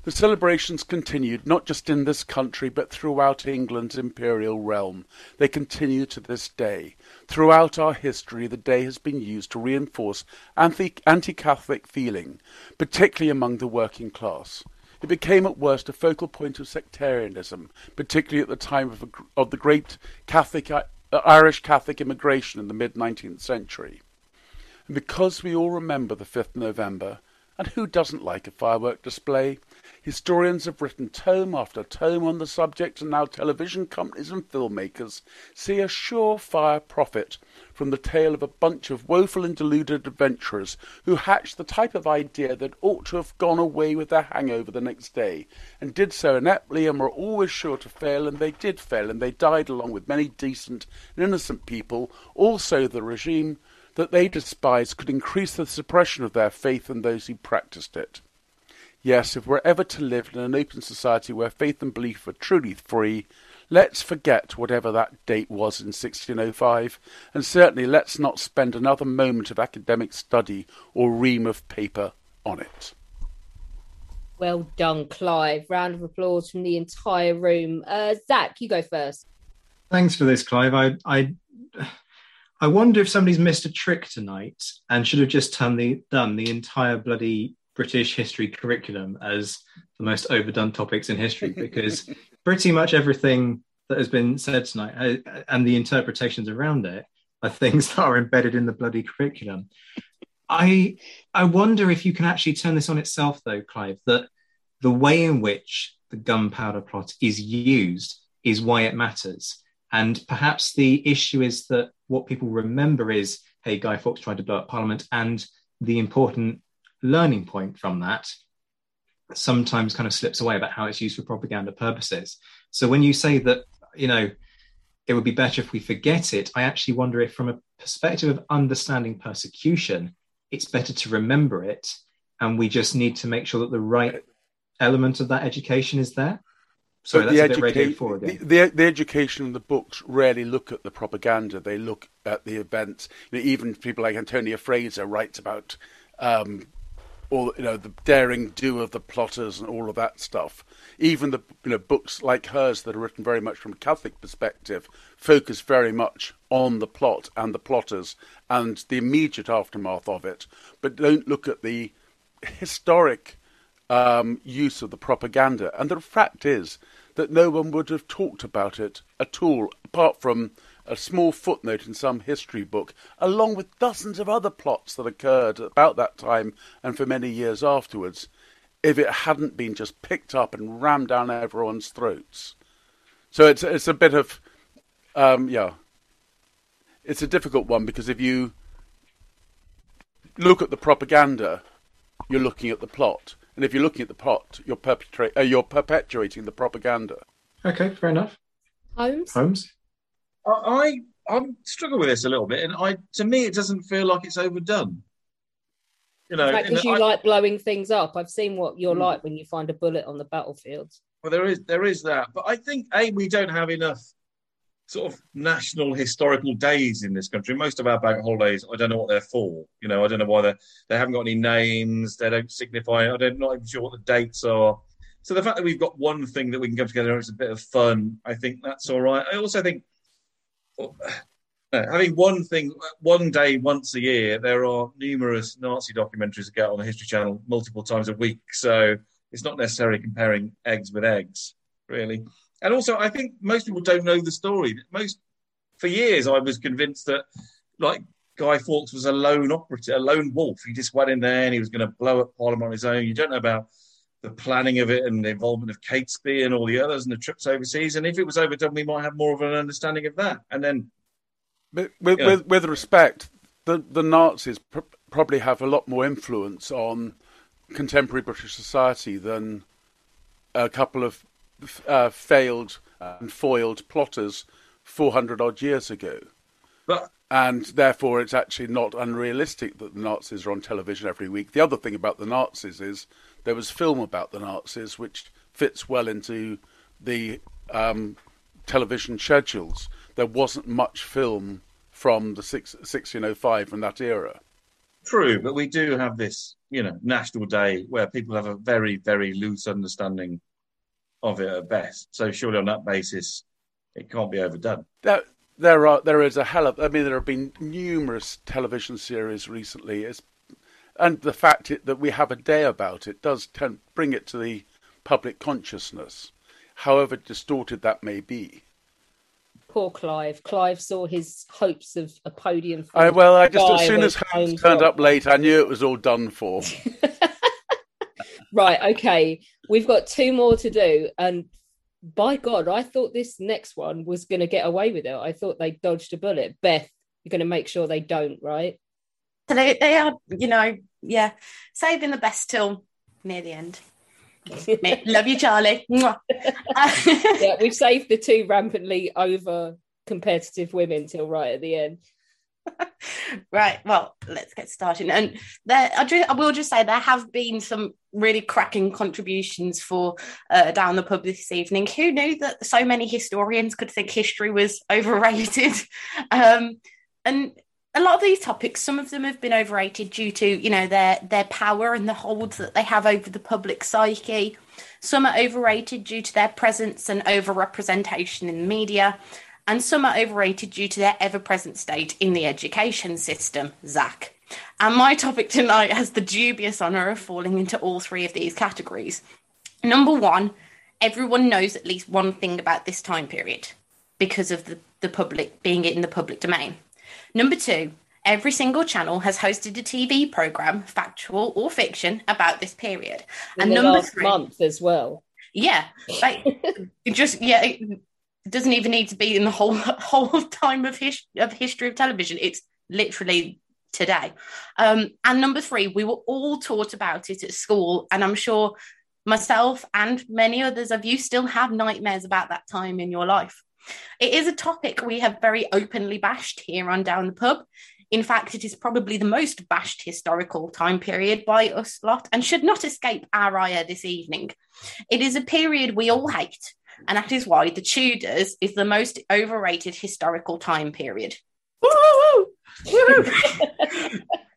The celebrations continued not just in this country but throughout England's imperial realm. They continue to this day. Throughout our history, the day has been used to reinforce anti Catholic feeling, particularly among the working class. It became at worst a focal point of sectarianism, particularly at the time of, of the great Catholic, uh, Irish Catholic immigration in the mid 19th century. And because we all remember the 5th November, and who doesn't like a firework display? Historians have written tome after tome on the subject, and now television companies and filmmakers see a surefire profit from the tale of a bunch of woeful and deluded adventurers who hatched the type of idea that ought to have gone away with their hangover the next day, and did so ineptly and were always sure to fail, and they did fail, and they died along with many decent and innocent people, also the regime that they despised could increase the suppression of their faith in those who practiced it. Yes, if we're ever to live in an open society where faith and belief are truly free, let's forget whatever that date was in 1605, and certainly let's not spend another moment of academic study or ream of paper on it. Well done, Clive. Round of applause from the entire room. Uh, Zach, you go first. Thanks for this, Clive. I, I, I wonder if somebody's missed a trick tonight and should have just done the, done the entire bloody British history curriculum as the most overdone topics in history [laughs] because pretty much everything that has been said tonight uh, and the interpretations around it are things [laughs] that are embedded in the bloody curriculum. I I wonder if you can actually turn this on itself though, Clive, that the way in which the gunpowder plot is used is why it matters. And perhaps the issue is that what people remember is, hey, Guy Fawkes tried to blow up Parliament, and the important learning point from that sometimes kind of slips away about how it's used for propaganda purposes. So when you say that, you know, it would be better if we forget it, I actually wonder if, from a perspective of understanding persecution, it's better to remember it, and we just need to make sure that the right element of that education is there. So that's the, a bit radio educa- the, the, the education and the books rarely look at the propaganda. They look at the events. You know, even people like Antonia Fraser writes about um, all you know the daring do of the plotters and all of that stuff. Even the you know books like hers that are written very much from a Catholic perspective focus very much on the plot and the plotters and the immediate aftermath of it, but don't look at the historic um, use of the propaganda. And the fact is that no one would have talked about it at all, apart from a small footnote in some history book, along with dozens of other plots that occurred about that time and for many years afterwards, if it hadn't been just picked up and rammed down everyone's throats. So it's it's a bit of, um, yeah, it's a difficult one because if you look at the propaganda, you're looking at the plot, and if you're looking at the plot, you're perpetra- uh, you're perpetuating the propaganda. Okay, fair enough. Holmes. Holmes. I I'm struggling with this a little bit, and I to me it doesn't feel like it's overdone. You know, because that you I- like blowing things up. I've seen what you're Hmm. like when you find a bullet on the battlefield. Well, there is there is that, but I think a we don't have enough sort of national historical days in this country. Most of our bank holidays, I don't know what they're for. You know, I don't know why they they haven't got any names. They don't signify. I don't not even sure what the dates are. So the fact that we've got one thing that we can come together and it's a bit of fun, I think that's all right. I also think uh, [sighs] having one thing, one day, once a year, there are numerous Nazi documentaries that get on the History Channel multiple times a week. So it's not necessarily comparing eggs with eggs, really. And also, I think most people don't know the story. Most for years, I was convinced that, like Guy Fawkes was a lone operative, a lone wolf. He just went in there and he was going to blow up Parliament on his own. You don't know about the planning of it and the involvement of Catesby and all the others and the trips overseas. And if it was overdone, we might have more of an understanding of that. And then with, with, with respect, the, the Nazis pr- probably have a lot more influence on contemporary British society than a couple of uh, failed and foiled plotters 400 odd years ago. But and therefore, it's actually not unrealistic that the Nazis are on television every week. The other thing about the Nazis is there was film about the Nazis, which fits well into the um, television schedules. There wasn't much film from the six, 1605 and that era. True, but we do have this you know, national day where people have a very, very loose understanding of it at best. So surely on that basis, it can't be overdone. There, there are there is a hell of. I mean, there have been numerous television series recently, it's, and the fact it, that we have a day about it does tend, bring it to the public consciousness, however distorted that may be. Poor Clive. Clive saw his hopes of a podium. for I, well, I just as soon as time Holmes turned up late, I knew it was all done for. [laughs] Right, okay. We've got two more to do. And by God, I thought this next one was going to get away with it. I thought they dodged a bullet. Beth, you're going to make sure they don't, right? So they, they are, you know, yeah, saving the best till near the end. Love you, Charlie. [laughs] Yeah, we've saved the two rampantly over competitive women till right at the end. [laughs] Right. Well, let's get started. And there, I, will just say there have been some really cracking contributions for uh, down the pub this evening. Who knew that so many historians could think history was [laughs] overrated? Um, and a lot of these topics, some of them have been overrated due to you know their their power and the hold that they have over the public psyche. Some are overrated due to their presence and overrepresentation in the media and some are overrated due to their ever present state in the education system, Zach. And my topic tonight has the dubious honour of falling into all three of these categories. Number one, everyone knows at least one thing about this time period because of the, the public being in the public domain. Number two, every single channel has hosted a TV programme, factual or fiction, about this period. In and number three, month as well. yeah, like [laughs] just yeah, it doesn't even need to be in the whole [laughs] whole time of his, of history of television. It's literally today. Um, and number three, we were all taught about it at school, and I'm sure myself and many others of you still have nightmares about that time in your life. It is a topic we have very openly bashed here on Down the Pub. In fact, it is probably the most bashed historical time period by us lot and should not escape our ire this evening. It is a period we all hate, and that is why the Tudors is the most overrated historical time period.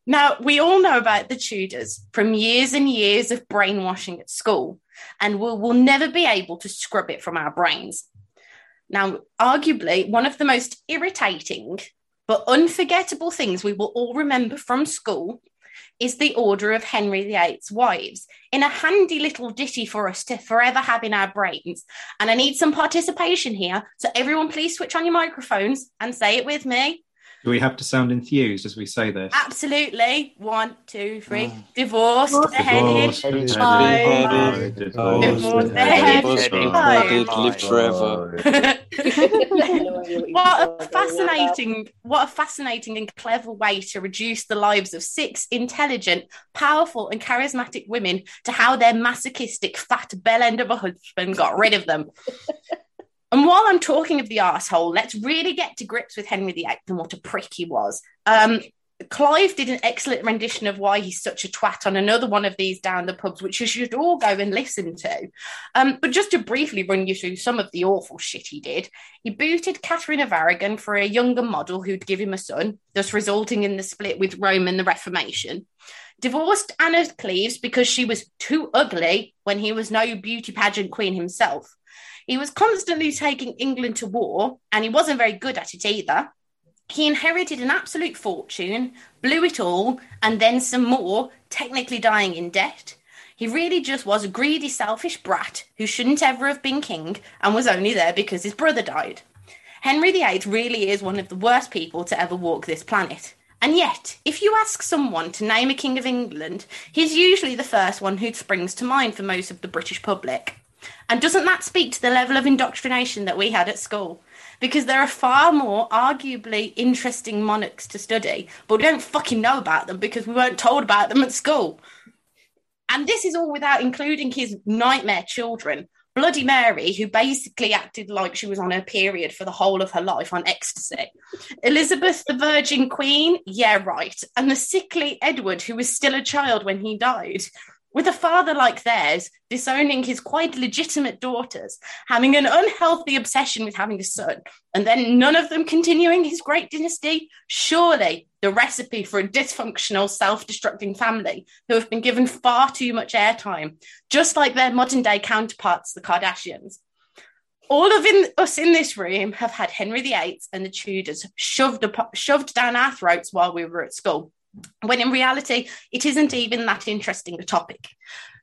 now, we all know about the Tudors from years and years of brainwashing at school, and we will never be able to scrub it from our brains. Now, arguably, one of the most irritating but unforgettable things we will all remember from school is the order of Henry VIII's wives in a handy little ditty for us to forever have in our brains. And I need some participation here. So, everyone, please switch on your microphones and say it with me. Do we have to sound enthused as we say this? Absolutely. One, two, three. Oh. Divorced, beheaded, Divorced, five. beheaded, Divorced, lived forever. what a fascinating what a fascinating and clever way to reduce the lives of six intelligent powerful and charismatic women to how their masochistic fat bell end of a husband got rid of them and while i'm talking of the asshole let's really get to grips with henry viii and what a prick he was um Clive did an excellent rendition of why he's such a twat on another one of these down the pubs, which you should all go and listen to. Um, but just to briefly run you through some of the awful shit he did, he booted Catherine of Aragon for a younger model who'd give him a son, thus resulting in the split with Rome and the Reformation. Divorced Anna Cleves because she was too ugly when he was no beauty pageant queen himself. He was constantly taking England to war, and he wasn't very good at it either. He inherited an absolute fortune, blew it all, and then some more, technically dying in debt. He really just was a greedy, selfish brat who shouldn't ever have been king and was only there because his brother died. Henry VIII really is one of the worst people to ever walk this planet. And yet, if you ask someone to name a king of England, he's usually the first one who springs to mind for most of the British public. And doesn't that speak to the level of indoctrination that we had at school? Because there are far more arguably interesting monarchs to study, but we don't fucking know about them because we weren't told about them at school. And this is all without including his nightmare children. Bloody Mary, who basically acted like she was on her period for the whole of her life on ecstasy. Elizabeth, the Virgin Queen, yeah, right. And the sickly Edward, who was still a child when he died. With a father like theirs, disowning his quite legitimate daughters, having an unhealthy obsession with having a son, and then none of them continuing his great dynasty, surely the recipe for a dysfunctional, self destructing family who have been given far too much airtime, just like their modern day counterparts, the Kardashians. All of in, us in this room have had Henry VIII and the Tudors shoved, up, shoved down our throats while we were at school when in reality, it isn't even that interesting a topic.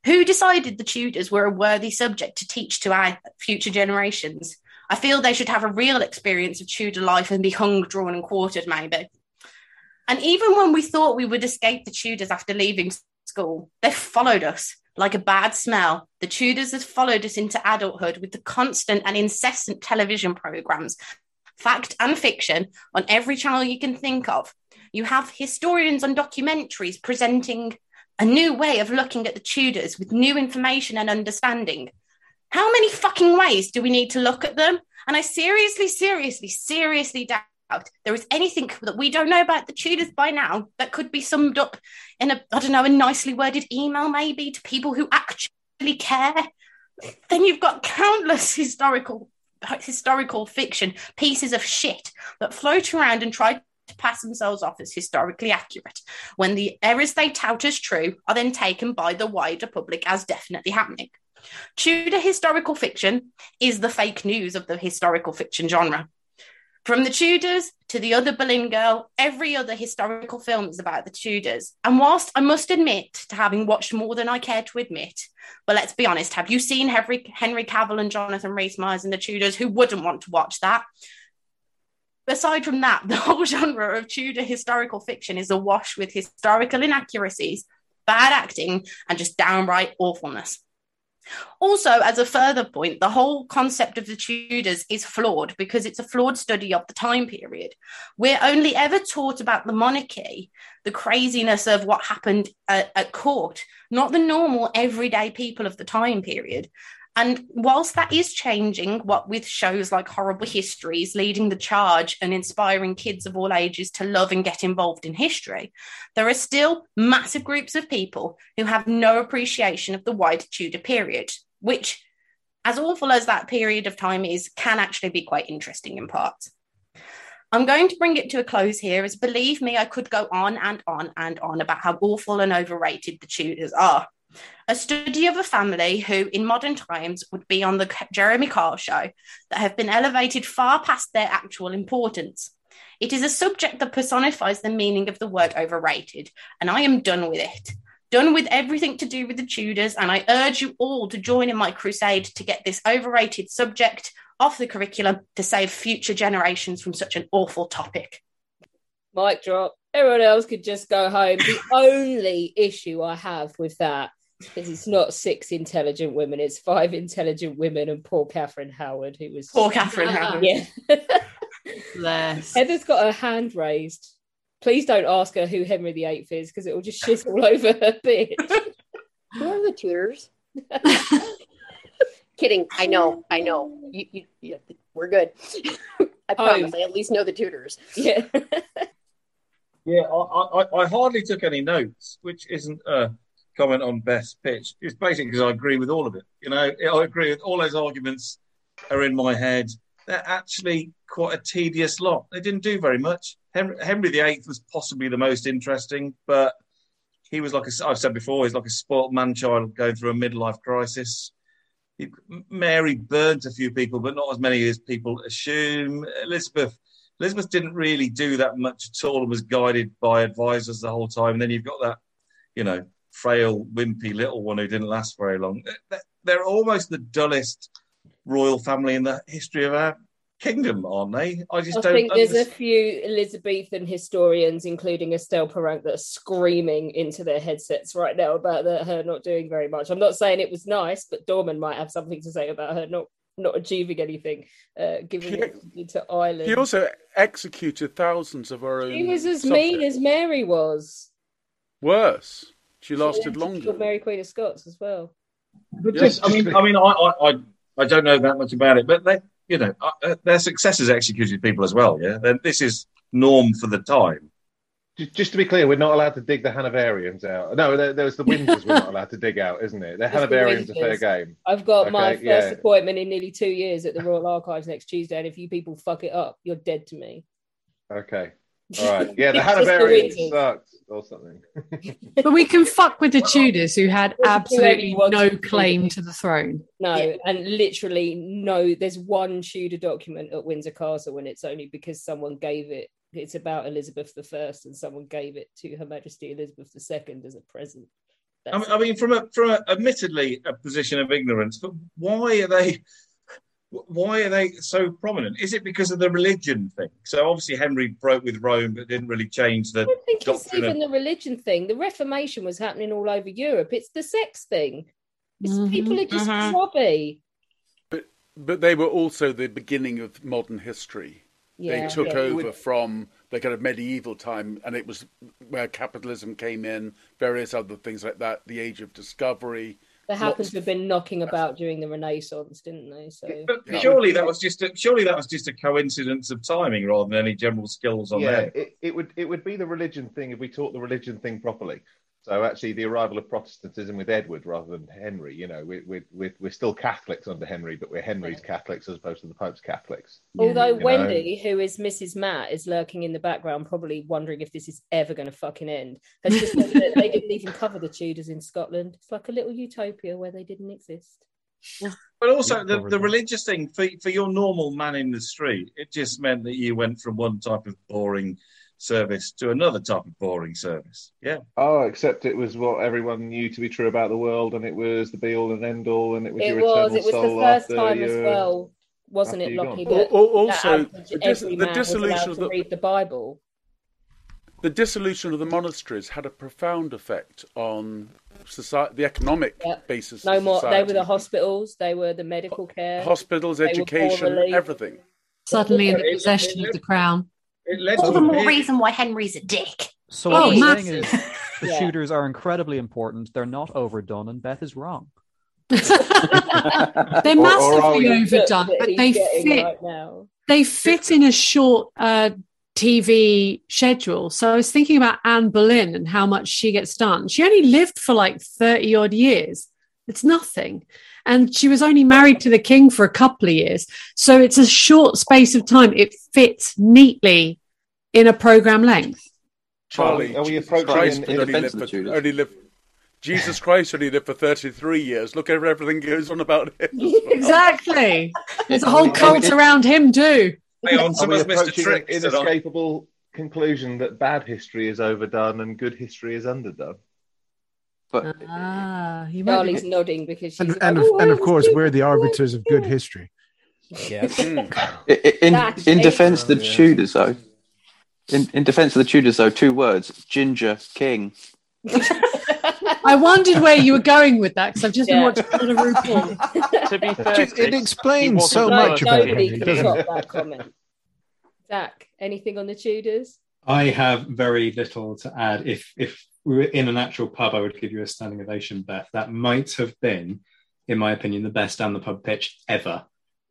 Who decided the Tudors were a worthy subject to teach to our future generations? I feel they should have a real experience of Tudor life and be hung, drawn, and quartered, maybe. And even when we thought we would escape the Tudors after leaving school, they followed us like a bad smell. The Tudors have followed us into adulthood with the constant and incessant television programs, fact and fiction, on every channel you can think of, you have historians and documentaries presenting a new way of looking at the Tudors with new information and understanding. How many fucking ways do we need to look at them? And I seriously, seriously, seriously doubt there is anything that we don't know about the Tudors by now that could be summed up in a, I don't know, a nicely worded email maybe to people who actually care. Then you've got countless historical historical fiction pieces of shit that float around and try to pass themselves off as historically accurate when the errors they tout as true are then taken by the wider public as definitely happening. Tudor historical fiction is the fake news of the historical fiction genre. From the Tudors to the other Boleyn Girl, every other historical film is about the Tudors. And whilst I must admit to having watched more than I care to admit, but let's be honest, have you seen Henry, Henry Cavill and Jonathan Rhys Meyers in the Tudors? Who wouldn't want to watch that? Aside from that, the [laughs] whole genre of Tudor historical fiction is awash with historical inaccuracies, bad acting, and just downright awfulness. Also, as a further point, the whole concept of the Tudors is flawed because it's a flawed study of the time period. We're only ever taught about the monarchy, the craziness of what happened at, at court, not the normal everyday people of the time period. And whilst that is changing, what with shows like Horrible Histories leading the charge and inspiring kids of all ages to love and get involved in history, there are still massive groups of people who have no appreciation of the wider Tudor period, which, as awful as that period of time is, can actually be quite interesting in parts. I'm going to bring it to a close here, as believe me, I could go on and on and on about how awful and overrated the Tudors are. A study of a family who, in modern times, would be on the Jeremy Kyle show that have been elevated far past their actual importance. It is a subject that personifies the meaning of the word overrated, and I am done with it. Done with everything to do with the Tudors, and I urge you all to join in my crusade to get this overrated subject off the curriculum to save future generations from such an awful topic. Mic drop. Everyone else could just go home. The only issue I have with that because it's not six intelligent women, it's five intelligent women and poor Catherine Howard, who was poor Catherine ah. Howard. Yeah. [laughs] Bless. Heather's got her hand raised. Please don't ask her who Henry VIII is because it will just shit all [laughs] over her bitch. Who are the Tudors? [laughs] Kidding. I know. I know. You, you, you, we're good. I promise. I at least know the Tudors. Yeah. Yeah, I, I, I hardly took any notes, which isn't a comment on best pitch. It's basically because I agree with all of it. You know, I agree with all those arguments are in my head. They're actually quite a tedious lot. They didn't do very much. Henry, Henry VIII was possibly the most interesting, but he was like a, I've said before, he's like a spoilt man child going through a midlife crisis. He, Mary burnt a few people, but not as many as people assume. Elizabeth Elizabeth didn't really do that much at all and was guided by advisors the whole time. And then you've got that, you know, frail, wimpy little one who didn't last very long. They're almost the dullest royal family in the history of our kingdom, aren't they? I just I don't think there's a few Elizabethan historians, including Estelle Paranque, that are screaming into their headsets right now about the, her not doing very much. I'm not saying it was nice, but Dorman might have something to say about her not not achieving anything, uh, giving it to Ireland. He also executed thousands of her own. She was as subjects. mean as Mary was. Worse. She lasted She longer. Mary Queen of Scots as well. But just, I mean, I mean, I, I, I, I don't know that much about it, but they, you know, uh, uh, their successors executed people as well. Yeah, then this is norm for the time. Just to be clear, we're not allowed to dig the Hanoverians out. No, there, there's the Windsors we're not [laughs] allowed to dig out, isn't it? The It's the Hanoverians are fair game. I've got my first yeah. appointment in nearly two years at the Royal Archives next Tuesday, and if you people fuck it up, you're dead to me. Okay. All right. [laughs] Yeah, the It's just the Hanoverians or something. [laughs] But we can fuck with the Tudors who had absolutely no claim to the throne. No, and literally no. There's one Tudor document at Windsor Castle, and it's only because someone gave it. It's about Elizabeth I, and someone gave it to Her Majesty Elizabeth II as a present. I mean, I mean, from a from a, admittedly a position of ignorance, but why are they? Why are they so prominent? Is it because of the religion thing? So obviously Henry broke with Rome, but didn't really change the I don't think it's even Of, the religion thing. The Reformation was happening all over Europe. It's the sex thing. It's Mm-hmm. people are just Mhm. snobby. But they were also the beginning of modern history. Yeah, they took yeah. over from the kind of medieval time, and it was where capitalism came in, various other things like that, the age of discovery. They happened lots to have been knocking about during the Renaissance, didn't they? So but surely that was just a, surely that was just a coincidence of timing rather than any general skills on yeah, there. it, it would it would be the religion thing if we taught the religion thing properly. So actually, the arrival of Protestantism with Edward rather than Henry. You know, we're, we, we, we're still Catholics under Henry, but we're Henry's Catholics as opposed to the Pope's Catholics. Although You know? Wendy, who is Mrs. Matt, is lurking in the background, probably wondering if this is ever going to fucking end, has just said that they didn't even cover the Tudors in Scotland. It's like a little utopia where they didn't exist. But also the, the religious thing for for your normal man in the street, it just meant that you went from one type of boring service to another type of boring service. Yeah. Oh, except it was what everyone knew to be true about the world, and it was the be all and end all, and it was It your was. eternal It was soul the first after time as well, wasn't after it, you're Lockie? That, Al- al- that also, the dis- every the man was dissolution allowed of to the- read the Bible. The dissolution of the monasteries had a profound effect on society, the economic basis. No of more. They were the hospitals. They were the medical care. hospitals, education, everything. Suddenly in the possession of the crown. It led All the more big- reason why Henry's a dick. So Oh, what I'm saying is the Yeah. Tudors are incredibly important. They're not overdone, and Beth is wrong. [laughs] They're Or- or massively overdone, but they fit. right now. They fit in a short uh, TV schedule. So I was thinking about Anne Boleyn and how much she gets done. She only lived for like thirty odd years. It's nothing. And she was only married to the king for a couple of years. So it's a short space of time. It fits neatly in a program length. Charlie, Are we Jesus approaching Christ in- in only lived for, only lived. Jesus Christ only lived for thirty-three years. Look at everything goes on about him. [laughs] Exactly. There's a whole cult around him too. On, Are we someone's approaching an inescapable conclusion that bad history is overdone and good history is underdone? But Ah, you might Charlie's [laughs] nodding because she's And, like, and, of, "Oh, and of course, we're the arbiters of good history. Yes. [laughs] Mm. i- i- in That's in defence of the yeah. Tudors, though, in in defence of the Tudors, though, two words: ginger king. I wondered where you were going with that because I've just been Yeah. watching a lot of RuPaul. [laughs] to be fair, Just- it explains so No, much first about nobody Henry, can doesn't top it? that comment. Zach, anything on the Tudors? I have very little to add. If if we were in an actual pub, I would give you a standing ovation, Beth. That might have been, in my opinion, the best down the pub pitch ever.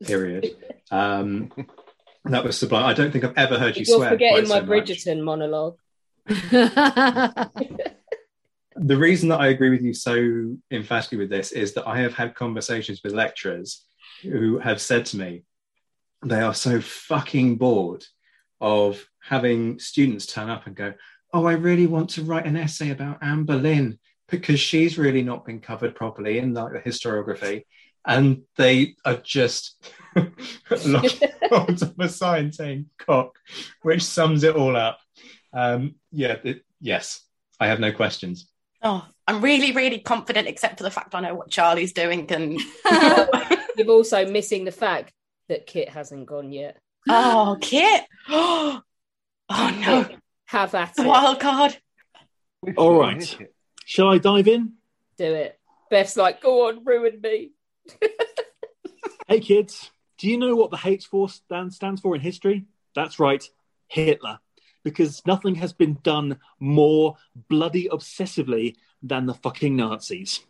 Period. [laughs] um, that was sublime. I don't think I've ever heard you You're swear. forgetting my so much. Bridgerton monologue. [laughs] the reason that I agree with you so emphatically with this is that I have had conversations with lecturers who have said to me they are so fucking bored of having students turn up and go, Oh, I really want to write an essay about Anne Boleyn because she's really not been covered properly in like the historiography. And they are just locked [laughs] onto a [laughs] sign saying cock, which sums it all up. Um, yeah, it, yes, I have no questions. Oh, I'm really, really confident, except for the fact I know what Charlie's doing. And [laughs] You're also missing the fact that Kit hasn't gone yet. oh, Kit. [gasps] Oh, no. Kit, Have at The it. wild card. All right. Shall I dive in? Do it. Beth's like, go on, ruin me. Hey, kids, do you know what the H force stand, stands for in history? That's right, Hitler. Because nothing has been done more bloody obsessively than the fucking Nazis.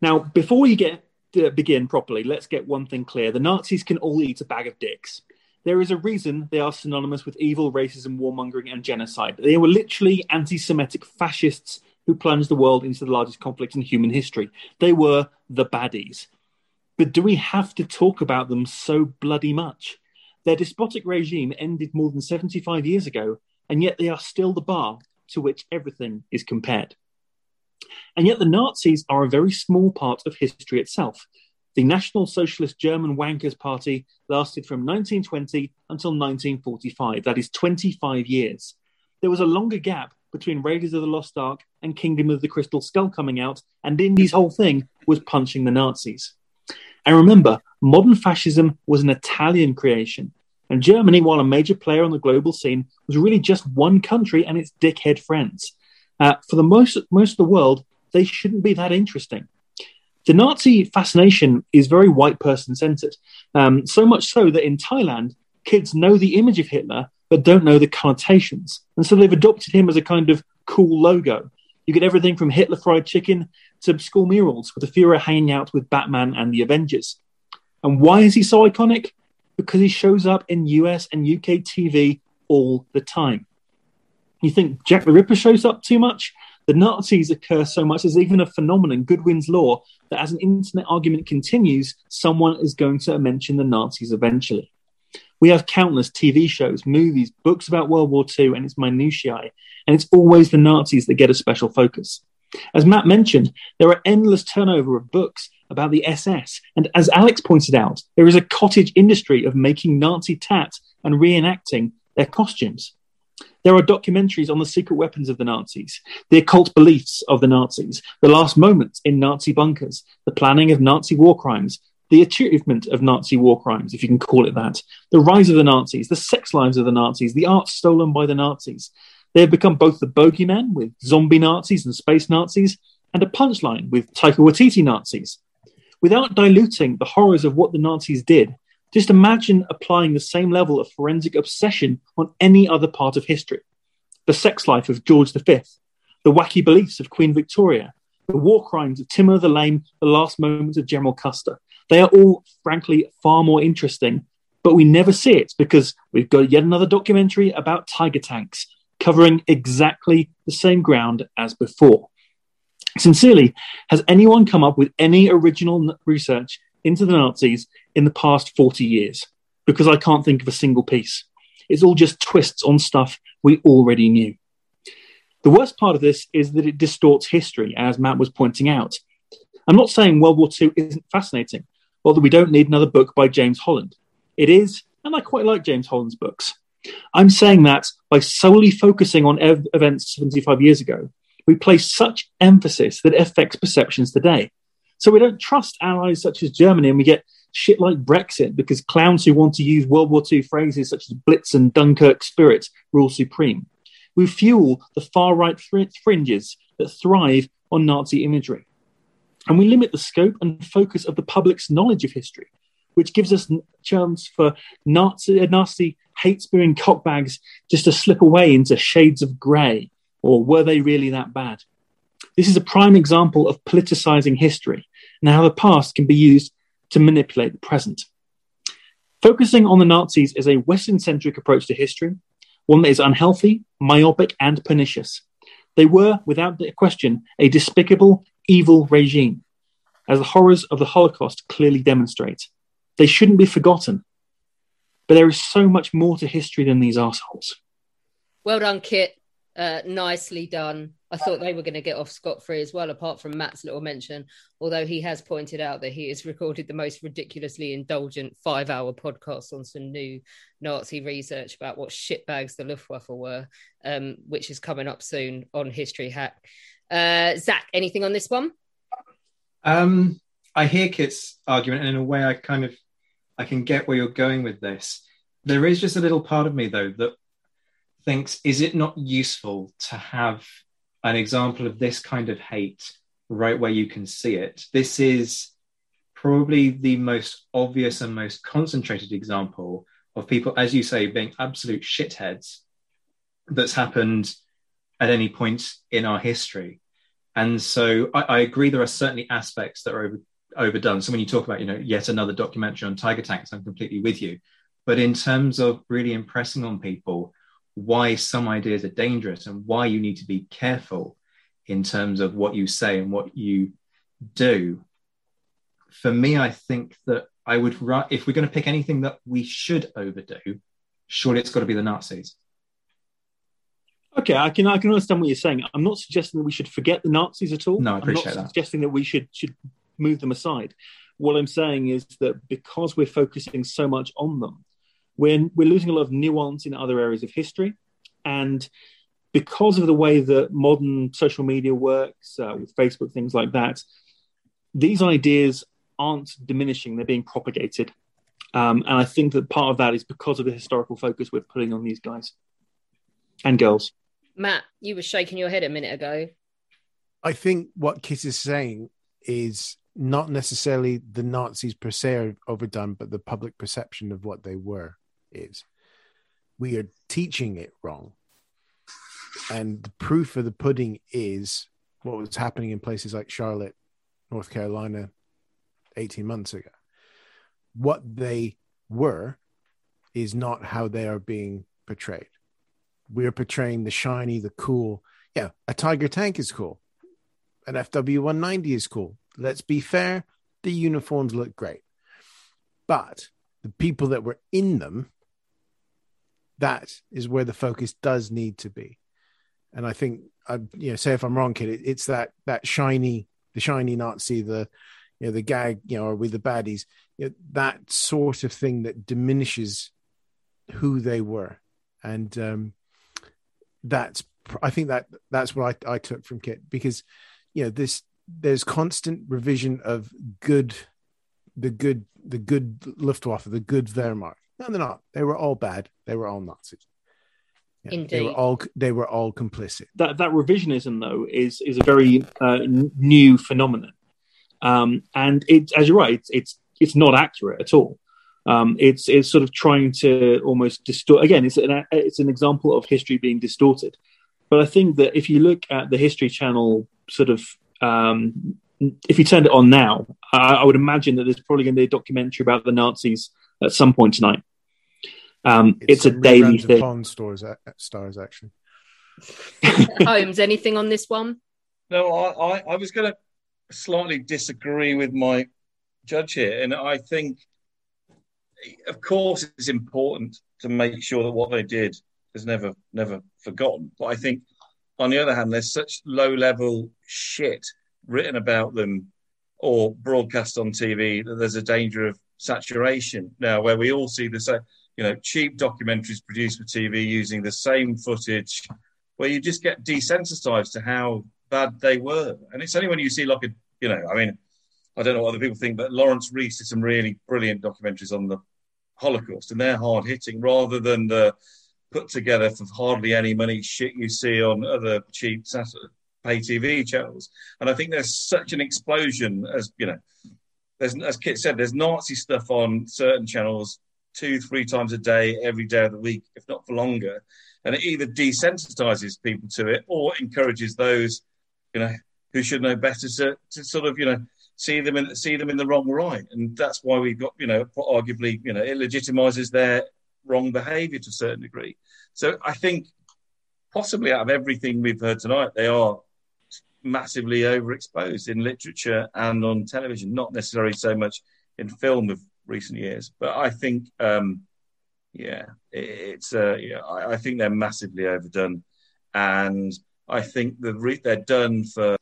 Now, before we get uh, begin properly, let's get one thing clear: the Nazis can all eat a bag of dicks. There is a reason they are synonymous with evil, racism, warmongering, and genocide. They were literally anti Semitic fascists who plunged the world into the largest conflict in human history. They were the baddies. But do we have to talk about them so bloody much? Their despotic regime ended more than 75 years ago, and yet they are still the bar to which everything is compared. And yet the Nazis are a very small part of history itself. The National Socialist German Wankers Party lasted from 1920 until 1945. That is 25 years. There was a longer gap between Raiders of the Lost Ark and Kingdom of the Crystal Skull coming out, and Indy's whole thing was punching the Nazis. And remember, modern fascism was an Italian creation, and Germany, while a major player on the global scene, was really just one country and its dickhead friends. Uh, for the most most of the world, they shouldn't be that interesting. The Nazi fascination is very white person centered, um, so much so that in Thailand, kids know the image of Hitler but don't know the connotations. And so they've adopted him as a kind of cool logo. You get everything from Hitler fried chicken to school murals with the Fuhrer hanging out with Batman and the Avengers. And why is he so iconic? Because he shows up in US and UK TV all the time. You think Jack the Ripper shows up too much? The Nazis occur so much as even a phenomenon, Godwin's Law, that as an internet argument continues, someone is going to mention the Nazis eventually. We have countless TV shows, movies, books about World War II and its minutiae, and it's always the Nazis that get a special focus. As Matt mentioned, there are endless turnover of books about the SS, and as Alex pointed out, there is a cottage industry of making Nazi tat and reenacting their costumes. There are documentaries on the secret weapons of the Nazis, the occult beliefs of the Nazis, the last moments in Nazi bunkers, the planning of Nazi war crimes, the achievement of Nazi war crimes, if you can call it that, the rise of the Nazis, the sex lives of the Nazis, the art stolen by the Nazis. They have become both the bogeyman with zombie Nazis and space Nazis, and a punchline with Taika Waititi Nazis. Without diluting the horrors of what the Nazis did, just imagine applying the same level of forensic obsession on any other part of history. The sex life of George V, the wacky beliefs of Queen Victoria, the war crimes of Timur the Lame, the last moments of General Custer, they are all, frankly, far more interesting, but we never see it because we've got yet another documentary about tiger tanks covering exactly the same ground as before. Sincerely, has anyone come up with any original research into the Nazis in the past 40 years? Because I can't think of a single piece. It's all just twists on stuff we already knew. The worst part of this is that it distorts history, as Matt was pointing out. I'm not saying World War II isn't fascinating or that we don't need another book by James Holland. It is, and I quite like James Holland's books. I'm saying that by solely focusing on ev- events 75 years ago, we place such emphasis that it affects perceptions today. So we don't trust allies such as Germany and we get shit like Brexit because clowns who want to use World War II phrases such as Blitz and Dunkirk spirit rule supreme. We fuel the far right fr- fringes that thrive on Nazi imagery. And we limit the scope and focus of the public's knowledge of history, which gives us chance for Nazi, uh, nasty hate spewing cockbags just to slip away into shades of grey. Or were they really that bad? This is a prime example of politicizing history and how the past can be used to manipulate the present. Focusing on the Nazis is a Western centric approach to history, one that is unhealthy, myopic, and pernicious. They were, without question, a despicable, evil regime, as the horrors of the Holocaust clearly demonstrate. They shouldn't be forgotten. But there is so much more to history than these assholes. Well done, Kit. Uh, nicely done. I thought they were going to get off scot free as well, apart from Matt's little mention. Although he has pointed out that he has recorded the most ridiculously indulgent five hour podcast on some new Nazi research about what shitbags the Luftwaffe were, um, which is coming up soon on History Hack. Uh, Zach, anything on this one? Um, I hear Kit's argument, and in a way, I kind of I can get where you're going with this. There is just a little part of me though that thinks, is it not useful to have an example of this kind of hate right where you can see it? This is probably the most obvious and most concentrated example of people, as you say, being absolute shitheads that's happened at any point in our history. And so I, I agree there are certainly aspects that are over, overdone. So when you talk about, you know, yet another documentary on tiger tanks, I'm completely with you. but in terms of really impressing on people why some ideas are dangerous and why you need to be careful in terms of what you say and what you do, for me, I think that I would, if we're going to pick anything that we should overdo, surely it's got to be the Nazis. Okay, I can I can understand what you're saying. I'm not suggesting that we should forget the Nazis at all. No, I appreciate I'm not that. suggesting that we should should move them aside. What I'm saying is that because we're focusing so much on them, we're we're losing a lot of nuance in other areas of history, and because of the way that modern social media works uh, with Facebook, things like that, these ideas aren't diminishing; they're being propagated. Um, and I think that part of that is because of the historical focus we're putting on these guys and girls. Matt, you were shaking your head a minute ago. I think what Kit is saying is not necessarily the Nazis per se are overdone, but the public perception of what they were is. We are teaching it wrong. And the proof of the pudding is what was happening in places like Charlotte, North Carolina, 18 months ago. What they were is not how they are being portrayed. We're portraying the shiny, the cool. Yeah, a Tiger tank is cool. An FW 190 is cool. Let's be fair, the uniforms look great. But the people that were in them, that is where the focus does need to be. And I think, I, you know, say if I'm wrong, kid, it, it's that that shiny, the shiny Nazi, the you know, the gag, you know, with the baddies, you know, that sort of thing that diminishes who they were, and um, that's I think that that's what I, I took from Kit because you know this there's constant revision of good, the good, the good Luftwaffe, the good Wehrmacht. No, they're not. They were all bad. They were all Nazis. Yeah, they were all they were all complicit. that that revisionism though is is a very uh, new phenomenon um, and it as you're right it's, it's it's not accurate at all um, it's it's sort of trying to almost distort again it's an it's an example of history being distorted but i think that if you look at the history channel sort of um, if you turned it on now I, I would imagine that there's probably going to be a documentary about the nazis at some point tonight um, it's, a some daily thing Pawn stores, uh, stars actually. [laughs] Holmes, anything on this one? No, I, I, I was going to slightly disagree with my judge here. And I think, of course, it's important to make sure that what they did is never, never forgotten. But I think, on the other hand, there's such low level shit written about them or broadcast on TV that there's a danger of saturation now where we all see the same, you know, cheap documentaries produced for TV using the same footage where you just get desensitized to how bad they were. And it's only when you see like a, you know, I mean, I don't know what other people think, but Laurence Rees did some really brilliant documentaries on the Holocaust, and they're hard hitting rather than the put together for hardly any money shit you see on other cheap pay TV channels. And I think there's such an explosion as you know, there's as Kit said, there's Nazi stuff on certain channels two, three times a day, every day of the week, if not for longer. And it either desensitizes people to it or encourages those, you know, who should know better to, to sort of, you know, see them in see them in the wrong light. And that's why we've got, you know, arguably, you know, it legitimizes their wrong behavior to a certain degree. So I think possibly out of everything we've heard tonight, they are massively overexposed in literature and on television, not necessarily so much in film of recent years. But I think, um, yeah, it, it's uh, yeah, I, I think they're massively overdone, and I think the re- they're done for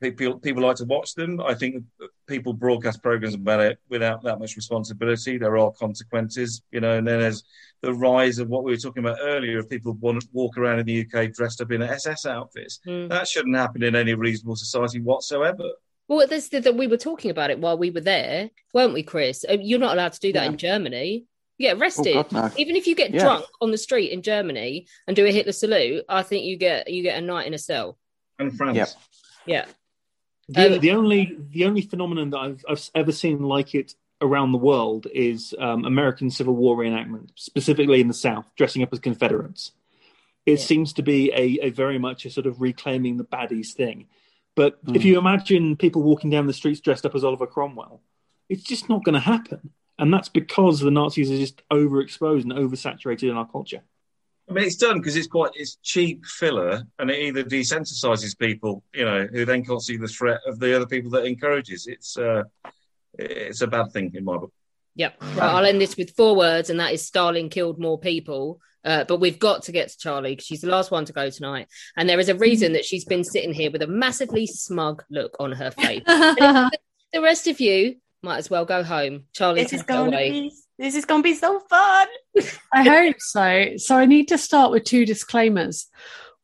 people. People like to watch them. I think people broadcast programs about it without that much responsibility. There are consequences, you know. And then there's the rise of what we were talking about earlier of people want to walk around in the UK dressed up in SS outfits. Mm. That shouldn't happen in any reasonable society whatsoever. Well, this that we were talking about it while we were there, weren't we, Chris? Uh, You're not allowed to do that in Germany. You get arrested. Oh, God, no. Even if you get Yeah. drunk on the street in Germany and do a Hitler salute, I think you get you get a night in a cell. And France. Yep. Yeah. The, Um, the only the only phenomenon that I've, I've ever seen like it around the world is um, American Civil War reenactment, specifically in the South, dressing up as Confederates. It seems to be a, a very much a sort of reclaiming the baddies thing. But if Mm. you imagine people walking down the streets dressed up as Oliver Cromwell, it's just not going to happen. and that's because the Nazis are just overexposed and oversaturated in our culture. I mean, it's done because it's quite it's cheap filler, and it either desensitizes people, you know, who then can't see the threat of the other people that encourages. It's uh, it's a bad thing in my book. Yep. Right, I'll end this with four words, and that is Stalin killed more people. Uh, but we've got to get to Charlie because she's the last one to go tonight. And there is a reason that she's been sitting here with a massively smug look on her face. [laughs] the rest of you might as well go home. Charlie, this is going to be this is going to be so fun. [laughs] I hope so. So I need to start with two disclaimers.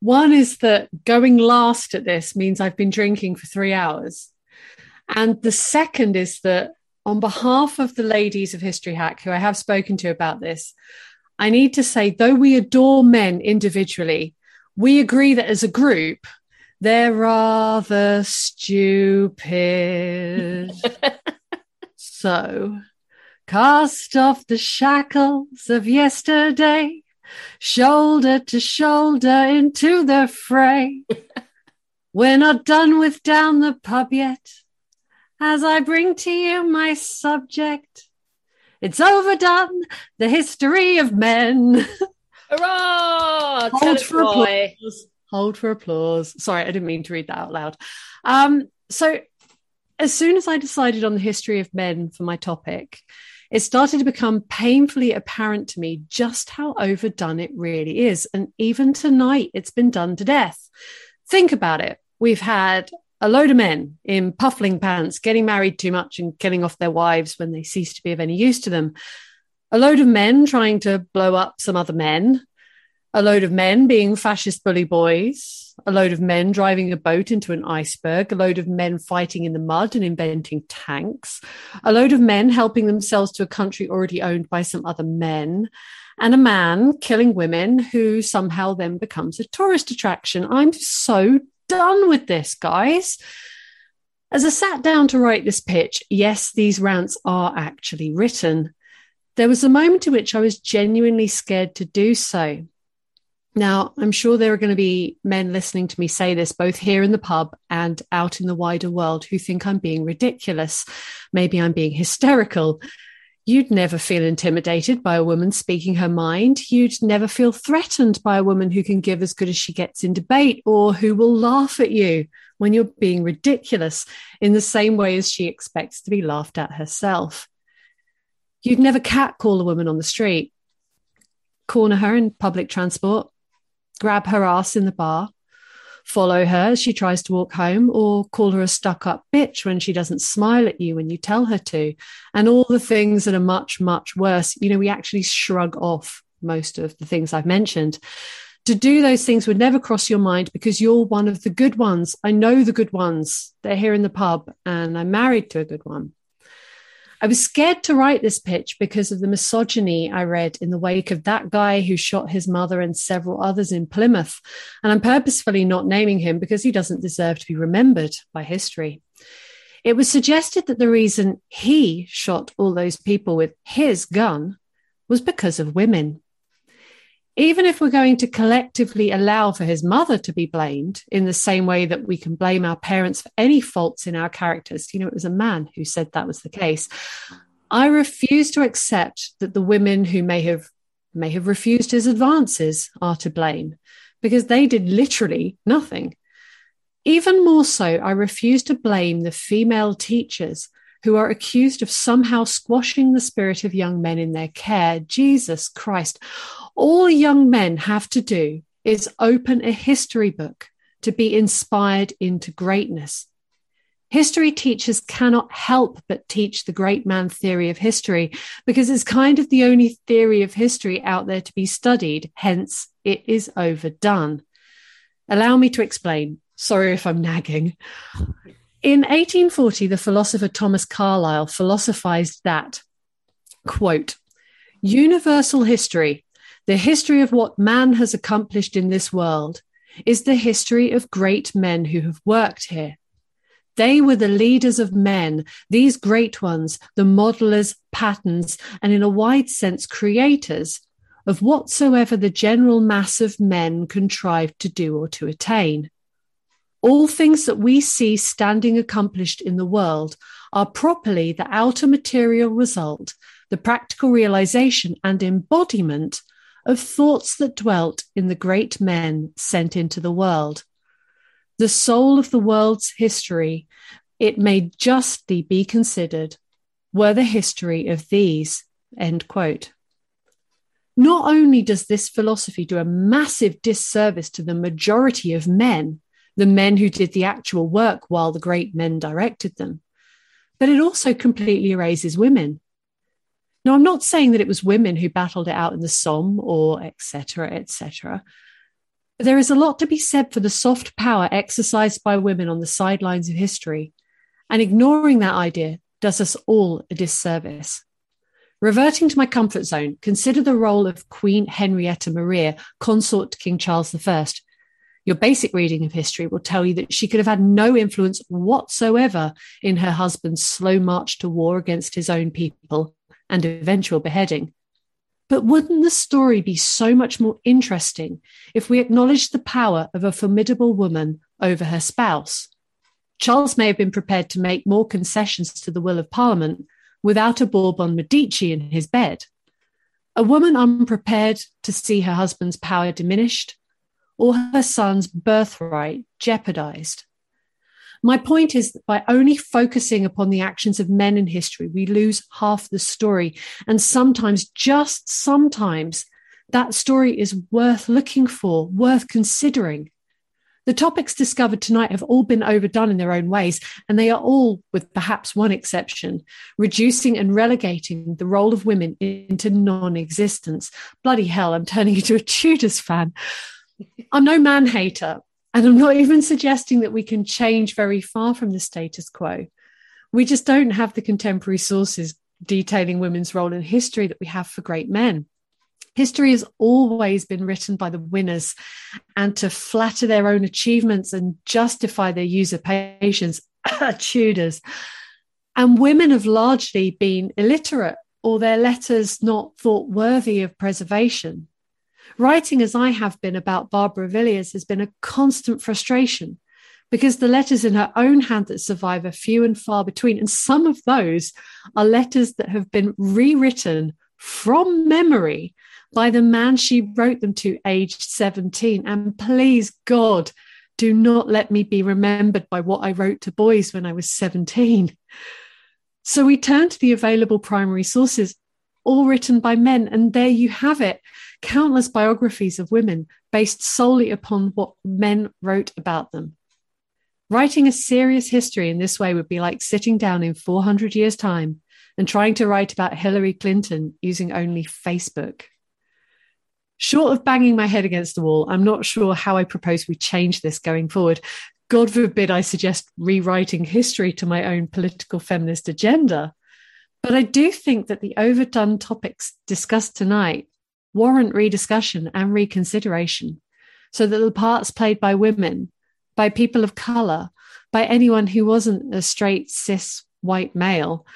One is that going last at this means I've been drinking for three hours. And the second is that on behalf of the ladies of History Hack, who I have spoken to about this, I need to say, though we adore men individually, we agree that as a group, they're rather stupid. [laughs] so cast off the shackles of yesterday, shoulder to shoulder into the fray. [laughs] We're not done with down the pub yet, as I bring to you my subject. It's overdone, the history of men. Hurrah! [laughs] Hold for applause. Hold for applause. Sorry, I didn't mean to read that out loud. Um, so, as soon as I decided on the history of men for my topic, it started to become painfully apparent to me just how overdone it really is. And even tonight, it's been done to death. Think about it. We've had a load of men in puffling pants getting married too much and killing off their wives when they cease to be of any use to them. A load of men trying to blow up some other men. A load of men being fascist bully boys. A load of men driving a boat into an iceberg. A load of men fighting in the mud and inventing tanks. A load of men helping themselves to a country already owned by some other men. And a man killing women who somehow then becomes a tourist attraction. I'm so done with this, guys. As I sat down to write this pitch, yes, these rants are actually written. There was a moment in which I was genuinely scared to do so. Now, I'm sure there are going to be men listening to me say this, both here in the pub and out in the wider world, who think I'm being ridiculous. Maybe I'm being hysterical. You'd never feel intimidated by a woman speaking her mind. You'd never feel threatened by a woman who can give as good as she gets in debate or who will laugh at you when you're being ridiculous in the same way as she expects to be laughed at herself. You'd never catcall a woman on the street, corner her in public transport, grab her ass in the bar, follow her as she tries to walk home, or call her a stuck up bitch when she doesn't smile at you when you tell her to, and all the things that are much, much worse. You know, we actually shrug off most of the things I've mentioned. To do those things would never cross your mind because you're one of the good ones. I know the good ones. They're here in the pub, and I'm married to a good one. I was scared to write this pitch because of the misogyny I read in the wake of that guy who shot his mother and several others in Plymouth. And I'm purposefully not naming him because he doesn't deserve to be remembered by history. It was suggested that the reason he shot all those people with his gun was because of women. Even if we're going to collectively allow for his mother to be blamed in the same way that we can blame our parents for any faults in our characters, you know, it was a man who said that was the case. I refuse to accept that the women who may have may have refused his advances are to blame because they did literally nothing. Even more so, I refuse to blame the female teachers who are accused of somehow squashing the spirit of young men in their care. Jesus Christ. All young men have to do is open a history book to be inspired into greatness. History teachers cannot help but teach the great man theory of history because it's kind of the only theory of history out there to be studied. Hence, it is overdone. Allow me to explain. Sorry if I'm nagging. In 1840, the philosopher Thomas Carlyle philosophized that, quote, universal history, the history of what man has accomplished in this world, is the history of great men who have worked here. They were the leaders of men, these great ones, the modelers, patterns, and in a wide sense, creators of whatsoever the general mass of men contrived to do or to attain. All things that we see standing accomplished in the world are properly the outer material result, the practical realization and embodiment of thoughts that dwelt in the great men sent into the world. The soul of the world's history, it may justly be considered, were the history of these. End quote. Not only does this philosophy do a massive disservice to the majority of men, the men who did the actual work while the great men directed them, but it also completely erases women. Now, I'm not saying that it was women who battled it out in the Somme or etc. etc. There is a lot to be said for the soft power exercised by women on the sidelines of history, and ignoring that idea does us all a disservice. Reverting to my comfort zone, consider the role of Queen Henrietta Maria, consort to King Charles I. Your basic reading of history will tell you that she could have had no influence whatsoever in her husband's slow march to war against his own people and eventual beheading. But wouldn't the story be so much more interesting if we acknowledged the power of a formidable woman over her spouse? Charles may have been prepared to make more concessions to the will of Parliament without a Bourbon Medici in his bed. A woman unprepared to see her husband's power diminished or her son's birthright jeopardized. My point is that by only focusing upon the actions of men in history, we lose half the story. And sometimes, just sometimes, that story is worth looking for, worth considering. The topics discovered tonight have all been overdone in their own ways, and they are all, with perhaps one exception, reducing and relegating the role of women into non existence. Bloody hell, I'm turning [laughs] into a Tudors fan. I'm no man hater, and I'm not even suggesting that we can change very far from the status quo. We just don't have the contemporary sources detailing women's role in history that we have for great men. History has always been written by the winners, and to flatter their own achievements and justify their usurpations, [laughs] Tudors. And women have largely been illiterate or their letters not thought worthy of preservation. Writing as I have been about Barbara Villiers has been a constant frustration because the letters in her own hand that survive are few and far between. And some of those are letters that have been rewritten from memory by the man she wrote them to, aged 17. And please, God, do not let me be remembered by what I wrote to boys when I was 17. So we turn to the available primary sources, all written by men. And there you have it countless biographies of women based solely upon what men wrote about them. Writing a serious history in this way would be like sitting down in 400 years' time and trying to write about Hillary Clinton using only Facebook. Short of banging my head against the wall, I'm not sure how I propose we change this going forward. God forbid I suggest rewriting history to my own political feminist agenda. But I do think that the overdone topics discussed tonight warrant rediscussion and reconsideration so that the parts played by women, by people of color, by anyone who wasn't a straight cis white male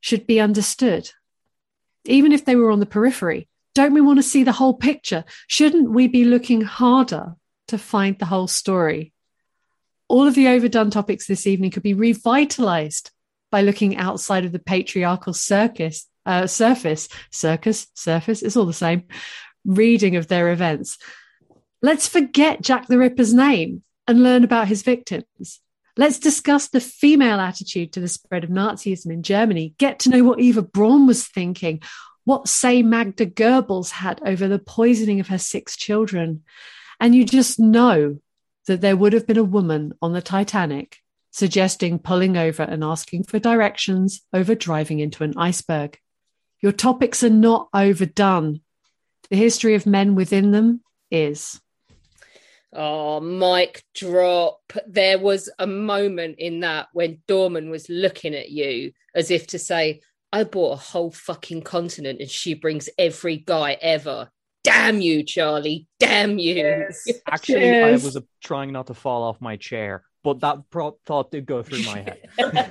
should be understood. Even if they were on the periphery, don't we want to see the whole picture? Shouldn't we be looking harder to find the whole story? All of the overdone topics this evening could be revitalized by looking outside of the patriarchal circus, uh, surface, circus, surface, it's all the same, reading of their events. Let's forget Jack the Ripper's name and learn about his victims. Let's discuss the female attitude to the spread of Nazism in Germany. Get to know what Eva Braun was thinking, what say Magda Goebbels had over the poisoning of her six children. And you just know that there would have been a woman on the Titanic suggesting pulling over and asking for directions over driving into an iceberg. Your topics are not overdone. The history of men within them is. Oh, mic drop. There was a moment in that when Dorman was looking at you as if to say, I bought a whole fucking continent and she brings every guy ever. Damn you, Charlie. Damn you. Yes. [laughs] Actually, yes. I was uh, trying not to fall off my chair, but that pro- thought did go through my head.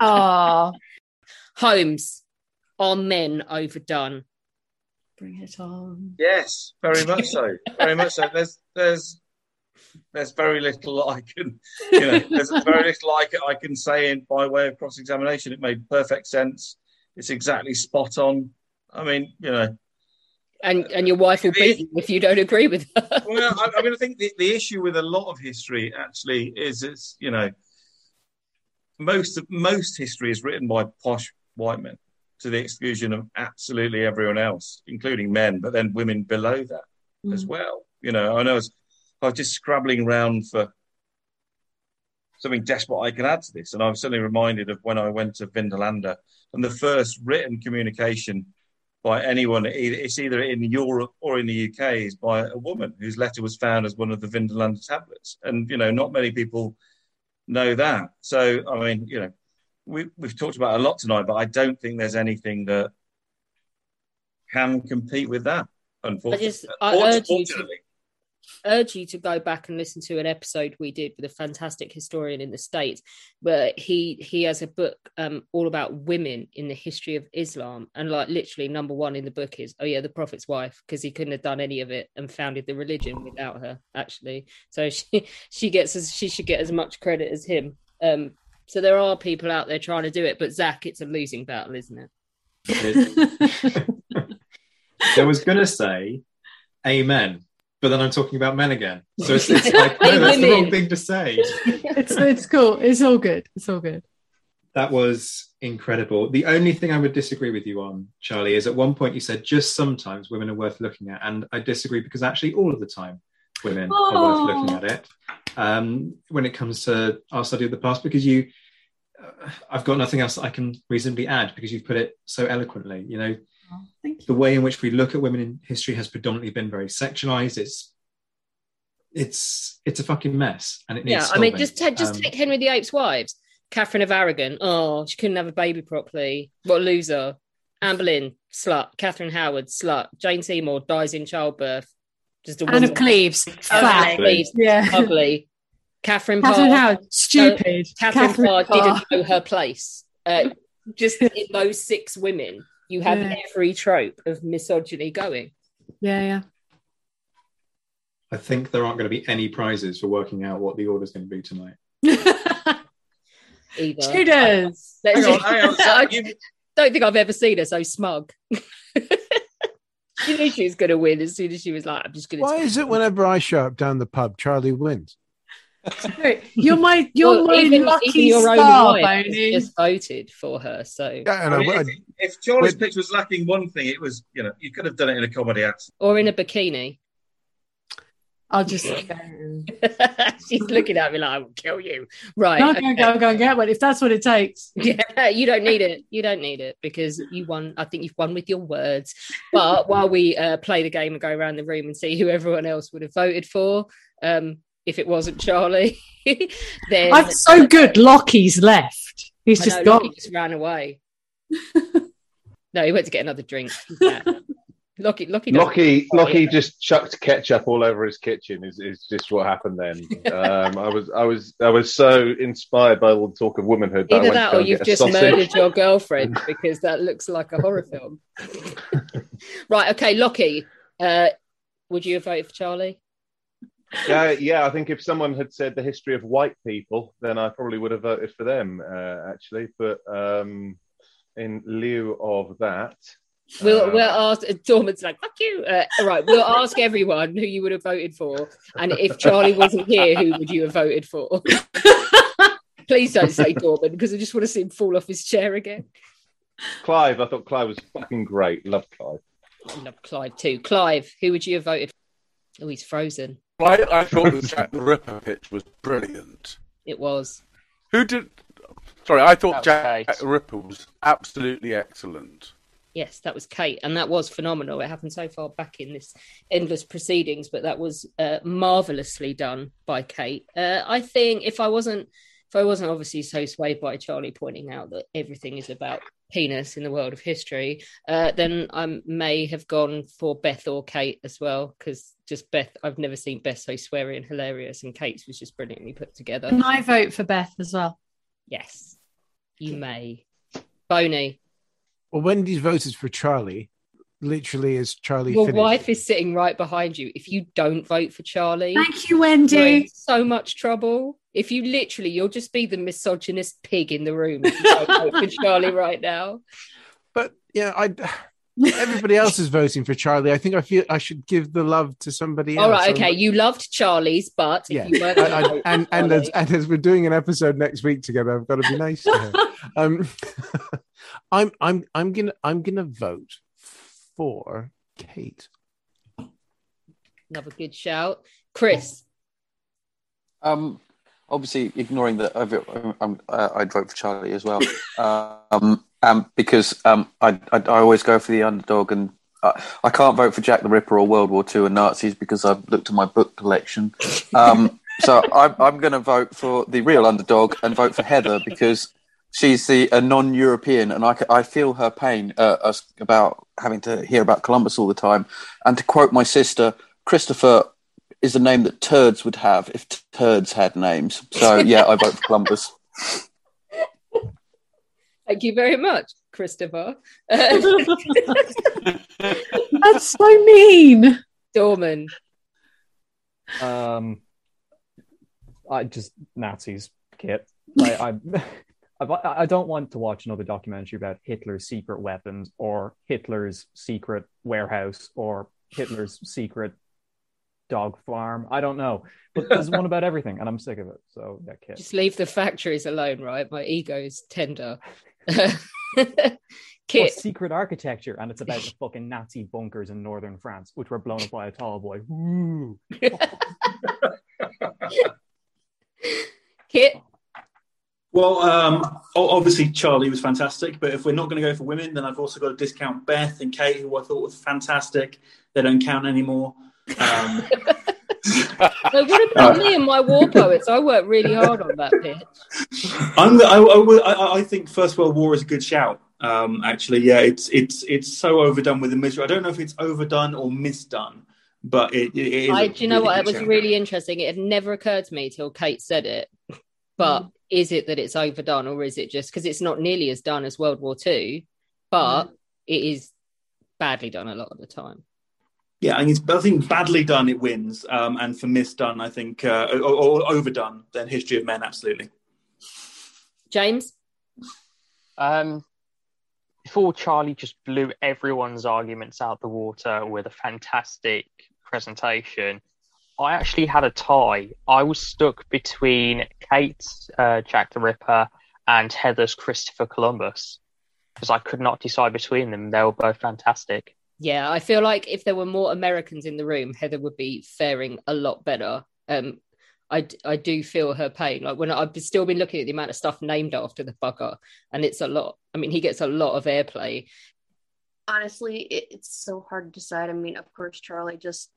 Ah. [laughs] Holmes, are men overdone? Bring it on. Yes, very much so. Very much so. There's there's there's very little I can you know there's very little I can, I can say in by way of cross examination. It made perfect sense. it's exactly spot on. I mean, you know, And and your wife will beat you if you don't agree with her. well, I, I mean, I think the, the issue with a lot of history actually is it's you know most of most history is written by posh white men to the exclusion of absolutely everyone else, including men, but then women below that as Mm. well. You know, I know I was, I was just scrabbling around for something desperate I could add to this, and I was suddenly reminded of when I went to Vindolanda and the first written communication by anyone, it's either in Europe or in the UK, is by a woman whose letter was found as one of the Vindolanda tablets. And, you know, not many people know that. So, I mean, you know, we, we've talked about a lot tonight, but I don't think there's anything that can compete with that, I unfortunately. just I urge you to urge you to go back and listen to an episode we did with a fantastic historian in the states where he he has a book um all about women in the history of islam and like literally number one in the book is oh yeah the prophet's wife because he couldn't have done any of it and founded the religion without her actually. So [laughs] she she gets as she should get as much credit as him. Um so there are people out there trying to do it but zach it's a losing battle isn't it I was going to say amen, but then I'm talking about men again. So it's, it's like, no, that's the wrong thing to say. it's it's cool. It's all good. It's all good. That was incredible. The only thing I would disagree with you on, Charlie, is at one point you said just sometimes women are worth looking at. And I disagree because actually all of the time women are Oh. worth looking at it um, when it comes to our study of the past because you, uh, I've got nothing else I can reasonably add because you've put it so eloquently. You know, the way in which we look at women in history has predominantly been very sexualized. It's it's it's a fucking mess, and it needs. yeah, I mean, just ta- just Um, take Henry VIII's wives. Catherine of Aragon. Oh, she couldn't have a baby properly. What a loser. Anne Boleyn, slut. Catherine Howard, slut. Jane Seymour dies in childbirth. Just a Anne of woman. Cleves, Anne fat. Cleves, Yeah. ugly. Catherine Catherine Parr, Howard, stupid. uh, Catherine, Catherine Parr, Parr. didn't know her place. Uh, just in those six women, you have Yeah. every trope of misogyny going. Yeah, yeah. I think there aren't going to be any prizes for working out what the order's going to be tonight. [laughs] Either. Tudors. Let's- Hang on, hang on, [laughs] I don't think I've ever seen her so smug. [laughs] she knew she was going to win as soon as she was like, "I'm just going to." Why is it whenever I show up down the pub, Charlie wins? [laughs] You're my you're Well, my even, lucky even your own star, wife just voted for her. So, Yeah, I mean, if, if Charlie's pitch was lacking one thing, it was, you know, you could have done it in a comedy act or in a bikini. I'll just. [laughs] She's looking at me like, "I will kill you." Right? No, okay. go, go, go and get one if that's what it takes. [laughs] Yeah, you don't need it. You don't need it because you won. I think you've won with your words. But while we uh, play the game and go around the room and see who everyone else would have voted for, um, if it wasn't Charlie, [laughs] then I'm so good. Lockie's left. He's I just know, gone. Lockie just ran away. no, he went to get another drink. Lockie, doesn't- Lockie, Lockie just chucked ketchup all over his kitchen. Is, is just what happened then. [laughs] Um, I was, I was, I was so inspired by all the talk of womanhood. Either went that or you've just murdered your [laughs] girlfriend because that looks like a horror [laughs] film. right, okay, Lockie, uh, would you have voted for Charlie? yeah, yeah. I think if someone had said the history of white people, then I probably would have voted for them uh, actually. But um, in lieu of that, We'll uh, we'll ask. Dorman's like fuck you. Uh, all right, we'll ask everyone who you would have voted for, and if Charlie wasn't here, who would you have voted for? [laughs] Please don't say Dorman because I just want to see him fall off his chair again. Clive, I thought Clive was fucking great. Love Clive. I love Clive too. Clive, who would you have voted? for? Oh, he's frozen. I, I thought the Jack the Ripper pitch was brilliant. It was. Who did? Sorry, I thought That was Jack the Ripper was absolutely excellent. Yes, that was Kate, and that was phenomenal. It happened so far back in this endless proceedings, but that was uh, marvelously done by Kate. Uh, I think if I wasn't, if I wasn't obviously so swayed by Charlie pointing out that everything is about penis in the world of history, uh, then I may have gone for Beth or Kate as well, because just Beth, I've never seen Beth so sweary and hilarious, and Kate's was just brilliantly put together. Can I vote for Beth as well? Yes, you may. Boney. Well, Wendy's voted for Charlie, literally as Charlie Your finished. wife is sitting right behind you. If you don't vote for Charlie, Thank you, you're in Wendy. so much trouble. If you literally, you'll just be the misogynist pig in the room. If you don't vote for [laughs] Charlie right now. But yeah, I. Everybody else is voting for Charlie. I think I feel I should give the love to somebody else. All right, I'm- okay. You loved Charlie's, but if Yeah, you weren't I- I- gonna and for and as, and as we're doing an episode next week together, I've got to be nice to her. [laughs] Um, [laughs] I'm I'm I'm gonna I'm gonna vote for Kate. another good shout, Chris. Um, obviously, ignoring that, I've, um, uh, I'd vote for Charlie as well. [laughs] um, um, because um, I, I I always go for the underdog, and uh, I can't vote for Jack the Ripper or World War Two and Nazis because I've looked at my book collection. Um, so [laughs] I'm I'm going to vote for the real underdog and vote for Heather because she's the a non-European, and I, I feel her pain uh, us- about having to hear about Columbus all the time. And to quote my sister, Christopher is the name that turds would have if turds had names. So yeah, I vote for Columbus. [laughs] Thank you very much, Christopher. [laughs] That's so mean. Dorman. Um, I just Nazis, Kit. Like, I, I, I don't want to watch another documentary about Hitler's secret weapons or Hitler's secret warehouse or Hitler's [laughs] secret dog farm. I don't know, but there's one about everything, and I'm sick of it. So yeah, Kit. Just leave the factories alone, right? My ego's tender. [laughs] Or Kit. secret architecture, and it's about the fucking Nazi bunkers in northern France, which were blown up by a Tallboy. [laughs] Kit. Well, um, obviously Charlie was fantastic, but if we're not going to go for women, then I've also got to discount Beth and Kate, who I thought was fantastic. They don't count anymore. Um, [laughs] So what about me and my war poets? I worked really hard on that pitch. I'm, I, I, I, I think First World War is a good shout. Um, actually, yeah, it's it's it's so overdone with the misery. I don't know if it's overdone or misdone, but it, it is. I, do you know really what? It was shout. really interesting. It had never occurred to me till Kate said it. But is it that it's overdone, or is it just because it's not nearly as done as World War Two, but it is badly done a lot of the time. Yeah, and it's, I think badly done it wins, um, and for misdone, I think uh, or, or overdone, then History of Men absolutely. James, Um, before Charlie just blew everyone's arguments out the water with a fantastic presentation, I actually had a tie. I was stuck between Kate's uh, Jack the Ripper and Heather's Christopher Columbus because I could not decide between them. They were both fantastic. yeah, I feel like if there were more Americans in the room, Heather would be faring a lot better. Um, I, d- I do feel her pain. Like when I've still been looking at the amount of stuff named after the bugger, and it's a lot. I mean, he gets a lot of airplay. honestly it, it's so hard to decide i mean of course charlie just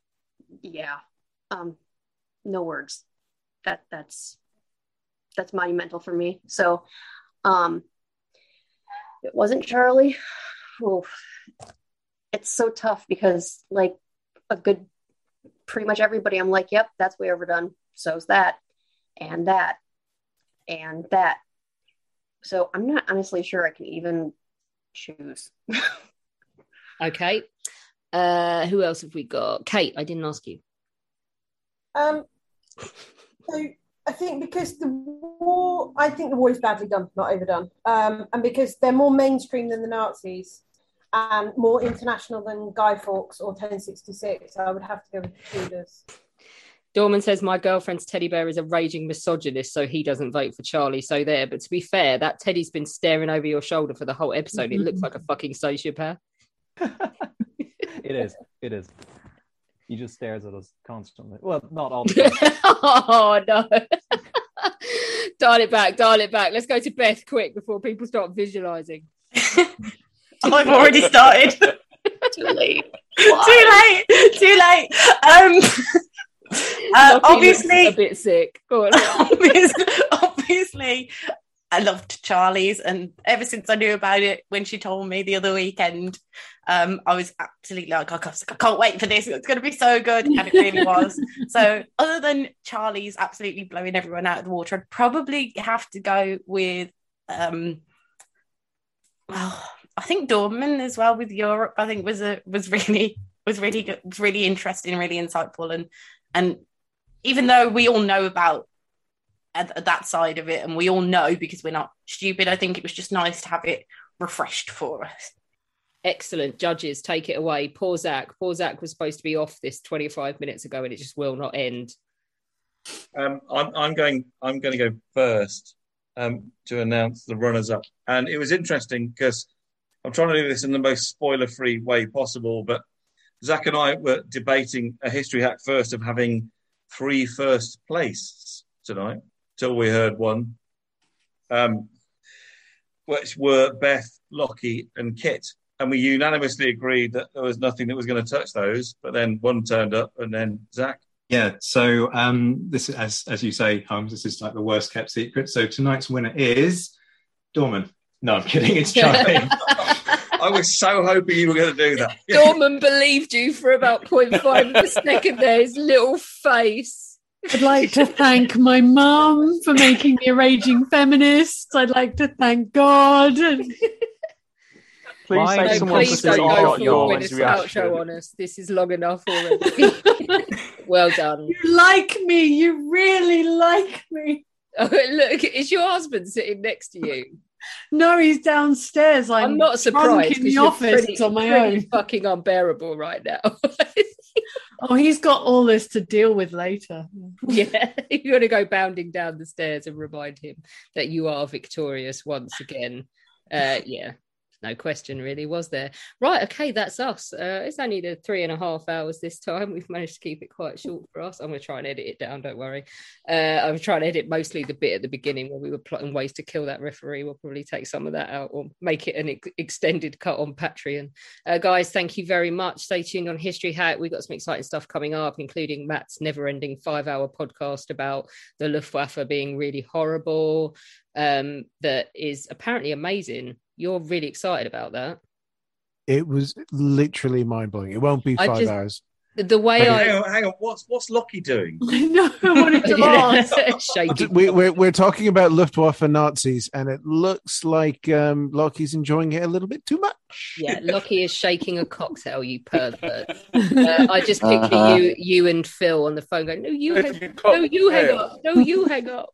yeah um no words. That that's that's monumental for me. So um it wasn't charlie. Oof, it's so tough because like a good pretty much everybody i'm like yep that's way overdone. So's that and that and that. So i'm not honestly sure i can even choose. [laughs] Okay. Uh, who else have we got? Kate, I didn't ask you. Um, so I think because the war, I think the war is badly done, not overdone, um, and because they're more mainstream than the Nazis and more international than Guy Fawkes or 1066, I would have to go with the Tudors. Dorman says my girlfriend's teddy bear is a raging misogynist, so he doesn't vote for Charlie. So there. But to be fair, that teddy's been staring over your shoulder for the whole episode. It looks [laughs] like a fucking sociopath. [laughs] It is. It is. He just stares at us constantly. Well, not all the [laughs] time. oh no. [laughs] dial it back, dial it back. Let's go to Beth quick before people start visualizing. [laughs] I've already started. Too late. Too late. Too late. Um, uh, obviously, a bit sick. Go on. obviously, obviously, I loved Charlie's, and ever since I knew about it, when she told me the other weekend, um, I was absolutely like, I can't, wait for this. It's going to be so good, and it really was. [laughs] So, other than Charlie's absolutely blowing everyone out of the water, I'd probably have to go with, um, well, I think Dorman as well with Europe. I think was a was really was really good, was really interesting, really insightful, and and even though we all know about at that side of it, and we all know because we're not stupid, I think it was just nice to have it refreshed for us. Excellent. Judges, take it away. Poor Zach. Poor Zach was supposed to be off this 25 minutes ago and it just will not end. Um, I'm, I'm going. I'm going to go first um, to announce the runners-up, and it was interesting because I'm trying to do this in the most spoiler-free way possible. But Zach and I were debating a history hack first of having three first place tonight till we heard one, um, which were Beth, Lockie, and Kit. And we unanimously agreed that there was nothing that was going to touch those. But then one turned up, and then Zach. Yeah, so um, this, as as you say, Holmes, this is like the worst kept secret. So tonight's winner is Dorman. No, I'm kidding. It's [laughs] Charlie. I was so hoping you were going to do that. [laughs] Dorman believed you for about 0.5 of a second there, his little face. I'd like to thank my mum for making me a raging feminist. I'd like to thank God. And... Please No, say someone please don't arm go on your for Gwyneth's reaction. outro on us. This is long enough already. [laughs] well done. You like me. You really like me. [laughs] Oh, look, is your husband sitting next to you? No, he's downstairs. I'm, I'm not drunk surprised. in the office pretty- on my own. Fucking unbearable right now. [laughs] Oh, he's got all this to deal with later. yeah, you're going to go bounding down the stairs and remind him that you are victorious once again. Uh, yeah, no question, really, was there? Right, okay, that's us. Uh, it's only the three and a half hours this time. We've managed to keep it quite short for us. I'm going to try and edit it down, don't worry. Uh, I'm trying to edit mostly the bit at the beginning where we were plotting ways to kill that referee. We'll probably take some of that out or make it an ex- extended cut on Patreon. Uh, guys, thank you very much. Stay tuned on History Hack. We've got some exciting stuff coming up, including Matt's never ending five hour podcast about the Luftwaffe being really horrible, um, that is apparently amazing. You're really excited about that. It was literally mind blowing. It won't be I five just- hours. The way Okay. Hang I. on, hang on. What's what's Lockie doing? [laughs] no, I wanted to [laughs] ask. [laughs] Shaking. We, we're, we're talking about Luftwaffe Nazis, and it looks like um, Lockie's enjoying it a little bit too much. Yeah, Lockie is shaking a cocktail, you pervert. Uh, I just picture Uh-huh. you, you and Phil on the phone going, "No, you, hang, Shaking no, you hang up, no, you hang up."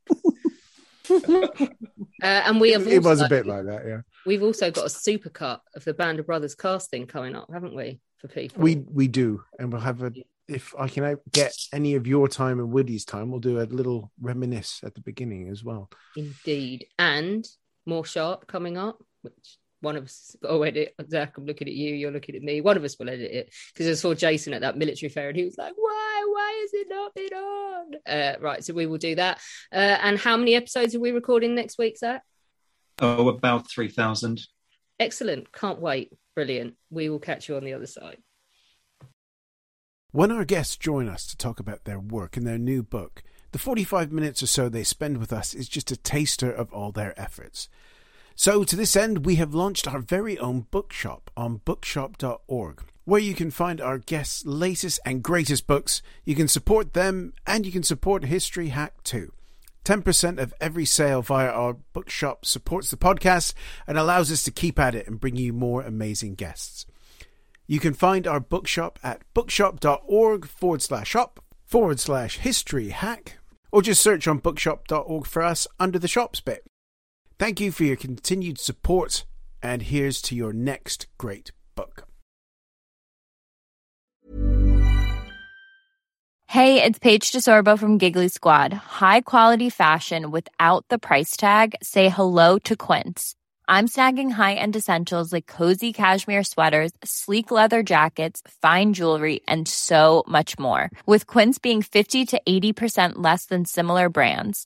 Uh, and we have It was a bit like that, yeah. We've also got a supercut of the Band of Brothers casting coming up, haven't we? For people, We we do, and we'll have a. If I can get any of your time and Woody's time, we'll do a little reminisce at the beginning as well. Indeed. And more sharp coming up, which one of us will edit. Zach, I'm looking at you, you're looking at me. One of us will edit it. Because I saw Jason at that military fair and he was like, why? Why is it not been on? Uh, right, so we will do that. Uh, and how many episodes are we recording next week, Zach? Oh, about 3,000. Excellent. Can't wait. Brilliant. We will catch you on the other side. When our guests join us to talk about their work and their new book, the 45 minutes or so they spend with us is just a taster of all their efforts. So, to this end, we have launched our very own bookshop on bookshop.org, where you can find our guests' latest and greatest books. You can support them and you can support History Hack too. 10% of every sale via our bookshop supports the podcast and allows us to keep at it and bring you more amazing guests. You can find our bookshop at bookshop.org forward slash shop forward slash history hack, or just search on bookshop.org for us under the shops bit. Thank you for your continued support, and here's to your next great book. Hey, it's Paige DeSorbo from Giggly Squad. High quality fashion without the price tag. Say hello to Quince. I'm snagging high-end essentials like cozy cashmere sweaters, sleek leather jackets, fine jewelry, and so much more. With Quince being 50 to 80% less than similar brands.